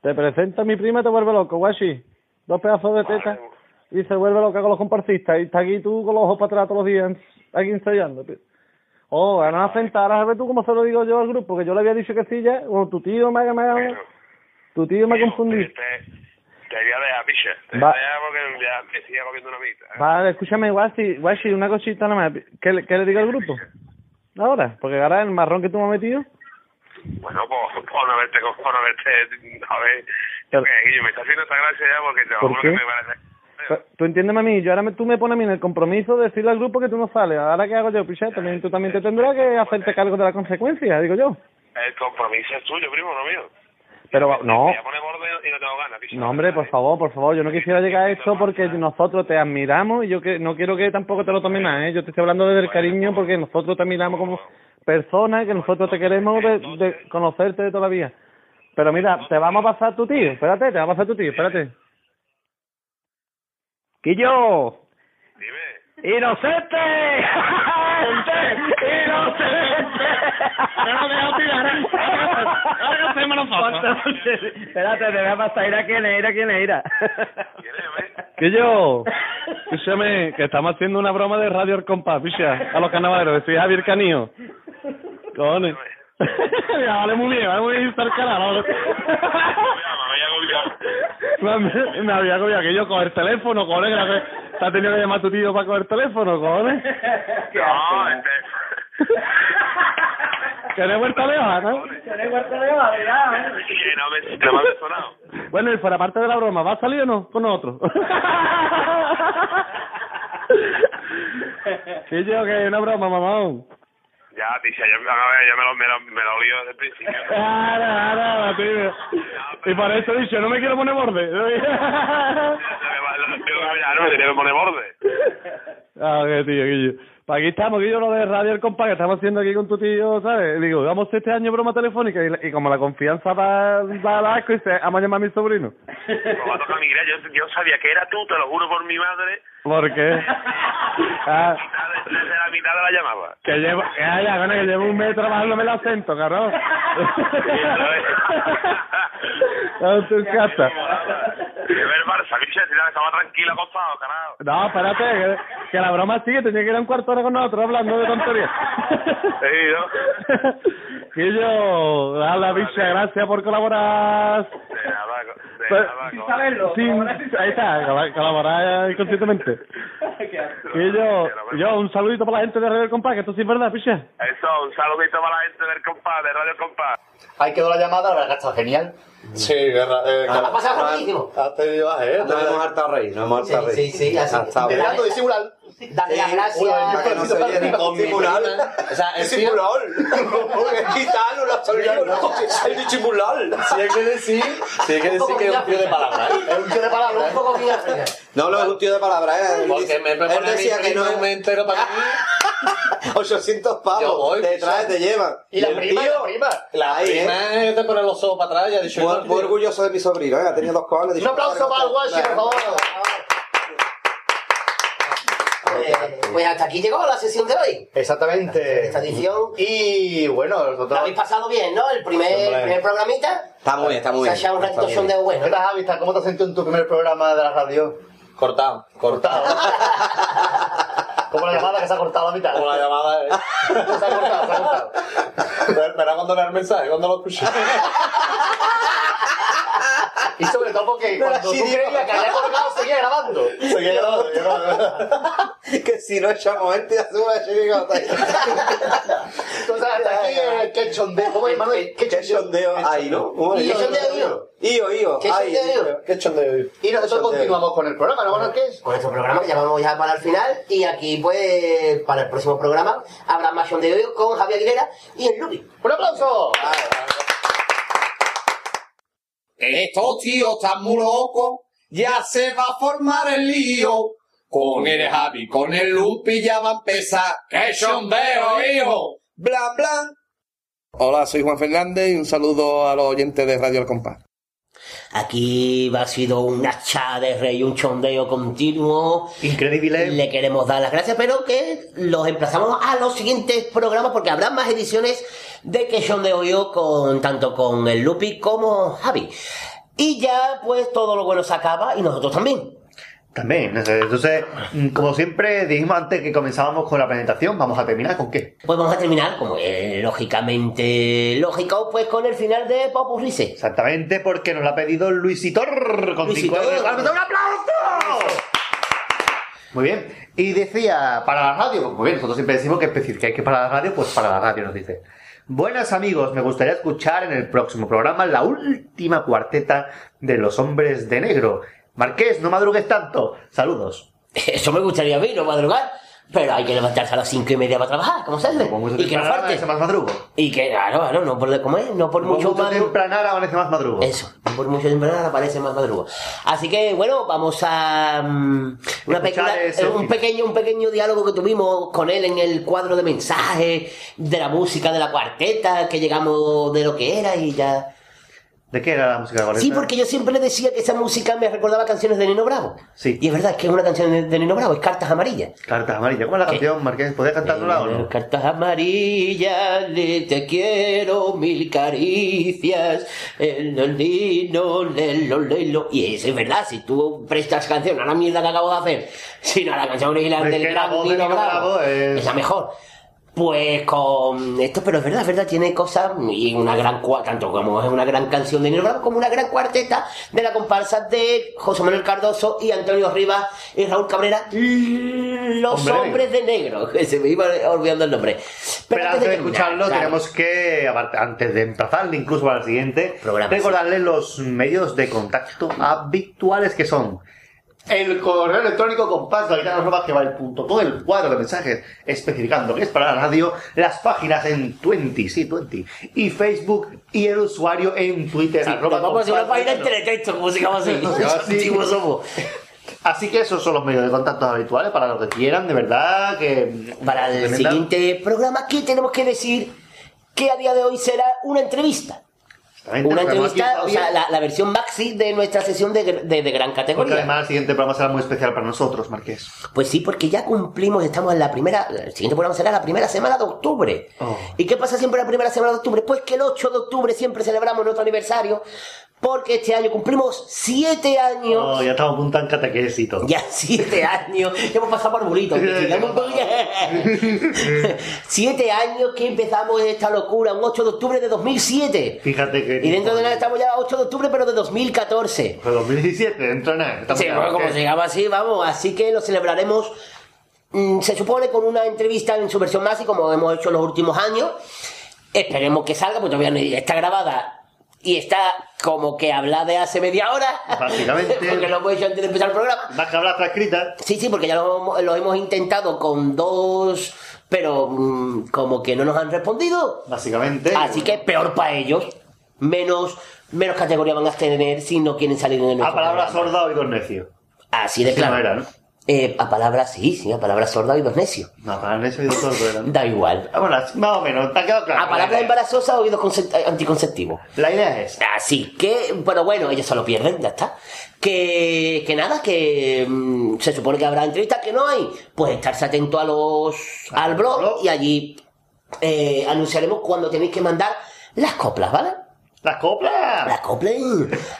Te presenta mi prima y te vuelve loco, guachi. Dos pedazos de teta y se vuelve loca con los comparsistas. Y está aquí tú con los ojos para atrás todos los días, aquí ensayando. tío. Oh, ganas a sentar, a ver tú cómo se lo digo yo al grupo, que yo le había dicho que sí ya. Bueno, tu tío me ha, me tu tío me ha confundido. Te, voy a dejar, piche. Te voy a dejar porque ya me sigue comiendo una mitad. Vale, escúchame, guachi, guachi, una cosita nada más. ¿Qué, le- qué le digo al grupo? Ahora, porque ahora el marrón que tú me has metido. Bueno, pues, por no verte, por no verte, a ver, yo que Guillo, me está haciendo esta gracia ya porque te ¿Por juro qué? que me parece. Tú entiéndeme a mí, yo ahora me- tú me pones a mí en el compromiso de decirle al grupo que tú no sales. Ahora qué hago yo, piché, también tú también te tendrás que hacerte cargo de la consecuencia, digo yo. El compromiso es tuyo, primo, no mío. Pero no, no hombre, por favor, por favor, yo no quisiera llegar a esto porque nosotros te admiramos y yo que no quiero que tampoco te lo tomes más, ¿eh? Yo te estoy hablando desde el cariño porque nosotros te admiramos como persona y que nosotros te queremos de, de conocerte de toda la vida. Pero mira, te vamos a pasar tu tío, espérate, te va a pasar tu tío, espérate. ¡Quillo! ¡Inocente! ¡Inocente! ¿eh? Nosotros. Espérate, te voy a pasar, ir a quién es, ir a quién es, ir a... Que yo, escúchame, que estamos haciendo una broma de radio al compás, picha, a los carnavaleros, soy Javier Canillo. Cojones. Vale muy bien, vale muy bien estar calado. Me, me, me había agobiado que yo coger teléfono, cojones, te ha tenido que llamar tu tío para coger teléfono, cojones. No, este... Que no he vuelto de hoja, ¿no? Que no me, no me ha sonado. Bueno, y fuera parte de la broma, ¿va a salir o no con nosotros? Sí, yo, que es una broma, mamón. Ya, ver, ya me lo, me lo, me lo lío desde el principio. Claro, claro, tío. Y por eso dicho, no me quiero poner borde. Ya no me tenía que poner borde. Ah, qué tío, Guillo. Pues aquí estamos, Guillo, lo de Radio El Compás, que estamos haciendo aquí con tu tío, ¿sabes? Digo, vamos este año broma telefónica y, y como la confianza va, va al asco, dice, vamos a llamar a mi sobrino. No va a tocar mi yo, yo sabía que era tú, te lo juro por mi madre, ¿Por qué? Ah, desde la mitad de la llamada. que llevo, que haya, bueno, que llevo un mes trabajándome el acento, cabrón. No, tú encanta. Que ver Barça, bicho, si ya estaba tranquilo acostado, carajo. No, espérate, que, que la broma sigue, tenía que ir a un cuarto de hora con nosotros hablando de tonterías. Sí, ¿no? Que yo, da la bicha, gracias por colaborar. De nada, de Pues, nada. sin saberlo, ahí está, col- colaborar inconscientemente. Que yo, yo, un saludito para la gente de Radio Compás, que esto sí es verdad, picha. Eso, un saludito para la gente del compás, de Radio Compás. Ahí quedó la llamada, la verdad que estado genial. Sí, guerra. Eh, Ha pasado rapidísimo. Has tenido baje, ¿eh? Nos hemos hartado a reír, nos hemos hartado a reír. Sí, sí, sí, así. Ha. Intentando disimular. Darle las gracias. Para que no se oye ni con Disimular. O sea, el simulador. Gitano, lo estoy El disimular. Si hay que decir, si hay que decir que es un tío de palabras, ¿eh? Es un tío de palabras. Un poco. No, no, es un tío de palabras, ¿eh? Porque me propone decía que no me entero para mí. 800 pavos. Te traes, te llevan. Y la prima, la prima. La Ahí, ¿eh? prima es de poner los ojos para atrás y ha dicho... Muy, muy orgulloso de mi sobrino, ¿eh? Ha tenido dos cojones. Un aplauso para el guachi, por favor. Eh, Pues hasta aquí llegó la sesión de hoy. Exactamente. Esta edición. Y bueno, Lo nosotros... habéis pasado bien, ¿no? El primer, primer programita. Está muy bien, está muy Se ha bien. un ratito sondeo bien. bueno. ¿Qué tal, Javi? ¿Cómo te has sentido en tu primer programa de la radio? Cortado, cortado. Como la llamada que se ha cortado a la mitad. Como la llamada, ¿eh? se ha cortado, se ha cortado. Espera cuando vea el mensaje, cuando lo escuche. Y sobre todo porque cuando tú creías que había colgado, seguía grabando. Seguía grabando, seguía grabando. que si no echamos gente, a chirigota. Entonces, hasta aquí el que chondeo. ¿Cómo es, Manuel? ¿Qué Qué chondeo ahí, ¿no? ¿Qué chondeo, Io? Io, Io. ¿Qué ay, chondeo? Qué chondeo. Y nosotros Chondeo. continuamos con el programa, ¿no, Manuel? ¿Qué es? Con nuestro programa que ya vamos ya para el final. Y aquí, pues, para el próximo programa, habrá más sondeo con Javier Aguilera y el Lupi. ¡Un aplauso! Estos tíos están muy locos, ya se va a formar el lío. Con el Javi, con el Lupi ya va a empezar. ¡Qué chondeo, hijo! Blan, blan. Hola, soy Juan Fernández y un saludo a los oyentes de Radio El Compás. Aquí ha sido una hacha de rey, un chondeo continuo. Increíble. Le queremos dar las gracias, pero que los emplazamos a los siguientes programas porque habrá más ediciones de Que Chondeo Yo con tanto con el Lupi como Javi. Y ya pues todo lo bueno se acaba y nosotros también. También, entonces, mm, como siempre dijimos antes que comenzábamos con la presentación, vamos a terminar con qué. Pues vamos a terminar, como lógicamente lógico, pues con el final de Popus Rice. Exactamente, porque nos lo ha pedido Luisitor con Luisitor. 5 euros. ¡Vamos a dar ¡Un aplauso! Muy bien. Y decía, para la radio, pues muy bien, nosotros siempre decimos que especificáis que para la radio, pues para la radio nos dice. Buenas amigos, me gustaría escuchar en el próximo programa la última cuarteta de los hombres de negro. Marqués, no madrugues tanto. Saludos. Eso me gustaría a mí, no madrugar. Pero hay que levantarse a las cinco y media para trabajar, como se hace. Y que no falte. más madrugo. Y que, claro, claro, no por, ¿cómo es? No por mucho mucho madrugo. tempranar amanece más madrugo. Eso, no por mucho tempranar aparece más madrugo. Así que, bueno, vamos a... mm, una película- ese un, pequeño, un pequeño diálogo que tuvimos con él en el cuadro de mensajes, de la música de la cuarteta, que llegamos de lo que era y ya... ¿De qué era la música de Sí, porque yo siempre le decía que esa música me recordaba canciones de Nino Bravo. Sí. Y es verdad, es que es una canción de, de Nino Bravo, es Cartas Amarillas. Cartas amarillas. ¿Cómo es la canción, Marqués? ¿Podrías cantárnosla o no? Cartas amarillas, le te quiero mil caricias, el nino, lelo, lelo. Y eso es verdad, si tú prestas canción a la mierda que acabo de hacer, sino a la canción original Es del gran Nino Nino Bravo, Bravo es- es la mejor. Pues con esto, pero es verdad, es verdad, tiene cosas y una gran tanto como es una gran canción de Nino Bravo como una gran cuarteta de la comparsa de José Manuel Cardoso y Antonio Rivas y Raúl Cabrera, los Hombre hombres de negro, que se me iba olvidando el nombre. Pero antes de escucharlo, claro. tenemos que, antes de emplazarle incluso para el siguiente, recordarle los medios de contacto habituales que son el correo electrónico compás el cuadro de mensajes especificando que es para la radio, las páginas en 20, sí, 20, y Facebook y el usuario en Twitter. arroba Vamos a hacer una página en del teletexto, como se llama así. Así. Antiguos somos. Así que esos son los medios de contacto habituales para los que quieran, de verdad, que... Para el siguiente programa, ¿qué tenemos que decir? Que a día de hoy será una entrevista. Una entrevista, o sea, la, la versión maxi de nuestra sesión de, de- de gran Porque categoría. además el siguiente programa será muy especial para nosotros, Marqués. Pues sí, porque ya cumplimos, estamos en la primera, el siguiente programa será la primera semana de octubre. Oh. ¿Y qué pasa siempre la primera semana de octubre? Pues que el 8 de octubre siempre celebramos nuestro aniversario, porque este año cumplimos siete años. Oh, ya estamos a punto en catequesis y todo. Ya siete años, ya hemos pasado por burrito. siete años que empezamos esta locura, un 8 de octubre de 2007. Fíjate que... Y dentro de nada estamos ya a 8 de octubre, pero de 2014. Pues 2017, dentro de nada. estamos Sí, bueno, como se llama así, vamos, así que lo celebraremos, mm, se supone, con una entrevista en su versión más y como hemos hecho en los últimos años. Esperemos que salga, pues todavía no está grabada y está como que habla de hace media hora. Básicamente. porque lo hemos hecho antes de empezar el programa. Más que hablar está escrita. Sí, sí, porque ya lo, hemos- lo hemos intentado con dos, pero mm, como que no nos han respondido. Básicamente. Así que peor para ellos. Menos, menos categoría van a tener si no quieren salir en el A palabra sorda, oídos necios. Así de Sí, claro. no era, ¿no? Eh, a palabras sí, sí, a palabras sorda, oídos necios. No, a palabra necio, oídos sordos. Da igual. Ah, Bueno, más o menos, te ha quedado claro. A palabras embarazosas, oídos eh, anticonceptivos. La idea es esa. Así que, bueno, bueno, ellos se lo pierden, ya está. Que, que nada, que mm, se supone que habrá entrevistas, que no hay. Pues estarse atento a los, al blog y allí eh, anunciaremos cuando tenéis que mandar las coplas, ¿vale? ¡Las coplas! Las coplas.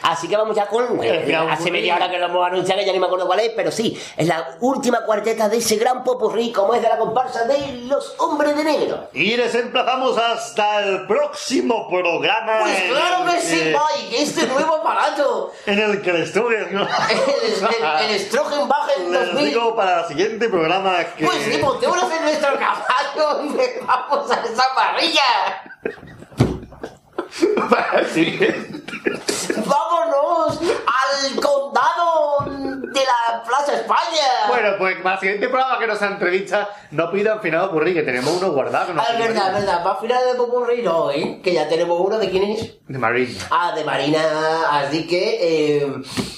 Así que vamos ya con. Gran hace media hora que lo hemos anunciado, que ya ni me acuerdo cuál es, pero sí, es la última cuarteta de ese gran popurrí, como es de la comparsa de los hombres de negro. Y les emplazamos hasta el próximo programa. Pues en claro que sí, Mike, este nuevo aparato. En el que les tuve. ¿no? El, el, el Strogen Wagen Les 2000. digo para el siguiente programa que. Pues sí, montémonos en nuestro caballo y vamos a esa parrilla. Para el siguiente. Vámonos al condado de la Plaza España. Bueno, pues para el siguiente programa que nos entrevista, no pidan final ocurrir, que tenemos uno guardado. nos Ah, es verdad, es verdad. Va a final de popurrí, no, ¿eh? Que ya tenemos uno de quién es. De Marina. Ah, de Marina. Así que, eh,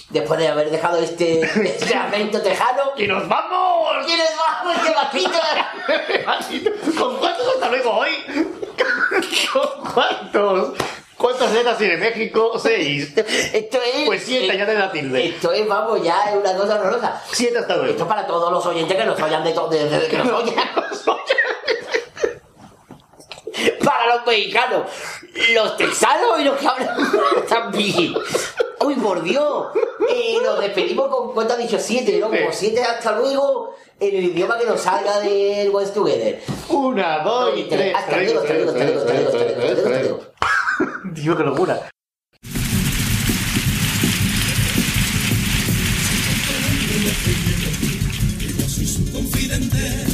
después de haber dejado este, este acento tejano. ¡Y nos vamos! ¿Quiénes vamos, qué vaquita? ¿Con cuántos hasta luego hoy? ¿Con cuántos? ¿Cuántas letras tiene México? Seis. Esto es. Pues siete, añade la tilde. Esto es, vamos, ya es una cosa horrorosa. Siete hasta luego. Esto es para todos los oyentes que nos oyan de todo, desde de, que nos oyan. para los mexicanos, los texanos y los que hablan también. Uy, por Dios. Eh, nos despedimos con, ¿cuánto ha dicho? Siete, ¿no? Como siete hasta luego en el idioma que nos salga del West Together. Una, dos y tres. Hasta luego, hasta luego, hasta luego, hasta luego, hasta luego, Dios, qué locura. Yo soy su confidente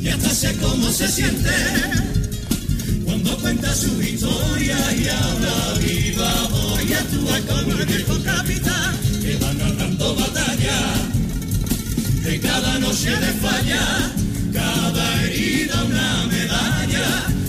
y hasta sé cómo se siente cuando cuenta su historia y habla viva. Voy a actuar como el viejo capitán que va narrando batalla. Que cada noche le falla cada herida una medalla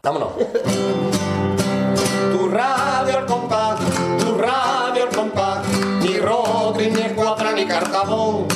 Vámonos. Tu radio al compás, tu radio al compás, ni Rodri, ni Escuadra, ni Cartabón.